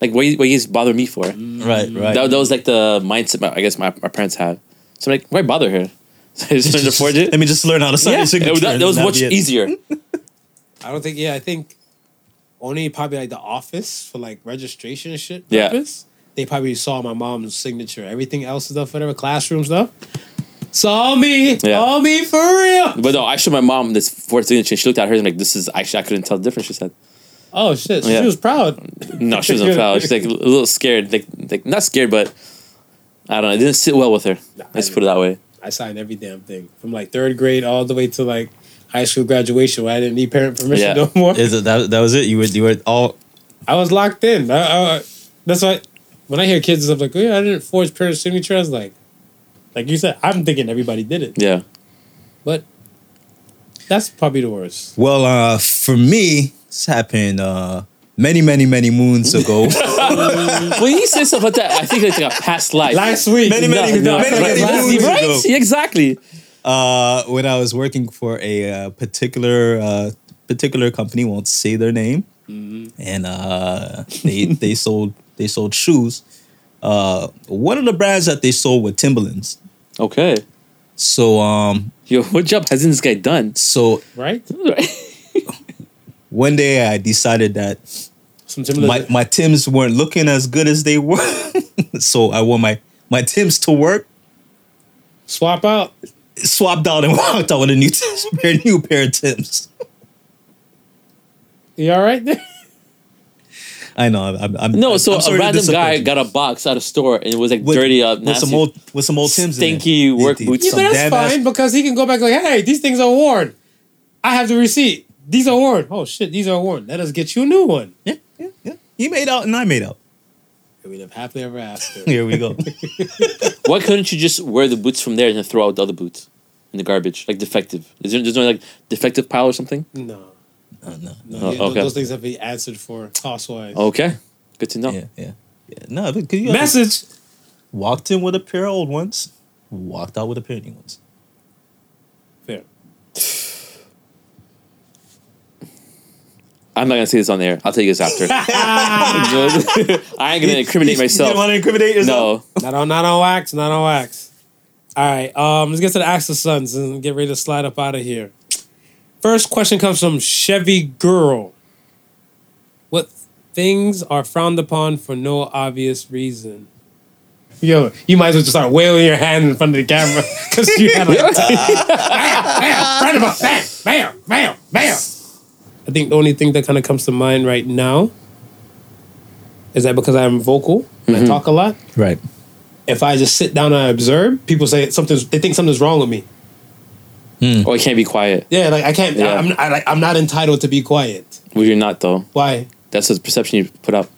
Like, what you, what you bother me for? Mm. Right, right. That, that was like the mindset. my- I guess my, my parents had. So I'm like, why bother her? So I just learned to forge it. Let me just learn how to sign Yeah, signature. it- that, that was much easier. I don't think. Yeah, I think only probably like the office for like registration and shit. Yeah. Purpose, they probably saw my mom's signature. Everything else stuff, whatever, classroom stuff. Saw me, Yeah. saw me for real. But no, I showed my mom this fourth signature. She looked at hers and like, this is actually I couldn't tell the difference. She said, Oh shit, Yeah. she was proud. no, she wasn't proud. She's like a little scared. Like, like not scared, but I don't know. It didn't sit well with her. Let's put it that way. I signed every damn thing from like third grade all the way to like high school graduation where I didn't need parent permission Yeah. no more. Is it that? That was it. You were you were all. I was locked in. I, I, that's why when I hear kids and stuff like, "Oh yeah, I didn't forge parents' signature," I was like, like you said, I'm thinking everybody did it, Yeah. but that's probably the worst. Well, uh, for me, this happened uh, many, many, many moons ago. when you say stuff like that, I think it's like a past life. Last week, Many, many, No, many, no, many last moons week. right? ago. Yeah, exactly. uh, when I was working for a uh, particular uh, particular company, won't say their name, and uh, they they sold they sold shoes. Uh, one of the brands that they sold were Timberlands. Okay. So um, Yo, what job hasn't this guy done? so right? one day I decided that Some my, my Tims weren't looking as good as they were, so I wore my my Tims to work. swap out. Swapped out and walked out with a new pair, new pair of Tims. You all right there? I know. I'm, I'm No, I'm so sorry a random guy got a box out of store and it was like with, dirty up, with some old with some old Tims. in it. Stinky work They- they- boots. Yeah, some but that's damn ass- fine because he can go back like, hey, these things are worn. I have the receipt. These are worn. Oh shit, these are worn. Let us get you a new one. Yeah, yeah, yeah. He made out and I made out. And we live happily ever after. Here we go. Why couldn't you just wear the boots from there and then throw out the other boots in the garbage, like defective? Is there there's no like defective pile or something? no, Uh, no, no, Oh, yeah, okay. those things have to be answered for cost wise. Okay, good to know. yeah, yeah, yeah. No, but 'cause you Message. walked in with a pair of old ones, walked out with a pair of new ones. Fair. I'm not gonna say this on the air. I'll tell you this after. I ain't gonna incriminate You myself. don't want to incriminate yourself. No, Not on, not on wax. Not on wax. All right, um, let's get to the Ask the Sons and get ready to slide up out of here. First question comes from Chevy Girl. What things are frowned upon for no obvious reason? Yo, you might as well just start wailing your hand in front of the camera because you had like bam, bam, frowned upon, bam, bam, bam, bam. I think the only thing that kind of comes to mind right now is that because I'm vocal and I mm-hmm. talk a lot, Right. if I just sit down and I observe, people say something's they think something's wrong with me. Hmm. Oh, I can't be quiet. Yeah, like I can't. Yeah. I'm I, like I'm not entitled to be quiet. Well, you're not though. Why? That's the perception you put up.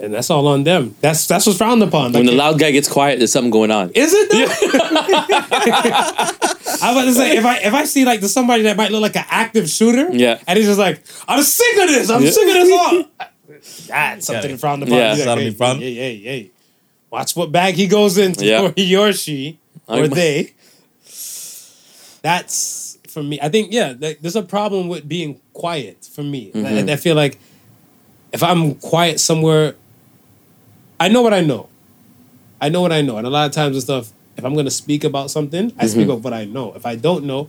And that's all on them. That's that's what's frowned upon. When the loud guy gets quiet, there's something going on. is it? Though? I was about to say if I if I see like there's somebody that might look like an active shooter, Yeah. and he's just like I'm sick of this. I'm Yeah. sick of this all. That's something Yeah. frowned upon. Yeah. He's like, Something hey, frowned- hey, hey, hey, watch what bag he goes into, Yeah. or he or she or I'm- they. That's for me. I think yeah, th- there's a problem with being quiet for me. Mm-hmm. And I feel like if I'm quiet somewhere, I know what I know. I know what I know, and a lot of times and stuff. If I'm gonna speak about something, I Mm-hmm. speak about what I know. If I don't know,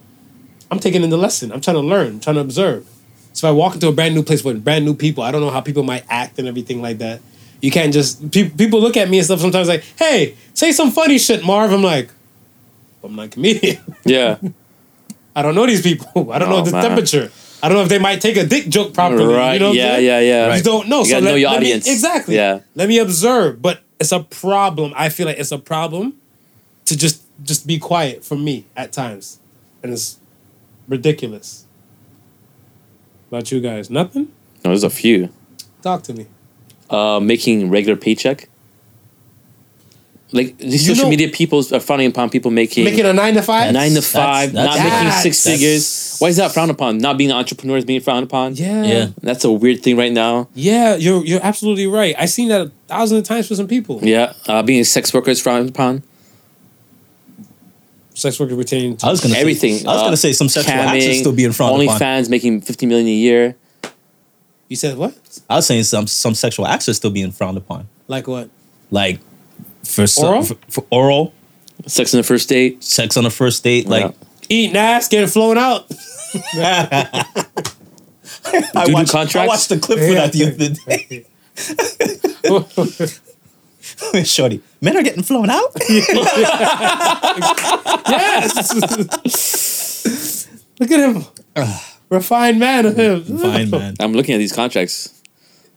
I'm taking in the lesson. I'm trying to learn. I'm trying to observe. So if I walk into a brand new place with brand new people, I don't know how people might act and everything like that. You can't just pe- people look at me and stuff sometimes like, "Hey, say some funny shit, Marv." I'm like, I'm not a comedian. Yeah. I don't know these people. I don't Oh, know the man. temperature. I don't know if they might take a dick joke properly. Right. You know yeah, yeah, yeah. You don't know. You so let, know your let me- exactly. Yeah. Let me observe. But it's a problem. I feel like it's a problem to just just be quiet for me at times, and it's ridiculous. About you guys, nothing. No, there's a few. Talk to me. Uh, making regular paycheck. Like these You social know- media people are frowning upon people making, Making a nine to five. nine to five, that's- not making that's- six figures. Why is that frowned upon? Not being an entrepreneur is being frowned upon. Yeah. Yeah. That's a weird thing right now. Yeah. You're you're absolutely right. I've seen that a thousand times for some people. Yeah. Uh, being a sex worker is frowned upon. Sex worker retaining. I was gonna Everything. Say, I was uh, gonna say some sexual acts are still being frowned upon. OnlyFans making 50 million a year. You said what? I was saying some some sexual acts are still being frowned upon. Like what? Like for some, Oral? For, for oral Sex on the first date. sex on the first date. Like Yeah. Eating ass, getting flown out. I watched, I watched the clip for that the other day. Shorty, men are getting flown out. yes. Look at him. Refined man of him. Fine, man. I'm looking at these contracts.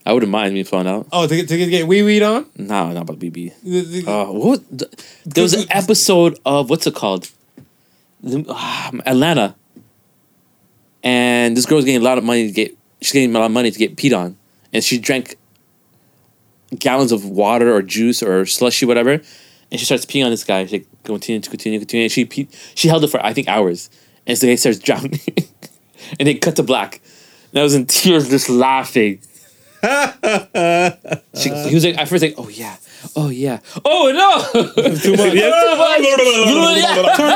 I wouldn't mind me flown out. Oh, to get, to get, wee weed on? No, not about BB. The- the- Uh, what? the- There was an episode of what's it called? The- ah, Atlanta, and this girl's getting a lot of money to get. She's getting a lot of money to get peed on, and she drank gallons of water or juice or slushy, whatever, and she starts peeing on this guy. She like, continue to continue, continue. And she pee, she held it for I think hours, and so guy starts drowning, and they cut to black. And I was in tears, just laughing. She, uh, he was like, at first, like, oh yeah, oh yeah, oh no, too much. Turn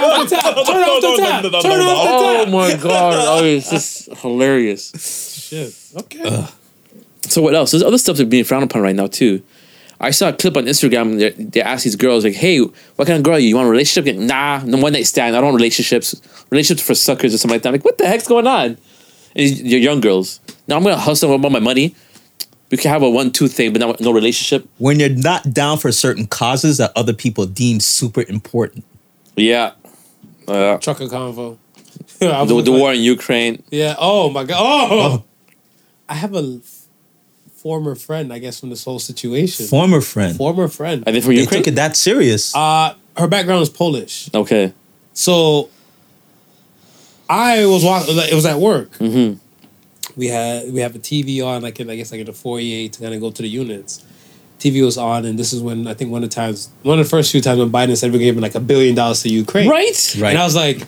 off the tap. Turn off the tap. Turn off the Oh tap. my god! Oh, it's just hilarious. Shit. Okay. So what else? There's other stuff that are being frowned upon right now too. I saw a clip on Instagram. They, they asked these girls like, "Hey, what kind of girl are you? You want a relationship?" Like, nah, no one night stand. I don't want relationships. Relationships for suckers or something like that. I'm like, what the heck's going on? And these- you're young girls. Now I'm gonna hustle about my money. We can have a one-two thing, but not, no relationship. when you're not down for certain causes that other people deem super important. Yeah. Uh, Trucker convo. The, the like- war in Ukraine. Yeah. Oh my god. Oh. I have a f- former friend, I guess, from this whole situation. Former friend. former friend. Are they from They Ukraine? took it that serious. Uh, her background is Polish. okay. So I was walking. It was at work. Mm-hmm. We had we have a TV on, like in I guess like in the foyer to kind of go to the units. TV was on, and this is when I think one of the times, one of the first few times when Biden said we're giving like a billion dollars to Ukraine. Right. Right. And I was like,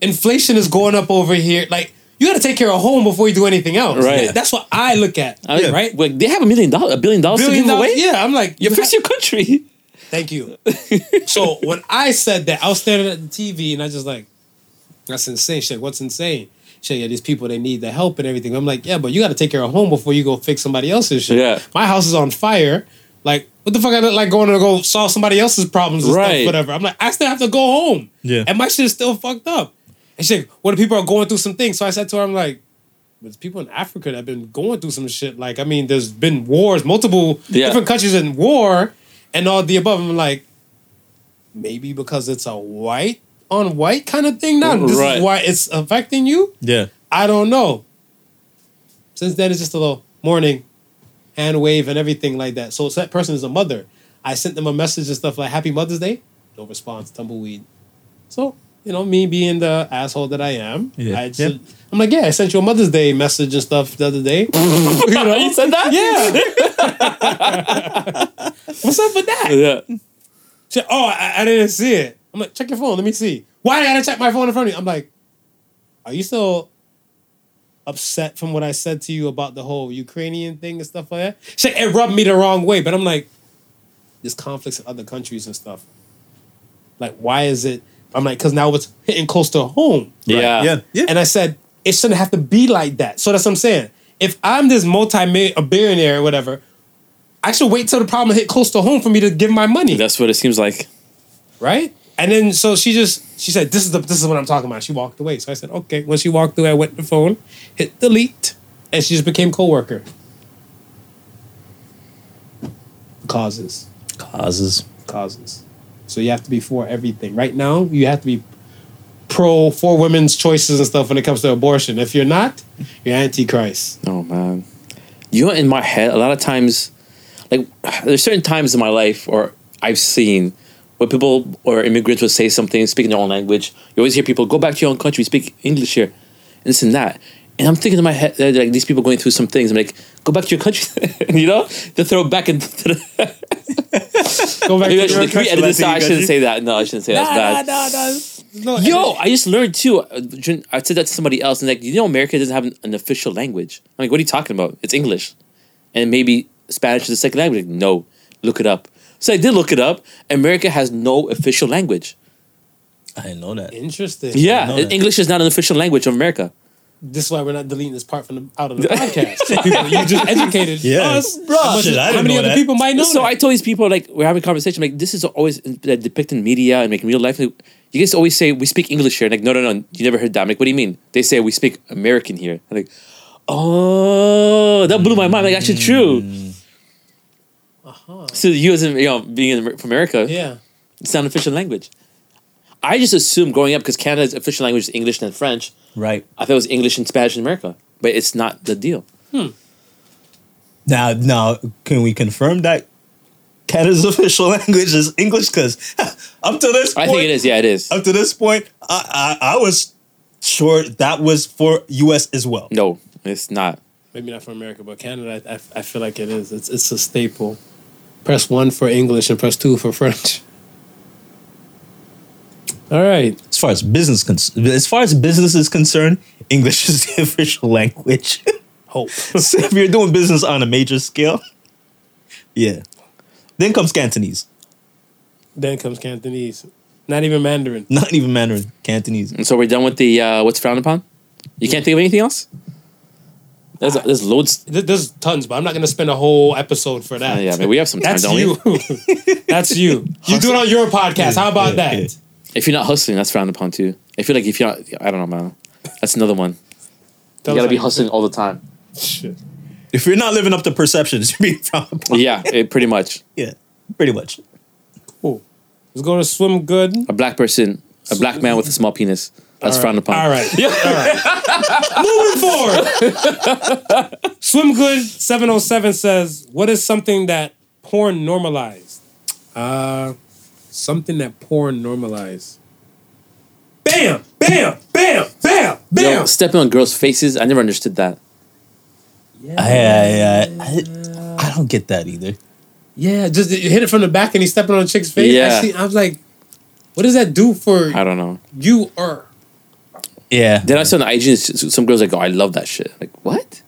inflation is going up over here. Like you got to take care of home before you do anything else. Right. That's what I look at. I mean, right. Like they have a million dollars, a billion dollars Billion to give dollars. away. Yeah. I'm like, You you fix ha- your country. Thank you. so when I said that, I was standing at the TV and I just like, that's insane. She's like, what's insane? She's like, yeah, these people they need the help and everything. I'm like, yeah, but you got to take care of home before you go fix somebody else's shit. Yeah. My house is on fire. Like, what the fuck I look like going to go solve somebody else's problems and Right. stuff, whatever. I'm like, I still have to go home. Yeah. And my shit is still fucked up. And she's like, what if people are going through some things? So I said to her, I'm like, there's people in Africa that have been going through some shit. Like, I mean, there's been wars, multiple Yeah. different countries in war and all the above. I'm like, maybe because it's a white on white kind of thing now. This Right. is why it's affecting you. Yeah. I don't know. Since then, it's just a little morning, hand wave, and everything like that. So, that person is a mother. I sent them a message and stuff like "Happy Mother's Day." No response. Tumbleweed. So you know, me being the asshole that I am, Yeah. I just, I'm like, yeah, I sent you a Mother's Day message and stuff the other day. you know, You said that? yeah. What's up with that? Yeah. She, oh, I, I didn't see it. I'm like, check your phone. Let me see. Why I gotta check my phone in front of you? I'm like, are you still upset from what I said to you about the whole Ukrainian thing and stuff like that? She, it rubbed me the wrong way, but I'm like, there's conflicts in other countries and stuff. Like, why is it? I'm like, because now it's hitting close to home. Yeah. Yeah. Yeah. And I said, it shouldn't have to be like that. So that's what I'm saying. If I'm this multi-billionaire or whatever, I should wait till the problem hit close to home for me to give my money That's what it seems like. right? And then so she just she said, "This is the this is what I'm talking about." She walked away. So I said, "Okay." When she walked away, I went to the phone, hit delete, and she just became co-worker. Causes, Causes. causes. So you have to be for everything. Right now, you have to be pro for women's choices and stuff when it comes to abortion. If you're not, you're antichrist. Oh man. You know, in my head, a lot of times, like there's certain times in my life or I've seen where people or immigrants would say something, speaking their own language. You always hear people go back to your own country, speak English here, and this and that. And I'm thinking in my head, like these people going through some things. I'm like, go back to your country, you know, to throw back into the. Go back Maybe I to should your we edit this out. I country. shouldn't say that. No, I shouldn't say that. That's bad. No, Yo, I just learned too. uh, I said that to somebody else, and like, you know, America doesn't have an, an official language. I'm like, what are you talking about? It's English, and maybe Spanish is the second language. Like, no, look it up. So I did look it up. America has no official language. I didn't know that. interesting. Yeah, that. English is not an official language of America. This is why we're not deleting this part from the, out of the podcast. People, you just educated Yeah. us, bro. How, much- Shit, how many other that. people might know so that? I told these people like we're having a conversation like this is always uh, depicted in media and making real life. Like, you guys always say we speak English here. Like no, no, no, you never heard that. I'm what do you mean? They say we speak American here. I'm like, oh, that blew my mind. Like actually true. So you as in, you know being in, from America, yeah. it's not an official language. I just assumed growing up because Canada's official language is English and French. Right. I thought it was English and Spanish in America, but it's not the deal. Hmm. Now, now, can we confirm that Canada's official language is English? Because up to this point, I think it is. Yeah, it is. Up to this point, I, I I was sure that was for U.S. as well. No, it's not. Maybe not for America, but Canada, I, I, I feel like it is. It's, it's a staple. Press one for English and press two for French. All right. As far as business, cons- as far as business is concerned, English is the official language. Hope. so if you're doing business on a major scale, yeah. Then comes Cantonese, then comes Cantonese. Not even Mandarin. not even Mandarin. Cantonese. And so we're done with the uh, what's frowned upon. You can't think of anything else. There's there's loads. There- There's tons, but I'm not going to spend a whole episode for that. Uh, yeah, I mean, we have some time, That's don't you. we? That's you. You do it on your podcast. How about Yeah, that? If you're not hustling, that's frowned upon too. I feel like if you're not, I don't know, man. That's another one. You gotta be hustling all the time. Shit. If you're not living up to perception, it's being frowned upon. Yeah, it, pretty much. Yeah, pretty much. Cool. Let's go to Swim Good. A black person, a black man with a small penis. That's frowned upon. All right. All right. Moving forward. Swim Good 707 says, What is something that porn normalized? Uh, something that porn normalized. Bam! Bam! Bam! Bam! Bam! Yo, stepping on girls' faces. I never understood that. I, I, I, I don't get that either. Yeah, just you hit it from the back and he's stepping on a chick's face. Yeah. I, see, I was like, what does that do for I don't know. you or Yeah. Then I saw on IG some girls like, oh, I love that shit. Like what?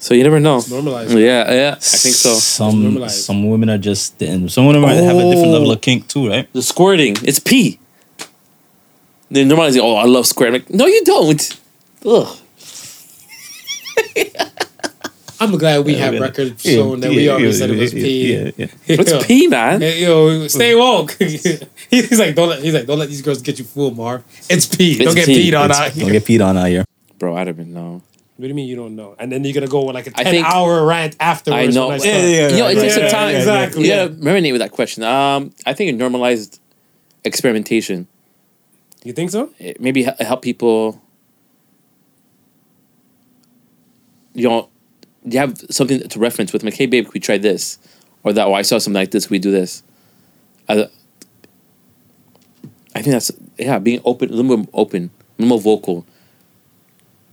So you never know. normalized? Yeah, yeah, I think so. Some some women are just and some women might have a different Oh. level of kink too, right? The squirting, it's pee. They're normalizing. Oh, I love squirting. Like, no, you don't. Ugh. I'm glad we have Yeah, records yeah, showing that we yeah, already yeah, said it was yeah, P. yeah, yeah. What's P, man? Yo, stay woke. he's like, don't let. He's like, don't let these girls get you fooled, Marv. It's P. It's don't get P. peed on It's- out Don't here. get peed on out here. Bro, I don't even know. What do you mean you don't know? And then you're gonna go with like a I ten think- hour rant afterwards. I know. when Yeah, start. yeah, Yo, it takes some Yeah, time. exactly. Yeah, marinate with that question. Um, I think it normalized experimentation. You think so? It maybe he- help people. You know, you have something to reference with. Like, hey, babe, can we try this? Or that, oh, I saw something like this. Can we do this? I, I think that's, yeah, being open, a little more open, a little more vocal.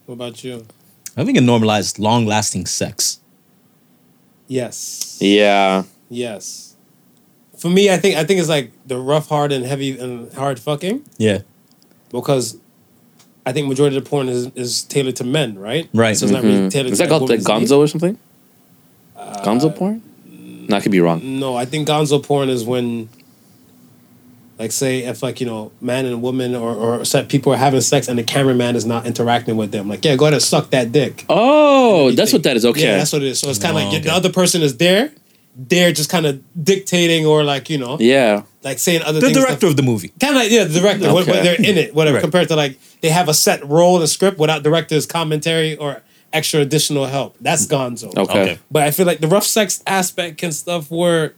What about you? I think it normalized long lasting sex. Yes. Yeah. Yes. For me, I think I think it's like the rough, hard, and heavy and hard fucking Yeah. because I think majority of the porn is, is tailored to men, right? Right. So it's not really tailored. Mm-hmm. Is to that called like women's gonzo or something? gonzo porn? No, I could be wrong. No, I think gonzo porn is when, like, say if like you know, man and woman or or set people are having sex and the cameraman is not interacting with them. Like, yeah, go ahead and suck that dick. Oh, that's think- what that is. Okay. Yeah, that's what it is. So it's kind of Oh, like okay. the other person is there. They're just kind of dictating or like you know, yeah. Like saying other The things. The director of the movie. kind of like yeah, the director Okay. when they're in it, whatever. Right. Compared to like they have a set role in the script without director's commentary or extra additional help. That's Gonzo. Okay. Okay. But I feel like the rough sex aspect and stuff where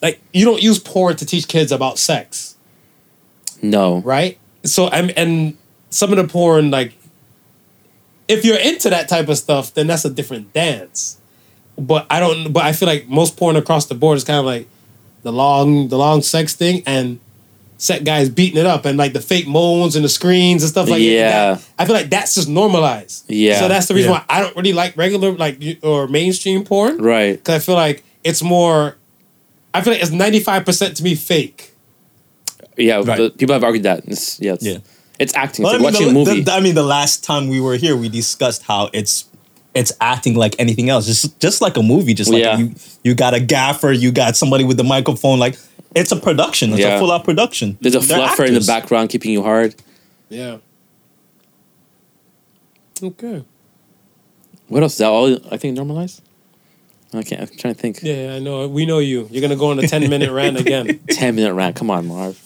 like you don't use porn to teach kids about sex, No. right? So I'm and some of the porn like if you're into that type of stuff, then that's a different dance. But I don't but I feel like most porn across the board is kind of like the long the long sex thing and set guys beating it up and like the fake moans and the screens and stuff like Yeah. that. I feel like that's just normalized. Yeah. So that's the reason Yeah. why I don't really like regular like or mainstream porn. Right. Because I feel like it's more. I feel like it's ninety five percent to me fake. Yeah. Right. the- people have argued that. It's, yeah. It's, Yeah. It's acting. Well, It's like watching the, a movie. the- I mean, the last time we were here, we discussed how it's it's acting like anything else. Just just like a movie. Just like Yeah. you you got a gaffer, you got somebody with the microphone. Like it's a production. It's Yeah. a full out production. There's a They're fluffer in the background keeping you hard. Yeah. Okay. What else? Is that all I think normalized? Okay, I'm trying to think. Yeah, I know. We know you. You're gonna go on a ten minute rant again. 10 minute rant. Come on, Marv.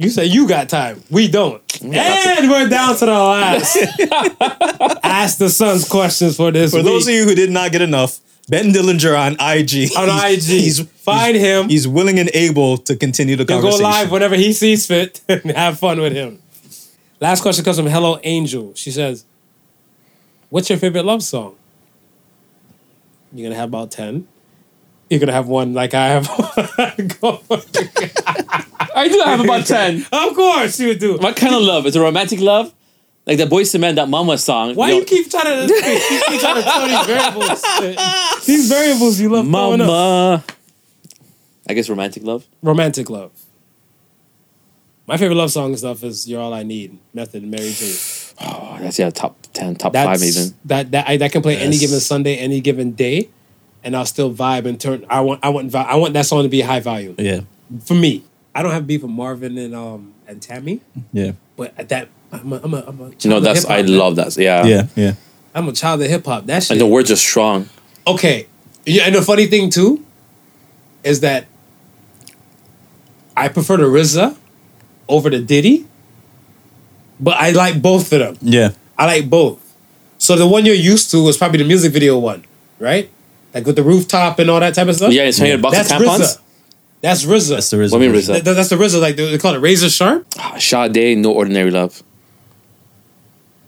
You say you got time. We don't. And we're down to the last. Ask the sons questions for this For week. those of you who did not get enough, Ben Dillinger on IG. on IG, He's find him. He's willing and able to continue the He'll go live whenever he sees fit and have fun with him. Last question comes from Hello Angel. She says, What's your favorite love song? You're gonna have about 10. You're gonna have one like I have. I do have about 10. of course you would do. What kind of love? Is it romantic love? Like the Boyz II Men, that Mama song. Why Yo, you keep trying to you keep trying to throw these variables? These variables you love. Mama. I guess romantic love. Romantic love. My favorite love song and stuff is "You're All I Need." Method and Mary J. Oh, that's yeah, top 10, top That's 5 even. that that I, that can play any given Sunday, any given day, and I'll still vibe and turn. I want I want I want that song to be high volume Yeah, for me. I don't have beef with Marvin and um and Tammy, yeah, but at that I'm a, I'm a, I'm a You know, child of that's, I man. love that. Yeah. yeah, yeah. I'm a child of hip hop. That shit. And the words are strong. okay. Yeah, and the funny thing too is that I prefer the RZA over the Diddy, but I like both of them. Yeah. I like both. So the one you're used to is probably the music video one, right? Like with the rooftop and all that type of stuff. Yeah, it's hanging a box of that's tampons. RZA. That's RZA. That's the reason. What mean RZA? That- that's the RZA. Like they they call it razor sharp. Ah, Sade, No Ordinary Love.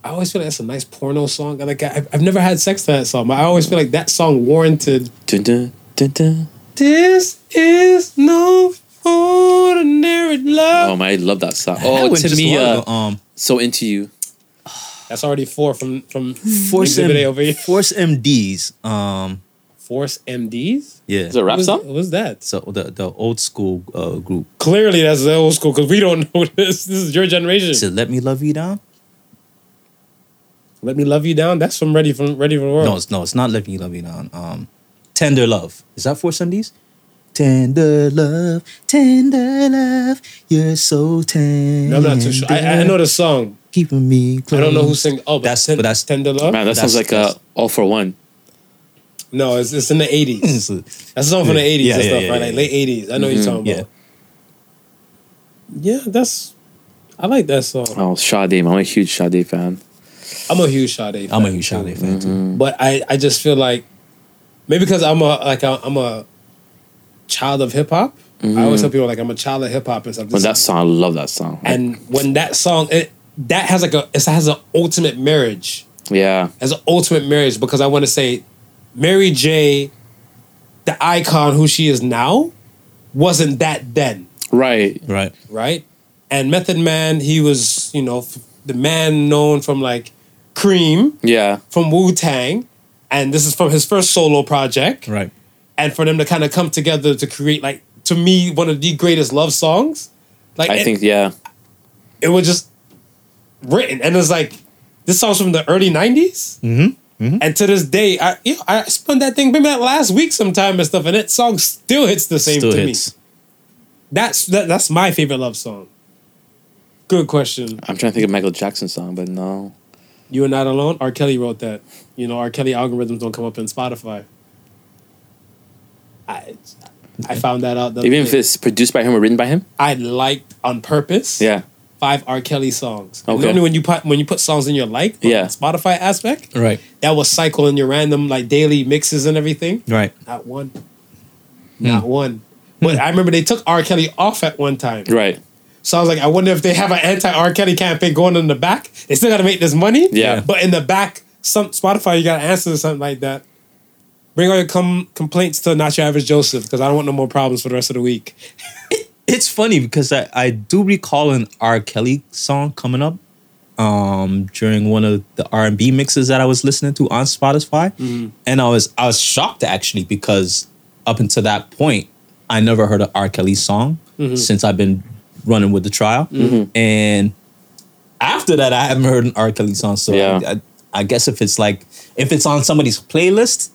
I always feel like that's a nice porno song. Like I, I've never had sex to that song. But I always feel like that song warranted. Dun, dun, dun, dun. This is no ordinary love. Oh man, I love that song. That Oh, one me, a while Tamia, ago, um, so into you. That's already four from from Force Exhibit A M- over here. Force MDs. Um, Force MDs. yeah. Is it a rap What's, song? what's that? So the the old school uh, group. Clearly, that's the old school because we don't know this. This is your generation. Said "Let Me Love You Down." Let me love you down. That's from Ready from Ready for the World. No, it's no, it's not "Let Me Love You Down." Um, "Tender Love." Is that Force MDs? Tender love, tender love, you're so tender. No, I'm not too sure. I, I know the song. keeping me. I don't know who sing. Oh, but That's- ten, but that's- Tender Love. Man, that sounds like a all for one. No, it's, it's in the eighties. That's a song from the eighties yeah, and yeah, stuff, yeah, right? yeah. Like late eighties. I know what you're mm-hmm. talking Yeah. about. Yeah, that's. I like that song. Oh, Sade. I'm a huge Sade fan. I'm a huge Sade. I'm a huge too. Sade fan too. Mm-hmm. but I, I just feel like maybe because I'm a like a, I'm a child of hip hop. I always mm-hmm. tell people like I'm a child of hip hop and stuff. But that song, I love that song. and when that song it that has like a it has an ultimate marriage yeah, as an ultimate marriage because I want to say Mary J, the icon who she is now, wasn't that then, right. Right. right? And Method Man, he was you know f- the man known from like Cream Yeah, from Wu Tang, and this is from his first solo project. Right. and for them to kind of come together to create like to me one of the greatest love songs like I it, think yeah. it was just written and it's like this song's from the early 90s Mm-hmm. Mm-hmm. and to this day i you know, i spun that thing maybe that last week sometime and stuff and that song still hits the same Still to hits. me that's that, that's my favorite love song. Good question. I'm trying to think of Michael Jackson song, but no. you are not alone? R. Kelly wrote that. You know r. Kelly algorithms don't come up in spotify. I i found that out Even if it's produced by him or written by him. I liked on purpose. Yeah, Five R. Kelly songs. Okay. Normally when you put when you put songs in your like, Yeah. Spotify aspect, Right. that will cycle in your random like daily mixes and everything. Right. Not one. Hmm. Not one. But I remember they took R. Kelly off at one time. right. So I was like, I wonder if they have an anti R. Kelly campaign going in the back. They still gotta make this money. Yeah. But in the back, some Spotify, you gotta answer to something like that. Bring all your com- complaints to Not Your Average Joseph because I don't want no more problems for the rest of the week. It's funny because I, I do recall an R. Kelly song coming up um during one of the R and B mixes that I was listening to on Spotify. Mm-hmm. And I was I was shocked actually because up until that point, I never heard an R. Kelly song mm-hmm. since I've been running with the trial. Mm-hmm. And after that, I haven't heard an R. Kelly song. So Yeah. I, I guess if it's like if it's on somebody's playlist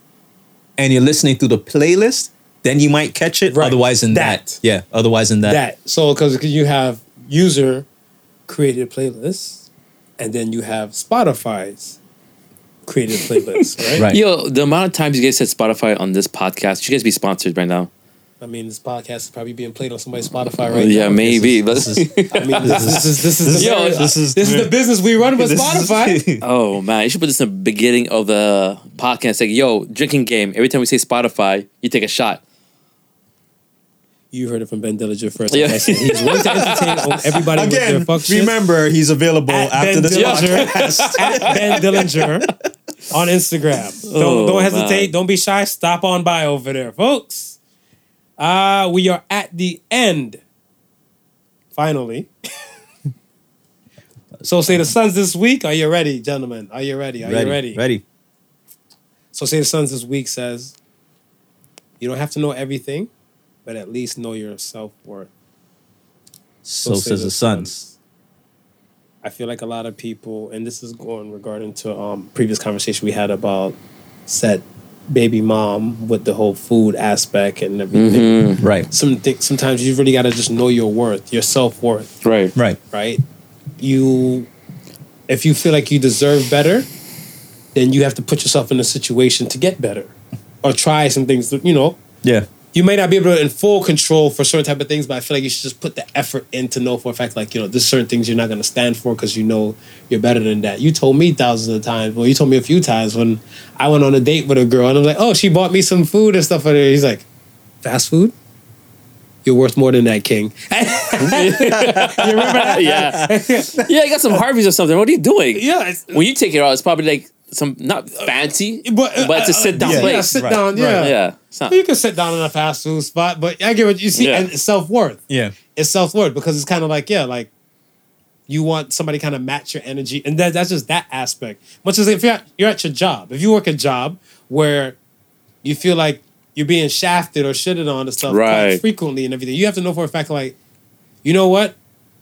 and you're listening through the playlist, then you might catch it. Right. Otherwise, in that. That. yeah. Otherwise, in that, that. So because you have user created playlists, and then you have Spotify's created playlists, right? Right. Yo, the amount of times you guys said Spotify on this podcast, you guys be sponsored right now. I mean, this podcast is probably being played on somebody's Spotify right yeah, now. maybe. but This is, I mean, this, this is this is the Yo, this is- this is the business we run with Spotify. oh man, you should put this in the beginning of the podcast. Like, yo, drinking game. Every time we say Spotify, you take a shot. You heard it from Ben Dillinger first. Yeah. Like I said, he's willing to entertain everybody with their Again, fuck shit. remember he's available at after Ben this Dillinger, podcast. at Ben Dillinger on Instagram. Don't Oh, don't hesitate. man. Don't be shy. Stop on by over there, folks. Uh we are at the end. Finally. so say the Sons this week. Are you ready, gentlemen? Are you ready? Are you ready? Ready. So say the Sons this week says you don't have to know everything, but at least know your self worth. So, says the sons. I feel like a lot of people, and this is going regarding to um previous conversation we had about set baby mom with the whole food aspect and everything. Right. Some thi- sometimes you really got to just know your worth, your self worth, Right. Right. right? You, if you feel like you deserve better, then you have to put yourself in a situation to get better, or try some things. You know, Yeah. You may not be able to in full control for certain type of things, but I feel like you should just put the effort in to know for a fact, like you know, there's certain things you're not going to stand for because you know you're better than that. You told me thousands of times. Well, you told me a few times when I went on a date with a girl, and I'm like, oh, she bought me some food and stuff. And he's like, fast food. You're worth more than that, King. you remember that? yeah. Yeah, you got some Harveys or something. What are you doing? Yeah. When you take it out, it's probably like some not fancy, uh, but, uh, But, it's a uh, sit down yeah, place. Yeah, sit Right, down. right. Yeah. Yeah. Not- You can sit down in a fast food spot, but I get what you see. Yeah. And self worth. Yeah. it's self worth because it's kind of like yeah, like you want somebody kind of match your energy, and that, that's just that aspect. Much as if you're at, you're at your job, if you work a job where you feel like you're being shafted or shitted on and stuff quite Right. frequently and everything, you have to know for a fact like, you know what,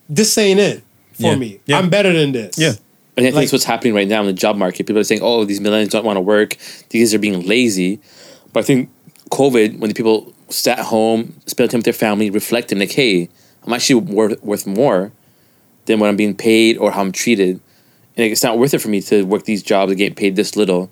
this ain't it for Yeah. me. Yeah. I'm better than this. Yeah. And I think Like- it's what's happening right now in the job market. People are saying, "Oh, these millennials don't want to work. These are being lazy." But I think COVID, when the people sat home, spent time with their family, reflecting, like, "Hey, I'm actually worth worth more than what I'm being paid or how I'm treated." and it's not worth it for me to work these jobs and get paid this little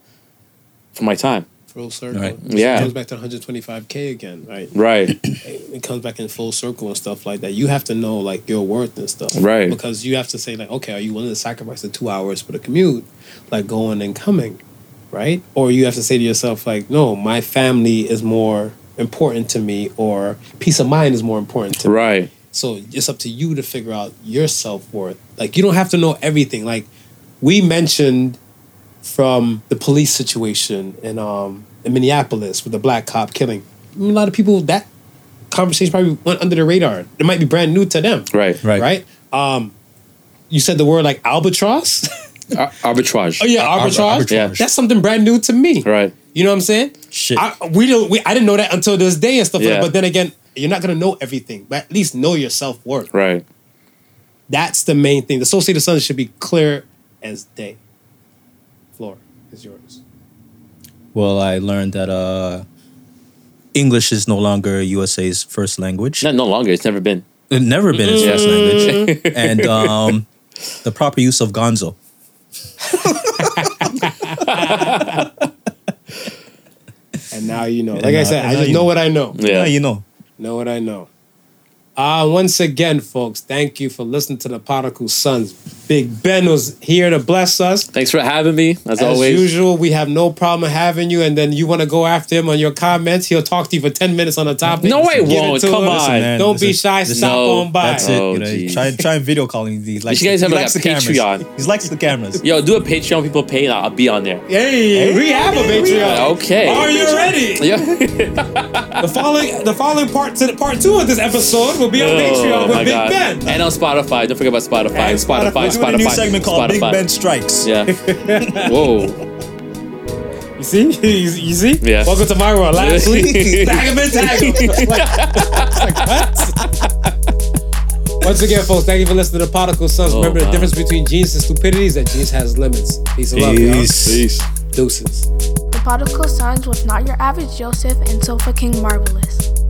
for my time. Full circle. Right. Yeah. It comes back to 125k again, right? Right. It comes back in full circle and stuff like that. You have to know like your worth and stuff, Right. Because you have to say like, okay, are you willing to sacrifice the two hours for the commute, like going and coming, right? Or you have to say to yourself like, no, my family is more important to me, or peace of mind is more important to me. right. So it's up to you to figure out your self worth. Like you don't have to know everything. Like we mentioned from the police situation in um in Minneapolis with the black cop killing. A lot of people that conversation probably went under the radar. It might be brand new to them. Right. Right. Right. Um, you said the word like albatross. Ar- arbitrage. oh yeah, Ar- arbitrage. arbitrage. Yeah. That's something brand new to me. Right. You know what I'm saying? Shit. I, we don't. We, I didn't know that until this day and stuff like Yeah. that. But then again, you're not gonna know everything. But at least know your self worth. Right. That's the main thing. The Associated Sun should be clear as day. Floor is yours. Well, I learned that uh, English is no longer USA's first language. Not no longer. It's never been. It never been its first language. And um, the proper use of gonzo. And now you know. Like I said, I just you know know. what I know. Yeah. Yeah, you know. Know what I know. Uh, once again, folks, thank you for listening to the Prodigal Sons. Big Ben was here to bless us. Thanks for having me. As, As always. usual, we have no problem having you, and then you want to go after him on your comments. He'll talk to you for 10 minutes on a topic. No, I won't. to Come him. on. Listen, man, Don't be is- shy. Stop No. on by. That's it. Oh, You know, try try video calling these. Like, should guys have, he like, likes a the cameras. Patreon. He likes the cameras. Yo, do a Patreon. People pay. and I'll be on there. Hey, we have a Patreon. Okay. Are you ready? Yeah. The following, the following part to part two of this episode will be on oh Patreon with my Big God. Ben. And on Spotify. Don't forget about Spotify. And Spotify. Spotify. We're Spotify. a new segment called Big Ben Strikes. Yeah. Whoa. You see? you, you see? Yeah. Welcome to my world. Last week, tag him and tag him. Like, like, what? Once again, folks, thank you for listening to Prodigal Sons. Oh, Remember the difference between genius and stupidity is that genius has limits. Peace and love, y'all. Peace. Deuces. The Prodigal Sons was not your average Joseph and Sofa King Marvelous.